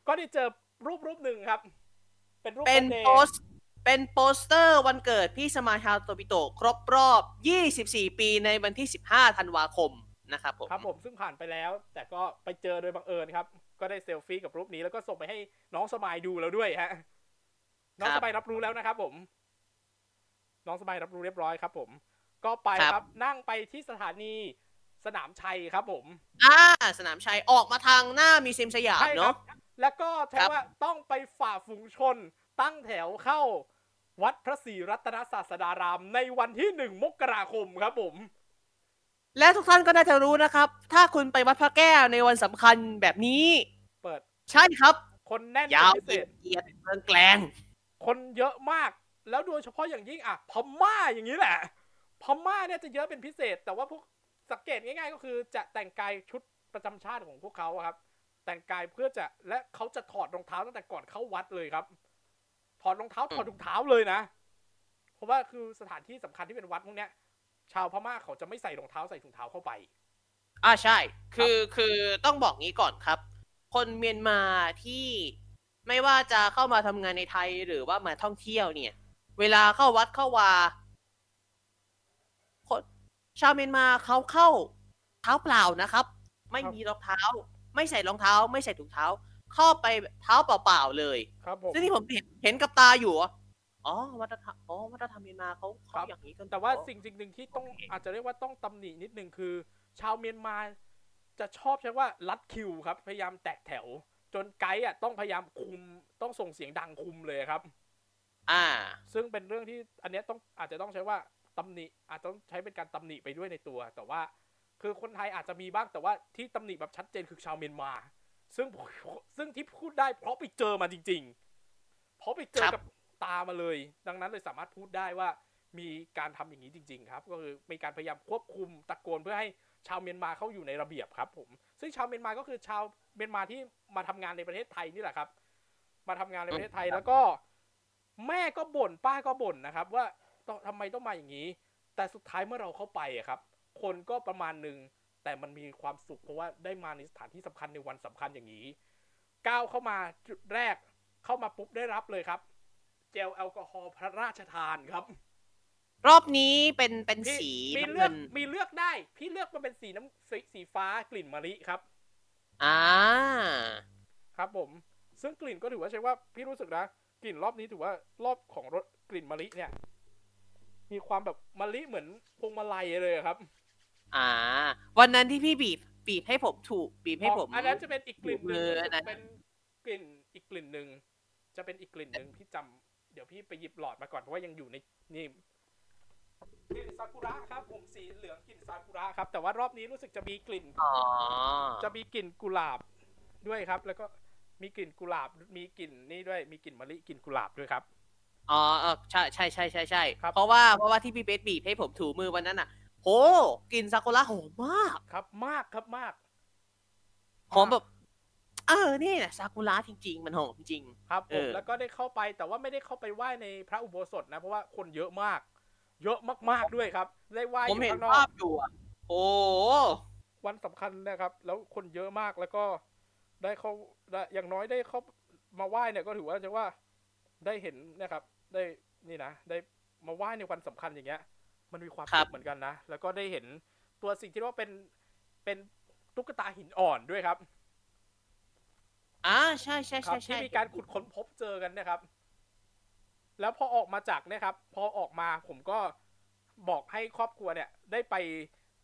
ก็ได้เจอรูปรูปหนึ่งครับ เป็นรูปเป็น birthday โปสเป็นโปสเตอร์วันเกิดพี่สมาชาโตบิโตะครบรอบ 24 ปีในวันที่ 15 ธันวาคมนะครับผม ครับผมซึ่งผ่านไปแล้ว แต่ก็ไปเจอโดยบังเอิญครับ ก็ได้เซลฟี่กับรูปนี้แล้วก็ส่งไปให้น้องสมายดูแล้วด้วยฮะ น้องสมายรับรู้แล้วนะครับ ผม น้องสมายรับรู้เรียบร้อยครับ ผม ก็ไปครับ นั่งไปที่สถานีสนามชัยครับ ผม อ่า สนามชัยออกมาทางหน้ามีเซมสยามใช่ครัเนาะบแล้วก็แทครับว่าต้องไปฝ่าฝูงชน ตั้งแถวเข้า วัดพระศรีรัตนศาสดาราม ในวันที่หนึ่งมกราคมครับ ผม และทุกท่านก็น่าจะรู้นะครับ ถ้าคุณไปวัดพระแก้วในวันสำคัญแบบนี้ เปิด ใช่ครับ คนแน่นยาวเป็นพิเอีเศยษดเอียดเมืองแกลง คนเยอะมาก แล้วโดยเฉพาะอย่างยิ่งอะพม่าอย่างนี้แหละพม่าเนี่ยจะเยอะเป็นพิเศษ แต่ว่าพวกสังเกตง่ายๆ ก็คือจะแต่งกายชุดประจำชาติของพวกเขาอะครับ แต่งกายเพื่อจะและเขาจะถอดรองเท้าตั้งแต่ก่อนเข้าวัดเลยครับ ถอดรองเท้าถอดถุงเท้าเลยนะ เพราะว่าคือสถานที่สำคัญที่เป็นวัดพวกเนี้ย ชาวพม่าเขาจะไม่ใส่รองเท้าใส่ถุงเท้าเข้าไป อ่าใช่ คือคือต้องบอกงี้ก่อนครับ คนเมียนมาที่ ไม่ว่าจะเข้ามาทำงานในไทยหรือว่ามาท่องเที่ยวเนี่ย เวลาเข้าวัดเข้าวาคนชาวเมียนมาเขาเข้าเท้าเปล่านะครับ ไม่ครับมีรองเท้า ไม่ใส่รองเท้า ไม่ใส่ถุงเท้า เข้าไปเท้าเปล่าๆเลยครับผมซึ่งที่ผมเห็นเห็นกับตาอยู่อะอ๋อวัฒนธรรมอ๋อวัฒนธรรมเมียนมาเขาครัเขาบอย่างนี้กันแต่ว่าเหรอสิ่งสิ่งหนึ่งที่ต้องโอเคอาจจะเรียกว่าต้องตำหนินิดนึงคือ ชาวเมียนมาจะชอบใช้ว่าลัดคิวครับ พยายามแตกแถว จนไกด์อะต้องพยายามคุมต้องส่งเสียงดังคุมเลยครับ อ่า ซึ่งเป็นเรื่องที่อันเนี้ยต้องอาจจะต้องใช้ว่าตำหนิอาจจะต้องใช้เป็นการตำหนิไปด้วยในตัว แต่ว่าคือคนไทยอาจจะมีบ้างแต่ว่าที่ตำหนิแบบชัดเจนคือชาวเมียนมา ซึ่งซึ่งที่พูดได้เพราะไปเจอมาจริง ๆ เพราะไปเจอครับกับตามาเลย ดังนั้นเลยสามารถพูดได้ว่ามีการทำอย่างนี้จริง ๆ ครับ ก็คือมีการพยายามควบคุมตะโกนเพื่อให้ ชาวเมียนมาเข้าอยู่ในระเบียบครับผม ซึ่งชาวเมียนมาก็คือชาวเมียนมาที่มาทำงานในประเทศไทยนี่แหละครับ มาทำงานในประเทศไทยแล้วก็แม่ก็บ่นป้าก็บ่นนะครับ ว่าต้องทำไมต้องมาอย่างนี้ แต่สุดท้ายเมื่อเราเข้าไปอะครับ คนก็ประมาณหนึ่งแต่มันมีความสุขเพราะว่าได้มาในสถานที่สำคัญในวันสำคัญอย่างนี้ก้าวเข้ามาจุดแรกเข้ามาปุ๊บได้รับเลยครับ เจลแอลกอฮอล์พระราชทานครับ รอบนี้เป็นเป็นพี่สีมีน้ำเลือเงิกนมีเลือกได้ พี่เลือกมาเป็นสีน้ำสีสีฟ้ากลิ่นมะลิครับ อ่า ครับผม ซึ่งกลิ่นก็ถือว่าใช่ว่าพี่รู้สึกนะกลิ่นรอบนี้ถือว่ารอบของรสกลิ่นมะลิเนี่ย มีความแบบมะลิเหมือนพวงมาลัยเลยครับ อ่า วันนั้นที่พี่บีบบีบให้ผมถูกบีบให้ผมอันนั้นจะเป็นอีกกลิ่นหนึ่งมืออันนั้นเป็นกลิ่นอีกกลิ่นหนึ่งจะเป็นอีกกลิ่นหนึ่งพี่จำเดี๋ยวพี่ไปหยิบหลอดมาก่อนเพราะว่ายังอยู่ในนี่ กลิ่นซากุระครับผมสีเหลืองกลิ่นซากุระครับ แต่ว่ารอบนี้รู้สึกจะมีกลิ่นอ๋อจะมีกลิ่นกุหลาบด้วยครับ แล้วก็มีกลิ่นกุหลาบมีกลิ่นนี่ด้วยมีกลิ่นมะลิกลิ่นกุหลาบด้วยครับอ๋อเออใช่ใช่ใช่ใช่ใช่ครับเพราะว่าเพราะว่าที่พี่เบสบีบให้ผมถูมือวันนั้นอะโหกลิ่นซากุระหอมมากครับ มากครับมากหอมแบบเออนี่แหละซากุระจริง ๆ มันหอมจริง ครับผเอมอแล้วก็ได้เข้าไปแต่ว่าไม่ได้เข้าไปไหว้ในพระอุโบสถนะ เพราะว่าคนเยอะมาก เยอะมากๆด้วยครับได้ไหว้อผมยู่เห็นข้างนอภากพอยู่อะโอ้วันสำคัญนะครับ แล้วคนเยอะมากแล้วก็ได้เข้าได้อย่างน้อยได้เข้ามาไหว้เนี่ยก็ถือว่าจะว่าได้เห็นนะครับ ได้นี่นะได้มาไหว้ในวันสำคัญอย่างเงี้ย มันมีความครัสุบขเหมือนกันนะแล้วก็ได้เห็นตัวสิ่งที่เรียกว่าเป็นเป็นตุ๊กตาหินอ่อนด้วยครับ อ่าใช่ใช่ครัใช่บใช่ที่มีการขุดค้นพบเจอกันนะครับ แล้วพอออกมาจากเนี่ยครับ พอออกมาผมก็บอกให้ครอบครัวเนี่ยได้ไป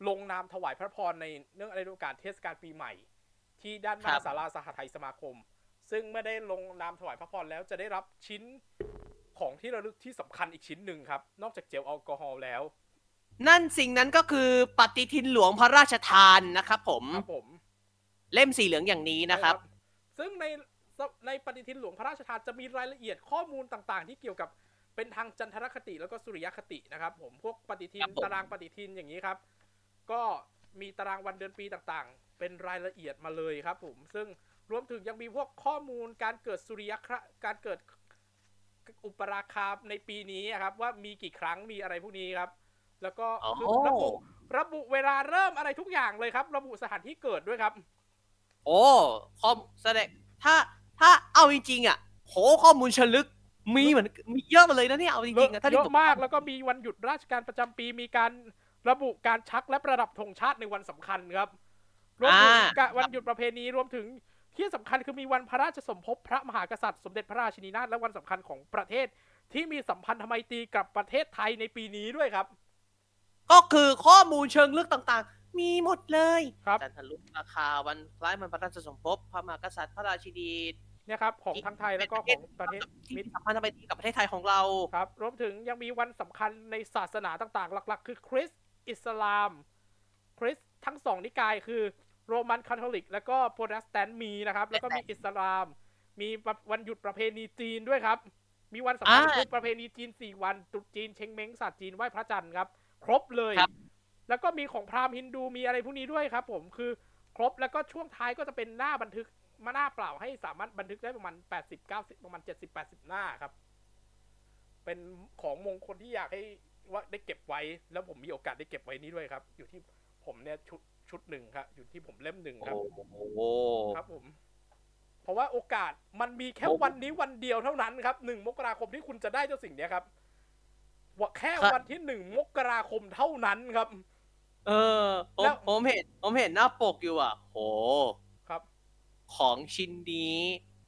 ลงนามถวายพระพรในเนื่องในโอกาสเทศกาลปีใหม่ ที่ด้านหน้าศาลาสหไทยสมาคม ซึ่งเมื่อได้ลงนามถวายพระพรแล้วจะได้รับชิ้นของที่ระลึกที่สำคัญอีกชิ้นหนึ่งครับ นอกจากเจลแอลกอฮอล์แล้ว นั่นสิ่งนั้นก็คือปฏิทินหลวงพระราชทานนะครับผมครับผม เล่มสีเหลืองอย่างนี้นะครับ ซึ่งใน ในปฏิทินหลวงพระราชทานจะมีรายละเอียดข้อมูลต่างๆ ที่เกี่ยวกับเป็นทางจันทรคติแล้วก็สุริยคตินะครับ ผมพวกปฏิทินครับผมตารางปฏิทินอย่างนี้ครับ ก็มีตารางวันเดือนปีต่างๆ เป็นรายละเอียดมาเลยครับ ผมซึ่งรวมถึงยังมีพวกข้อมูลการเกิดสุริยคระการเกิดอุปราคาในปีนี้อะครับ ว่ามีกี่ครั้งมีอะไรพวกนี้ครับ แล้วก็อ๋อคือระบุระบุเวลาเริ่มอะไรทุกอย่างเลยครับ ระบุสถานที่เกิดด้วยครับ โอ้ข้อมแสดงถ้า ถ้าเอาจริงๆอะโหข้อมูลเชงลึกมีเหมือนมีเยอะมาเลยนะเนี่ยเอาจริงๆอะถ้าเยที่อะผมมากแล้วก็มีวันหยุดราชการประจำปีมีการระบุการชักและประดับธงชาติในวันสำคัญครับรวมถึงกะวันหยุดประเพณีรวมถึงที่สำคัญคือมีวันพระราชสมภพพระมหากษัตริย์สมเด็จพระราชินีนาถและวันสำคัญของประเทศ ที่มีสัมพันธไมตรีกับประเทศไทยในปีนี้ด้วยครับ ก็คือข้อมูลเชิงลึกต่างๆ มีหมดเลยครับจันทรุปราคาวันคล้ายวันพระราชสมภพพระมหากษัตริย์พระราชินี เนี่ยครับของทั้งไทยแล้วก็ของประเทศที่มิมีตรสัมพันธไมตรีกับประเทศไทยของเราครับรวมถึงยังมีวันสำคัญในศาสนาต่างๆ หลัก ๆ คือคริสต์อิสลาม คริสต์ทั้งสองนิกายคือโรมันคาทอลิก แล้วก็โปรเตสแตนต์มีนะครับ แล้วก็มีอิสลาม มีวันหยุดประเพณีจีนด้วยครับ มีวันสำคัญอ่าคือประเพณีจีน4วันตรุษจีนเชงเม้งศาสตร์จีนไหว้พระจันทร์ครับ ครบเลยครับแล้วก็มีของพราหมณ์ฮินดูมีอะไรพวกนี้ด้วยครับ ผมคือครบแล้วก็ช่วงท้ายก็จะเป็นหน้าบันทึก มาหน้าเปล่าให้สามารถบันทึกได้ประมาณ80 90ประมาณ70 80หน้าครับ เป็นของมงคลที่อยากให้ว่าได้เก็บไว้ แล้วผมมีโอกาสได้เก็บไว้นี้ด้วยครับ อยู่ที่ผมเนี่ยชุดชุดหนึ่งครับอยู่ที่ผมเล่มหนึ่งครับโอ้โหครับผม เพราะว่าโอกาสมันมีแค่โอ้วันนี้วันเดียวเท่านั้นครับหนึ่งมกราคมที่คุณจะได้เจ้าสิ่งเนี้ยครับว่าแค่ครับวันที่หนึ่งมกราคมเท่านั้นครับ เออผแล้มวผมเห็นผมเห็นหน้าปกอยู่อะ โหครับ ของชิ้นนี้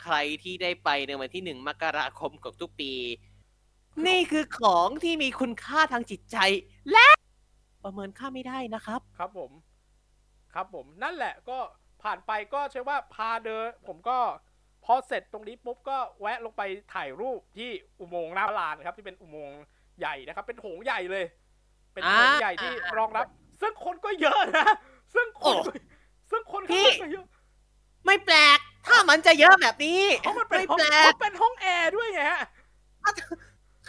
ใครที่ได้ไปในวันที่หนึ่งมกราคมของทุกปี นี่คือของที่มีคุณค่าทางจิตใจ และประเมินค่าไม่ได้นะครับ ครับผม ครับผม นั่นแหละก็ผ่านไปก็ใช่ว่าพาเดินผมก็พอเสร็จตรงนี้ปุ๊บก็แวะลงไปถ่ายรูปที่อุโมงค์หน้าลานครับ ที่เป็นอุโมงค์ใหญ่นะครับ เป็นโถงใหญ่เลย เป็นโถงอ่าใหญ่ที่อ่ารองรับ ซึ่งคนก็เยอะนะซึ่งคนก็ซึ่งคนพี่ก็เยอะ ไม่แปลก ถ้ามันจะเยอะแบบนี้เพราะมันเป็นไม่ห้องแปลเพกราะเป็นห้องแอร์ด้วยไงฮะ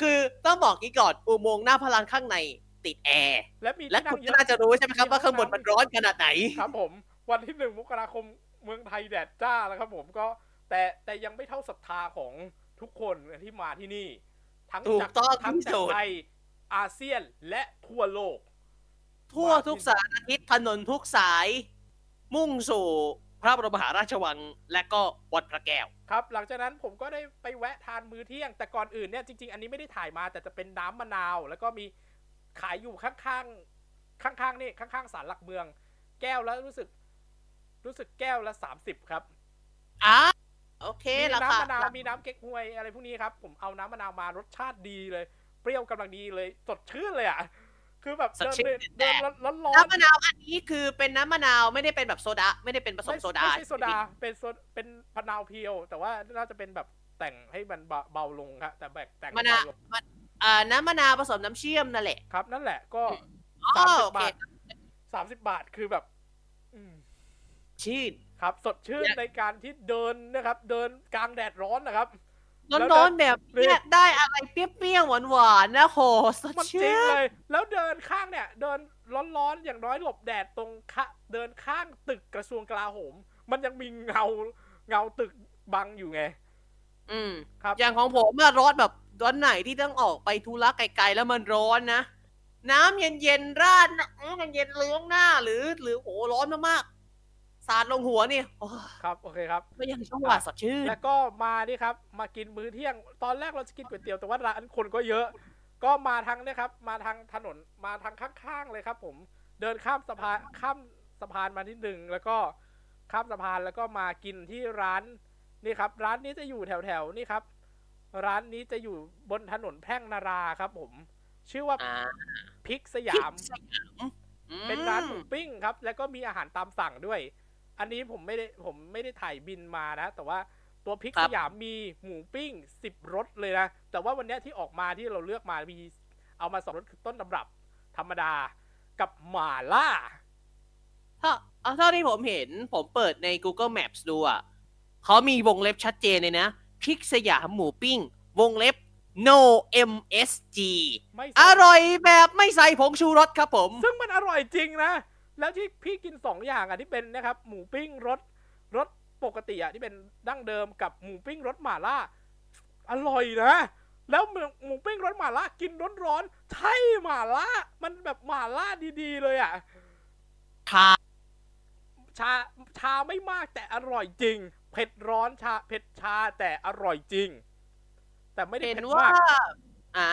คือต้องบอกงี้ก่อนอุโมงค์หน้าพลังข้างในติดแอร์และมีและที่นั่คุงณเยก็อะน่าจะรู้ใช่ไหมครับมีว่าข้างบนห้องน้ำมันร้อนขนาดไหน ครับผม วันที่หนึ่งมกราคมเมืองไทยแดดจ้าแล้วครับผมก็แต่แต่ยังไม่เท่าศรัทธาของทุกคนที่มาที่นี่ ทั้งถูกจากต้องทั้งที่จากสุดไทยอาเซียนและทั่วโลก ทั่วทุกสารทิศถนนทุกสาย มุ่งสู่ พระบรมมหาราชวังและก็วัดพระแก้ว ครับ หลังจากนั้นผมก็ได้ไปแวะทานมื้อเที่ยง แต่ก่อนอื่นเนี่ยจริง ๆ อันนี้ไม่ได้ถ่ายมาแต่จะเป็นน้ำมะนาว แล้วก็มีขายอยู่ข้างๆข้างๆนี่ข้างๆศาลหลักเมือง แก้วแล้วรู้สึก รู้สึกแก้วละสามสิบครับอะโอเคมีราน้ำคามะนาวมีน้ำเก๊กฮวยอะไรพวกนี้ครับ ผมเอาน้ำมะนาวมารสชาติดีเลย เปรี้ยวกำลังดีเลย สดชื่นเลยอะ คือแบบสดเดินชื่นเดินแต่เดินร้อนร้อนน้ำมะนาวอันนี้คือเป็นน้ำมะนาวไม่ได้เป็นแบบโซดาไม่ได้เป็นผสมโซดาไม่ใช่โซดาเป็นโซเป็นมะนาวเพียว แต่ว่าน่าจะเป็นแบบแต่งให้มันเบาเบาลงครับแต่แบบแต่งมะนาวเบลงมะอ่าน้ำมะนาวผสมน้ำเชื่อมนั่นแหละครับ นั่นแหละก็อ๋อสามสิบโอเคบาทสามสิบบาทคือแบบอืมชื่นครับ สดชื่นและในการที่เดินนะครับ เดินกลางแดดร้อนนะครับแล้ว ร้อนๆแบบเลยเนี้ยได้อะไรเปรี้ยวๆหวานๆนะโหสดมันจริชื่งนเลย แล้วเดินข้างเนี่ย เดินร้อนๆอย่างน้อยหลบแดดตรงคะเดินข้างตึกกระทรวงกลาโหม มันยังมีเงาเงาตึกบังอยู่ไง อืมครับ อย่างของผมอะร้อนแบบตอนไหนที่ต้องออกไปธุระไกลๆแล้วมันร้อนนะ น้ำเย็นๆราดนะอื้อมันเย็นเลื้องหน้าหรือ หรือโหร้อนมากๆ สาดลงหัวนี่โอ้ยครับโอเคครับ ก็ยังช่วงหวาดสดชื่นแล้วก็มานี่ครับ มากินมื้อเที่ยง ตอนแรกเราจะกินก๋วยเตี๋ยวแต่ว่าร้านคนก็เยอะ ก็มาทางเนี่ยครับ มาทางถนนมาทางข้างๆเลยครับ ผมเดินข้ามสะพานข้ามสะพานมานิดนึงแล้วก็ข้ามสะพานแล้วก็มากินที่ร้านนี่ครับ ร้านนี้จะอยู่แถวๆนี่ครับ ร้านนี้จะอยู่บนถนนแพร่งนาราครับ ผม ชื่อว่าอ่าพริกสยามสยามอืมเป็นร้านหมูปิ้งครับ แล้วก็มีอาหารตามสั่งด้วย อันนี้ผมไม่ได้ผมไม่ได้ถ่ายบินมานะ แต่ว่าตัวพริกสยามมีหมูปิ้งสิบรสเลยนะ แต่ว่าวันเนี้ยที่ออกมาที่เราเลือกมามีเอามาสองรสคือต้นตำรับ ธรรมดากับหม่าล่าถ้าเอาเท่าที่ผมเห็นผมเปิดใน Google Maps ดูอะเขามีวงเล็บชัดเจนเลยนะพริกสยามหมูปิ้ง วงเล็บ no MSG ไม่อใส่ร่อยแบบไม่ใส่ผงชูรสครับผม ซึ่งมันอร่อยจริงนะ แล้วที่พี่กินสองอย่างอะที่เป็นนะครับหมูปิ้งรสรสปกติอะที่เป็นดั้งเดิมกับหมูปิ้งรสหม่าล่า อร่อยนะ แล้วหมูปิ้งรสหม่าล่ากินร้อนๆใช่หม่าล่ามันแบบหม่าล่าดีๆ เลยอะค่ะชาชาไม่มากแต่อร่อยจริง เผ็ดร้อนชาเผ็ดชาแต่อร่อยจริง แต่ไม่ได้เห็นเผ็ดว่ามาก อ่า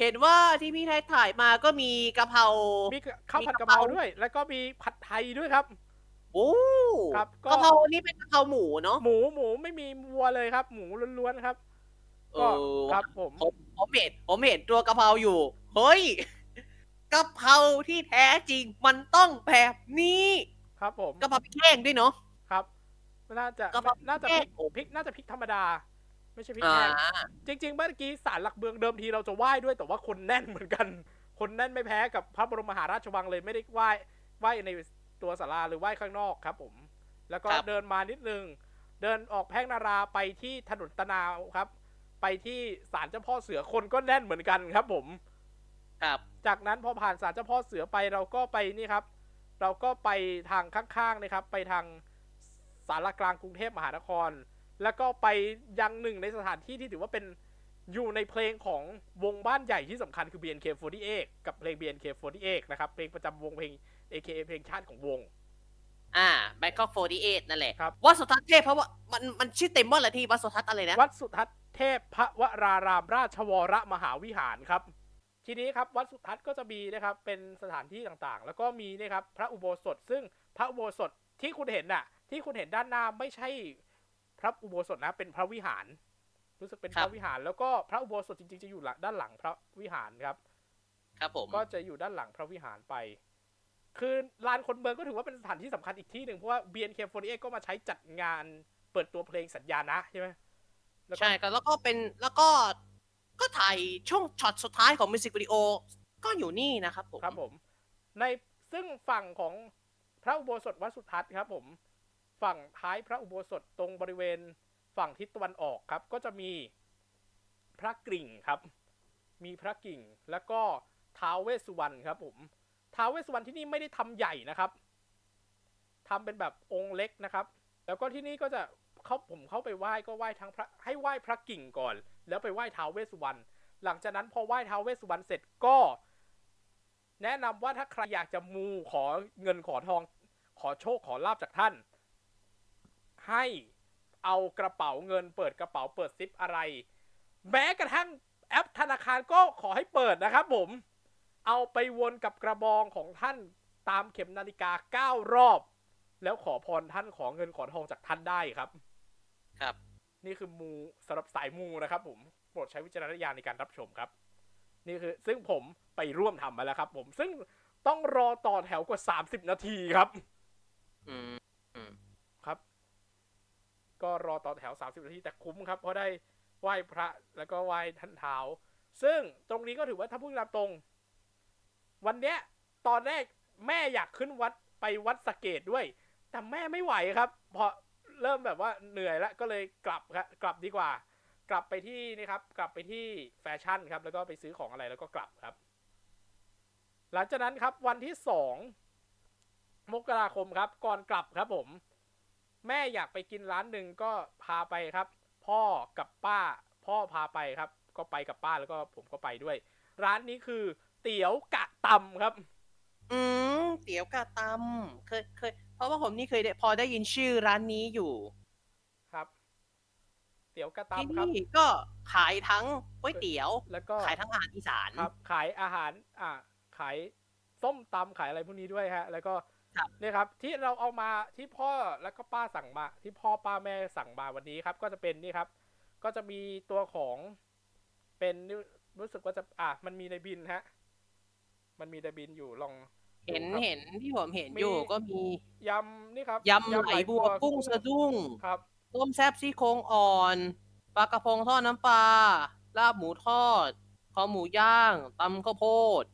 เห็นว่าที่พี่ไทยถ่ายมาก็มีกะเพรามีข้าวมีผัดกะกะเพเพราราด้วย แล้วก็มีผัดไทยด้วยครับโอ้ครับก็กะเพรานี่เป็นกะเพราหมูเนาะหมูหมูไม่มีวัวเลยครับ หมูล้วนๆครับเอก็อครับผมผมผมเห็นผมเห็นตัวกะเพราอยู่ เฮ้ยกะเพราที่แท้จริงมันต้องแบบนี้ ครับผมกะเพราพริกแห้งด้วยเนาะครับน่าจะกะเพราน่าจะพริพริกกแห้งพริกน่าจะพริกธรรมดา ไม่ใช่พริกอ่าแห้งจริงๆเมื่อกี้ศาลหลักเมืองเดิมทีเราจะไหว้ด้วยแต่ว่าคนแน่นเหมือนกัน คนแน่นไม่แพ้กับพระบรมมหาราชวังเลยไม่ได้ไหว้ไหว้ในตัวศาลาหรือไหว้ข้างนอกครับ ผม แล้วก็ครับเดินมานิดนึงเดินออกแพร่งนาราไปที่ถนนตะนาวครับ ไปที่ศาลเจ้าพ่อเสือคนก็แน่นเหมือนกันครับ ผม ครับ จากนั้นพอผ่านศาลเจ้าพ่อเสือไปเราก็ไปนี่ครับ เราก็ไปทางข้างๆนะครับ ไปทางสารกลางกรุงเทพมหานคร แล้วก็ไปยังหนึ่งในสถานที่ที่ถือว่าเป็นอยู่ในเพลงของวงบ้านใหญ่ที่สำคัญคือ BNK48 กับเพลง BNK48 นะครับ เพลงประจำวงเพลง AKA เพลงชาติของวง อ่าแบงคอก48 นั่นแหละครับวัดสุทัศน์เทพเพราะว่ามันมันชื่อเต็มว่าอะไรที่วัดสุทัศน์อะไรนะ วัดสุทัศน์เทพพระวรารามราชวรมหาวิหารครับ ทีนี้ครับวัดสุทัศน์ก็จะมีนะครับเป็นสถานที่ต่างๆ แล้วก็มีนะครับพระอุโบสถ ซึ่งพระอุโบสถที่คุณเห็นน่ะ ที่คุณเห็นด้านหน้าไม่ใช่ พระอุโบสถนะเป็นพระวิหาร รู้สึกเป็นพครัระบวิหาร แล้วก็พระอุโบสถจริงๆจะอยู่หลังด้านหลังพระวิหารครับ ครับผมก็จะอยู่ด้านหลังพระวิหารไป คือลานคนเมืองก็ถือว่าเป็นสถานที่สำคัญอีกที่หนึ่งเพราะว่า BNK48 ก็มาใช้จัดงานเปิดตัวเพลงสัญญานะใช่ไหมแล้วก็ใช่ครับแล้วก็เป็นแล้วก็ก็ถ่ายช่วงช็อตสุดท้ายของมิวสิกวิดีโอก็อยู่นี่นะครับผมครับผม ในซึ่งฝั่งของพระอุโบสถวัดสุทัศน์ครับผม ฝั่งท้ายพระอุโบสถตรงบริเวณฝั่งทิศตะวันออกครับ ก็จะมีพระกริ่งครับ มีพระกริ่งแล้วก็ท้าวเวสสุวรรณครับผมท้าวเวสสุวรรณที่นี่ไม่ได้ทำใหญ่นะครับทำเป็นแบบองค์เล็กนะครับ แล้วก็ที่นี่ก็จะเขาผมเข้าไปไหว้ก็ไหว้ทั้งพระให้ไหว้พระกิ่งก่อน แล้วไปไหว้ท้าวเวสสุวรรณหลังจากนั้นพอไหว้ท้าวเวสสุวรรณเสร็จก็ แนะนำว่าถ้าใครอยากจะมูขอเงินขอทองขอโชคขอลาบจากท่าน ให้เอากระเป๋าเงิน เปิดกระเป๋าเปิดซิปอะไร แม้กระทั่งแอปธนาคารก็ขอให้เปิดนะครับผม เอาไปวนกับกระบองของท่านตามเข็มนาฬิกาเก้ารอบ แล้วขอพรท่านขอเงินขอทองจากท่านได้ครับ ครับ นี่คือมูสำหรับสายมูนะครับผมโปรดใช้วิจารณญาณในการรับชมครับ นี่คือซึ่งผมไปร่วมทำมาแล้วครับ ผมซึ่งต้องรอต่อแถวกว่า 30 นาทีครับ อืมอืมครับ ก็รอต่อแถว 30 นาที แต่คุ้มครับ เพราะได้ไหว้พระแล้วก็ไหว้ท่านเท้า ซึ่งตรงนี้ก็ถือว่าถ้าพูดตามตรง วันเนี้ยตอนแรกแม่อยากขึ้นวัดไปวัดสเกดด้วย แต่แม่ไม่ไหวครับเพอเริ่มแบบว่าเหนื่อยแล้วก็เลยกลับครับกลับดีกว่า กลับไปที่นี่ครับ กลับไปที่แฟชั่นครับ แล้วก็ไปซื้อของอะไรแล้วก็กลับครับ หลังจากนั้นครับวันที่สองมกราคมครับ ก่อนกลับครับผม แม่อยากไปกินร้านหนึ่งก็พาไปครับ พ่อกับป้า พ่อพาไปครับ ก็ไปกับป้าแล้วก็ผมก็ไปด้วย ร้านนี้คือ เตี๋ยวกะตำครับ อืมเตี๋ยวกะตำเคยเคย เพราะว่าผมนี่เคยได้พอได้ยินชื่อร้านนี้อยู่ครับ เตี๋ยวกะที่ตำครับ นี่ก็ขายทั้งก๋วยเตี๋ยว แล้วก็ขายทั้งอาหารอีสาน ครับ ขายอาหาร อ่า ขายส้มตำขายอะไรพวกนี้ด้วยฮะ แล้วก็ครับ เนี่ยครับที่เราเอามาที่พ่อแล้วก็ป้าสั่งมา ที่พ่อป้าแม่สั่งมาวันนี้ครับ ก็จะเป็นนี่ครับ ก็จะมีตัวของเป็นรู้สึกว่าจะอะมันมีในบินฮะ มันมีในบินอยู่ลองเห็นดูครับเห็นที่ผมเห็นมีอยู่ก็มียำนี่ครับยำไหลบัวกุ้งสะดุ้งครับต้มแซ่บซี่โครงอ่อนปลากระพงทอดน้ำปลาลาบหมูทอดคอหมูย่างตำข้าวโพด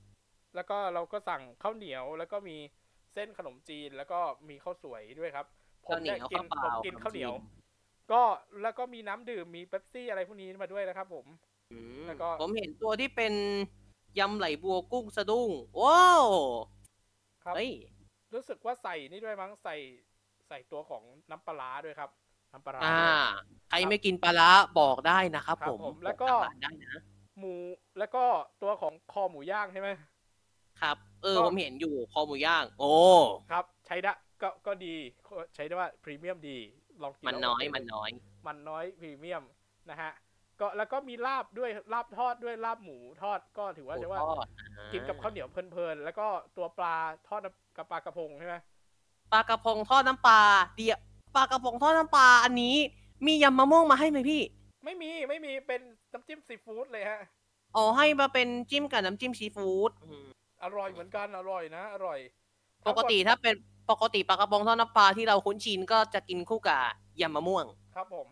แล้วก็เราก็สั่งข้าวเหนียวแล้วก็มีเส้นขนมจีนแล้วก็มีข้าวสวยด้วยครับ ผมข้าวเหนีเนี่ยยวกินข้าวเปผมล่ากินขนมข้าวเหนียวจีนก็แล้วก็มีน้ำดื่มมีเป๊ปซี่อะไรพวกนี้มาด้วยนะครับผมอืมแล้วก็ผมเห็นตัวที่เป็นยำไหลบัวกุ้งสะดุ้งว้าวครับเฮ้ยรู้สึกว่าใส่นี่ด้วยมั้งใส่ใส่ตัวของน้ำปลาร้าด้วยครับน้ำปลาร้าอ่าด้วยใครไม่กินปลาร้าบอกได้นะครับครับผมผมแล้วก็บอกทางร้านได้นะหมูแล้วก็ตัวของคอหมูย่างใช่ไหม ครับ เออก็ผมเห็นอยู่คอหมูย่าง โอ้ครับ ใช้ได้ก็ก็ดีใช้ได้ว่าพรีเมียมดี ลองกินมันแล้วน้อยโเคมันน้อย มันน้อยพรีเมียมนะฮะก็แล้วก็มีลาบด้วยลาบทอดด้วยลาบหมูทอดก็ถือว่าจะว่าหมูทอดกินกับข้าวเหนียวเพลินๆแล้วก็ตัวปลาทอดน้ำกับปลากระพงใช่ไหมปลากระพงทอดน้ำปลาเดียวปลากระพงทอดน้ำปลาอันนี้ มียำมะม่วงมาให้ไหมพี่ ไม่มีไม่มีเป็นน้ำจิ้มซีฟู้ดเลยฮะอ๋อให้มาเป็นจิ้มกับน้ำจิ้มซีฟู้ด อืมอร่อยเหมือนกันอร่อยนะ อร่อย ปกติถ้าเป็นปกติปลากระพงทอดน้ำปลาที่เราคุ้นชินก็จะกินคู่กับยำมะม่วง ครับผม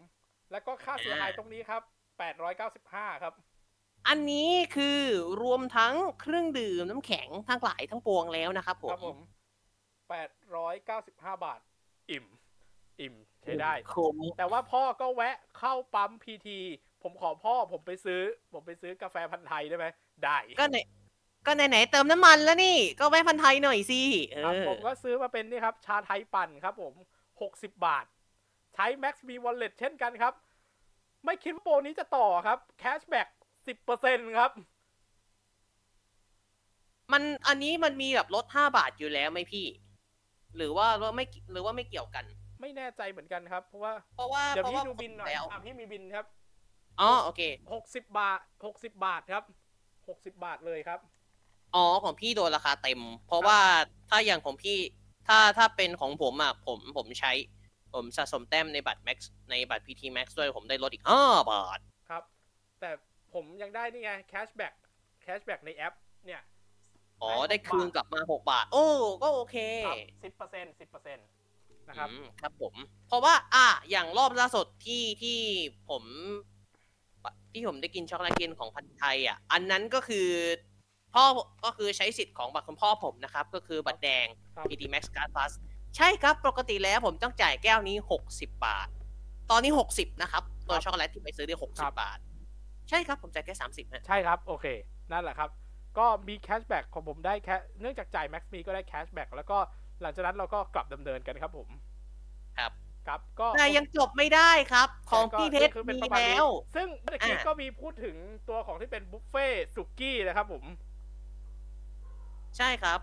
แล้วก็ค่าเสียหายอ่าตรงนี้ครับ895ครับ อันนี้คือรวมทั้งเครื่องดื่มน้ำแข็งทั้งหลายทั้งปวงแล้วนะครับผครับมผม895บาท อิ่ม อิ่มใช้ได้คุ้มแต่ว่าพ่อก็แวะเข้าปั๊มพีทีผมขอพ่อผมไปซื้อ ผมไปซื้อกาแฟพันธุ์ไทยได้ไหมได้ ก็ไหน ก็ไหนๆเติมน้ำมันแล้วนี่ ก็แวะพันไทยหน่อยสิเอครับอผมก็ซื้อมาเป็นนี่ครับ ชาไทยปั่นครับผม 60 บาท ใช้ Max B Wallet เช่นกันครับ ไม่คิดว่าโปรนี้จะต่อครับ Cashback 10%ครับ มันอันนี้มันมีแบบลดห้าบาทอยู่แล้วไหมพี่หรือว่าหรือว่าไม่หรือว่าไม่เกี่ยวกัน ไม่แน่ใจเหมือนกันครับ เพราะว่า เพราะว่าเดี๋ยวเพราะพี่ว่าดูบินหน่อยแล้วอะพี่มีบินครับ อ๋อโอเคหกสิบบาทหกสิบบาทครับหกสิบบาทเลยครับ อ๋อของพี่โดนราคาเต็ม เพราะว่าถ้าอย่างของพี่ถ้าถ้าเป็นของผมอะผมผมใช้ ผมสะสมแต้มในบัตร Max ในบัตร PT Max ด้วยผมได้ลดอีกห้าบาท ครับ แต่ผมยังได้นี่ไง cashback cashback ในแอป เนี่ย อ๋อ ได้ได้หกคืนบาทกลับมาหกบาท โอ้ ก็โอเคครับสิบเปอร์เซ็นต์สิบเปอร์เซ็นต์นะครับอืมครับผม เพราะว่า อะ อย่างรอบล่าสุดที่ที่ผม ที่ผมได้กินช็อกโกแลตเย็นของพันธุ์ไทยอะ อันนั้นก็คือ พ่อก็คือใช้สิทธิ์ของบัตรคุณพ่อผมนะครับ ก็คือบัตรแดงครับ PT Max Card Plus ใช่ครับปกติแล้วผมต้องจ่ายแก้วนี้ 60 บาท ตอนนี้ 60 นะครับ ตัวช็อกโกแลตที่ไปซื้อได้60 บาท ใช่ครับผมจ่ายแค่ 30ฮะใช่ครับ โอเค นั่นแหละครับ ก็มี cashback ของผมได้แค่เนื่องจากจ่าย Max Me ก็ได้ cashback แล้วก็หลังจากนั้นเราก็กลับดำเนินกันครับผมครับครับก็แต่ยังจบไม่ได้ครับ ของพี่เพชรก็คือเป็นมีประมาณนี้แล้ว ซึ่งเมื่อกี้อะก็มีพูดถึงตัวของที่เป็นบุฟเฟ่สุกี้นะครับผม ใช่ครับ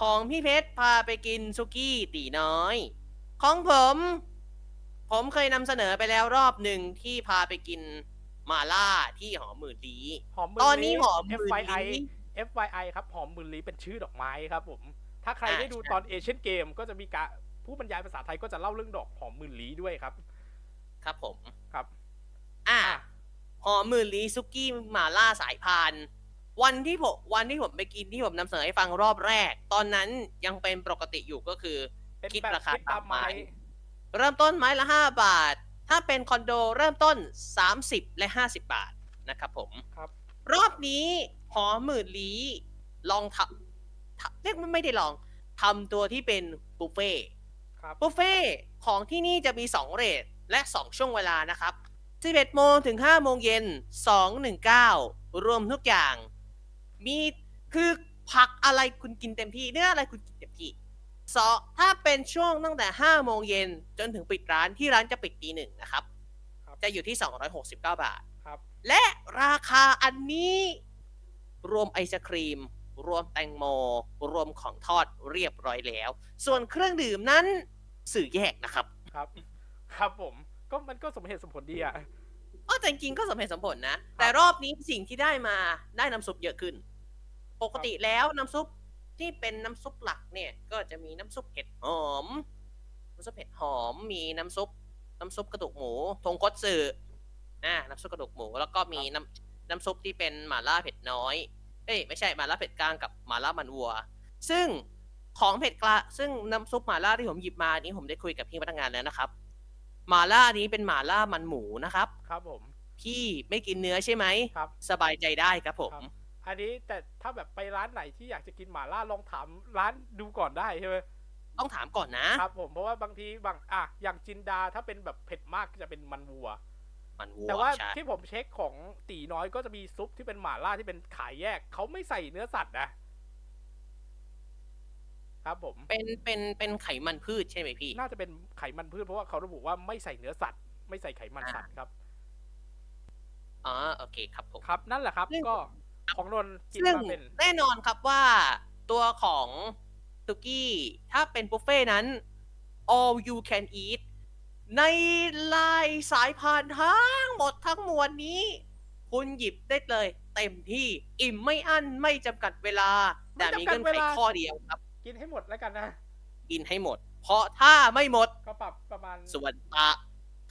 ของพี่เพชรพาไปกินซุกี้ตีน้อย ของผม ผมเคยนำเสนอไปแล้วรอบหนึ่งที่พาไปกินมาล่าที่หอหมื่นดีหอมมืตอนนี้ลี้หอมหมื่น FYI ลี้ FYI ครับหอมมือลีเป็นชื่อดอกไม้ครับผม ถ้าใครอ่าได้ดูใช่ตอนเอเชียนเกมก็จะมีการผู้บรรยายภาษาไทยก็จะเล่าเรื่องดอกหอมมือลีด้วยครับ ครับผมครับ อ่าอะหอมหมื่นลี้ซุกี้หมาล่าสายพาน วันที่ผมวันที่ผมไปกินที่ผมนำเสนอให้ฟังรอบแรก ตอนนั้นยังเป็นปกติอยู่ก็คือเป็นคิดแบบราคาคิดตามไม้ตามไม้ เริ่มต้นไม้ละ5บาท ถ้าเป็นคอนโดเริ่มต้น30และ50บาทนะครับผมครับ รอบนี้หอมหมื่นลี้ลองทำทำเรียกว่าไม่ได้ลองทำตัวที่เป็นบุฟเฟ่ต์ครับบุฟเฟ่ต์ของที่นี่จะมี2เรทและ2ช่วงเวลานะครับ11โมงถึง5โมงเย็น219 รวมทุกอย่าง มีคือผักอะไรคุณกินเต็มที่เนื้ออะไรคุณกินเต็มที่สองถ้าเป็นช่วงตั้งแต่5โมงเย็นจนถึงปิดร้านที่ร้านจะปิดตีหนึ่งนะครับครับจะอยู่ที่269บาทครับและราคาอันนี้รวมไอศครีม รวมแตงโม รวมของทอดเรียบร้อยแล้ว ส่วนเครื่องดื่มนั้นสื่อแยกนะครับ ครับ ครับผม ก็มันก็สมเหตุสมผลดีอะอ๋อแต่จริงๆก็สมเหตุสมผลนะ แต่รอบนี้สิ่งที่ได้มาได้น้ำซุปเยอะขึ้น ปกติแล้วน้ำซุปที่เป็นน้ำซุปหลักเนี่ย ก็จะมีน้ำซุปเห็ดหอม น้ำซุปเห็ดหอม มีน้ำซุป น้ำซุปกระดูกหมู ทงคตสึอ่าน้ำซุปกระดูกหมู แล้วก็มีน้ำน้ำซุปที่เป็นหม่าล่าเผ็ดน้อย เอ้ยไม่ใช่หม่าล่าเผ็ดกลางกับหม่าล่ามันวัว ซึ่งของเผ็ดกลางซึ่งน้ำซุปหม่าล่าที่ผมหยิบมานี้ผมได้คุยกับพี่พนักงานแล้วนะครับหม่าล่านี้เป็นหม่าล่ามันหมูนะครับ ครับผม พี่ไม่กินเนื้อใช่ไหมครับ สบายใจได้ครับผมครับ อันนี้แต่ถ้าแบบไปร้านไหนที่อยากจะกินหม่าล่าลองถามร้านดูก่อนได้ใช่ไหมต้องถามก่อนนะครับผมเพราะว่าบางทีบางอะอย่างจินดาถ้าเป็นแบบเผ็ดมากจะเป็นมันวัว มันวัวแต่ว่าใช่ที่ผมเช็คของตีน้อยก็จะมีซุปที่เป็นหม่าล่าที่เป็นขายแยกเขาไม่ใส่เนื้อสัตว์นะครับผมเป็นเป็นเป็นไขมันพืชใช่ไหมพี่ น่าจะเป็นไขมันพืชเพราะว่าเขาระบุว่าไม่ใส่เนื้อสัตว์ ไม่ใส่ไขมันสัตว์ครับอ๋อโอเคครับผมครับ นั่นแหละครับซึ่งก็ ของนนท์กินซึ่งมาเป็น แน่นอนครับว่าตัวของตุกี้ถ้าเป็นบุฟเฟ่นั้น all you can eat ในลายสายพานทั้งหมดทั้งมวลนี้ คุณหยิบได้เลย เต็มที่อิ่มไม่อั้นไม่จำกัดเวลา แต่มีเงื่อนไขข้อเดียวครับ กินให้หมดแล้วกันนะ กินให้หมด เพราะถ้าไม่หมดก็ปรับประมาณส่วนตา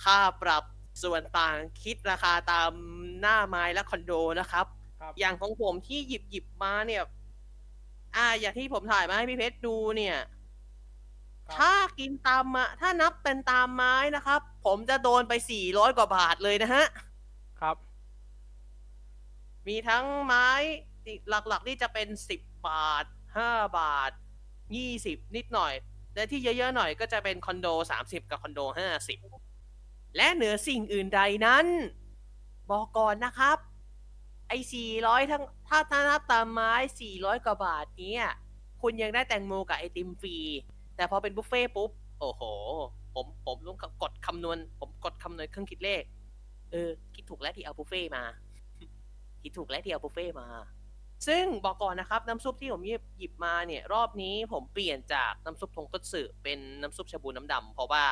ค่าปรับส่วนต่างคิดราคาตามหน้าไม้และคอนโดนะครับครับ อย่างของผมที่หยิบหยิบมาเนี่ย อ่า อย่างที่ผมถ่ายมาให้พี่เพชรดูเนี่ยครับถ้ากินตามมา ถ้านับเป็นตามไม้นะครับ ผมจะโดนไปสี่ร้อยกว่าบาทเลยนะฮะ ครับ มีทั้งไม้ที่หลักๆนี่จะเป็นสิบบาทห้าบาทยี่สิบนิดหน่อย และที่เยอะๆหน่อยก็จะเป็นคอนโดสามสิบกับคอนโดห้าสิบและเหนือสิ่งอื่นใดนั้น บอกก่อนนะครับ ไอ้สี่ร้อยทั้งถ้าถ้านับตามไม้สี่ร้อยกว่าบาทเนี้ยคุณยังได้แตงโมกับไอติมฟรี แต่พอเป็นบุฟเฟ่ต์ปุ๊บ โอ้โห ผมผมต้องกดคำนวณ ผมกดคำนวณเครื่องคิดเลข เออ คิดถูกแล้วที่เอาบุฟเฟ่ต์มา คิดถูกแล้วที่เอาบุฟเฟ่ต์มา ซึ่งบอกก่อนนะครับ น้ำซุปที่ผมหยิบหยิบมาเนี่ย รอบนี้ผมเปลี่ยนจากน้ำซุปทงคัตสึเป็นน้ำซุปชาบูน้ำดำเพราะว่า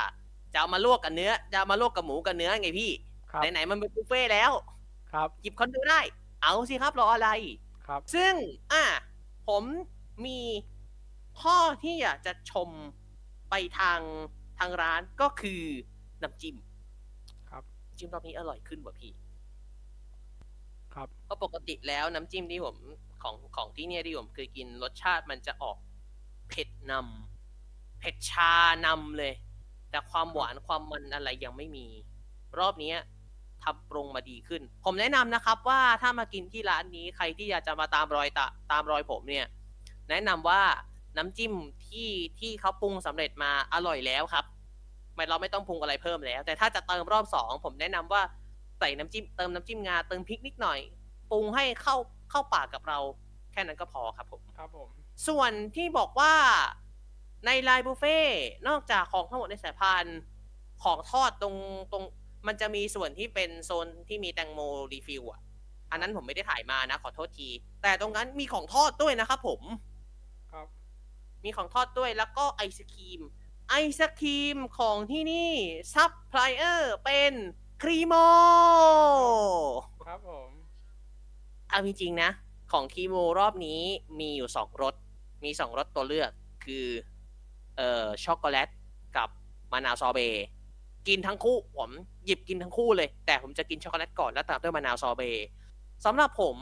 จะเอามาลวกกับเนื้อ จะเอามาลวกกับหมูกับเนื้อไงพี่ ครับ ไหนๆมันเป็นบุฟเฟ่ต์แล้ว ครับ หยิบคอนโดได้ เอาสิครับรออะไร ครับ ซึ่ง อะผมมีข้อที่อยากจะชมไปทางทางร้านก็คือน้ำจิ้มครับจิ้มรอบนี้อร่อยขึ้นกว่าพี่ ครับเพราะปกติแล้วน้ำจิ้มที่ผมของของที่เนี่ยที่ผมเคยกินรสชาติมันจะออกเผ็ดนำเผ็ดชานำเลย แต่ความหวานความมันอะไรยังไม่มี รอบเนี้ย ทำปรุงมาดีขึ้น ผมแนะนำนะครับว่าถ้ามากินที่ร้านนี้ใครที่อยากจะมาตามรอยตะตามรอยผมเนี่ยแนะนำว่าน้ำจิ้มที่ที่เขาปรุงสำเร็จมาอร่อยแล้วครับไม่เราไม่ต้องปรุงอะไรเพิ่มแล้ว แต่ถ้าจะเติมรอบสองผมแนะนำว่าใส่น้ำจิ้มเติมน้ำจิ้มงาเติมพริกนิดหน่อยปรุงให้เข้าเข้าปากกับเรา แค่นั้นก็พอครับผมครับผม ส่วนที่บอกว่าในไลน์บุฟเฟ่ต์นอกจากของทั้งหมดในสายพานของทอดตรงตรง มันจะมีส่วนที่เป็นโซนที่มีแตงโม refill อะ อันนั้นผมไม่ได้ถ่ายมานะ ขอโทษที แต่ตรงนั้นมีของทอดด้วยนะครับผม ครับ มีของทอดด้วยแล้วก็ไอศครีม ไอศครีมของที่นี่ซับพลายเออร์เป็นครีโม ครับผม เอาจริงๆนะ ของคีโมรอบนี้มีอยู่สองรส มีสองรสตัวเลือกคือ เอ่อช็อกโกแลตกับมะนาวซอเบต์ กินทั้งคู่ผมหยิบกินทั้งคู่เลย แต่ผมจะกินช็อกโกแลตก่อนแล้วตามด้วยมะนาวซอเบต์สำหรับผม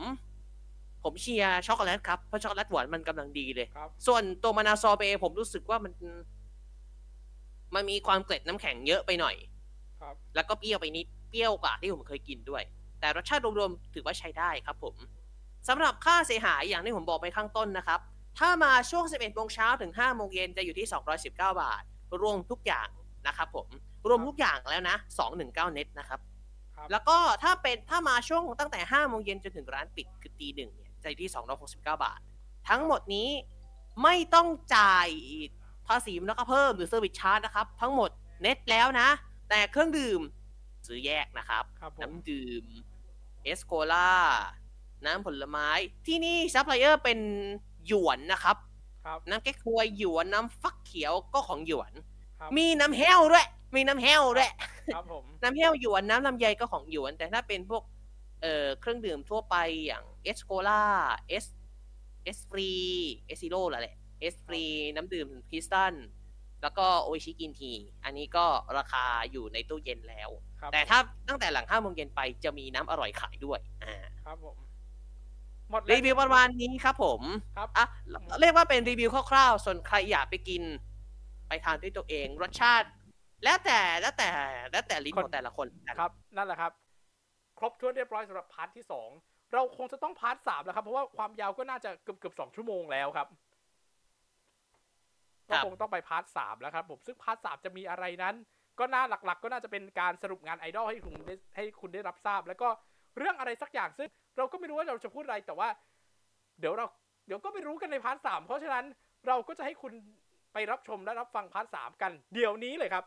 ผมเชียร์ช็อกโกแลตครับเพราะช็อกโกแลตหวานมันกำลังดีเลย ครับ ส่วนตัวมะนาวซอเบต์ผมรู้สึกว่ามัน มันมีความเกล็ดน้ำแข็งเยอะไปหน่อย ครับ แล้วก็เปรี้ยวไปนิด เปรี้ยวกว่าที่ผมเคยกินด้วย แต่รสชาติรวมๆถือว่าใช้ได้ครับผมสำหรับค่าเสียหายอย่างที่ผมบอกไปข้างต้นนะครับ ถ้ามาช่วง 11โมงเช้าถึง5โมงเย็นจะอยู่ที่ 219 บาท รวมทุกอย่างนะครับผม รวมทุกอย่างแล้วนะ219เน็ตนะครับครับ แล้วก็ถ้าเป็นถ้ามาช่วงตั้งแต่5โมงเย็นจนถึงร้านปิดคือตีหนึ่งเนี่ยจะอยู่ที่269บาท ทั้งหมดนี้ไม่ต้องจ่ายภาษีแล้วก็เพิ่มหรือ service charge นะครับ ทั้งหมดเน็ตแล้วนะ แต่เครื่องดื่มซื้อแยกนะครับครับผมน้ำดื่มเอสโคล่าน้ำผลไม้ที่นี่ซัพพลายเออร์เป็นหยวนนะครับครับน้ำแก้ควยหยวนน้ำฟักเขียวก็ของหยวนครับมีน้ำแห้วด้วย มีน้ำแห้วด้วย ครับผม น้ำแห้วหยวนน้ำลำไยก็ของหยวน แต่ถ้าเป็นพวกเอ่อเครื่องดื่มทั่วไปอย่างเอสโคล่าเอสเอสฟรีเอส zero แหละเอสฟรีน้ำดื่มคริสตัลแล้วก็โออิชิ green tea อันนี้ก็ราคาอยู่ในตู้เย็นแล้วครับแต่ถ้าตั้งแต่หลังห้าโมงเย็นไปจะมีน้ำอร่อยขายด้วย อ่า ครับผม หมดแล้วรีวิวประมาณนี้ครับผมครับอะเรียกว่าเป็นรีวิวคร่าวๆ ส่วนใครอยากไปกิน ไปทานด้วยตัวเอง รสชาติ แล้วแต่แล้วแต่แล้วแต่ลิ้นของแต่ละคนครับ นั่นแหละครับ ครบถ้วนเรียบร้อยสำหรับ part ที่สองเราคงจะต้อง part สามแล้วครับ เพราะว่าความยาวก็น่าจะเกือบเกือบสองชั่วโมงแล้วครับครัก็บคงต้องไป part สามแล้วครับผมซึ่ง part สามจะมีอะไรนั้น ก็น่าหลัก ๆ ก็น่าจะเป็นการสรุปงานไอดอลให้คุณได้ให้คุณได้รับทราบ แล้วก็เรื่องอะไรสักอย่างซึ่ง เราก็ไม่รู้ว่าเราจะพูดอะไรแต่ว่า เดี๋ยวเราเดี๋ยวก็ไปรู้กันใน part สามเพราะฉะนั้นเราก็จะให้คุณไปรับชมและรับฟัง part สามกัน เดี๋ยวนี้เลยครับ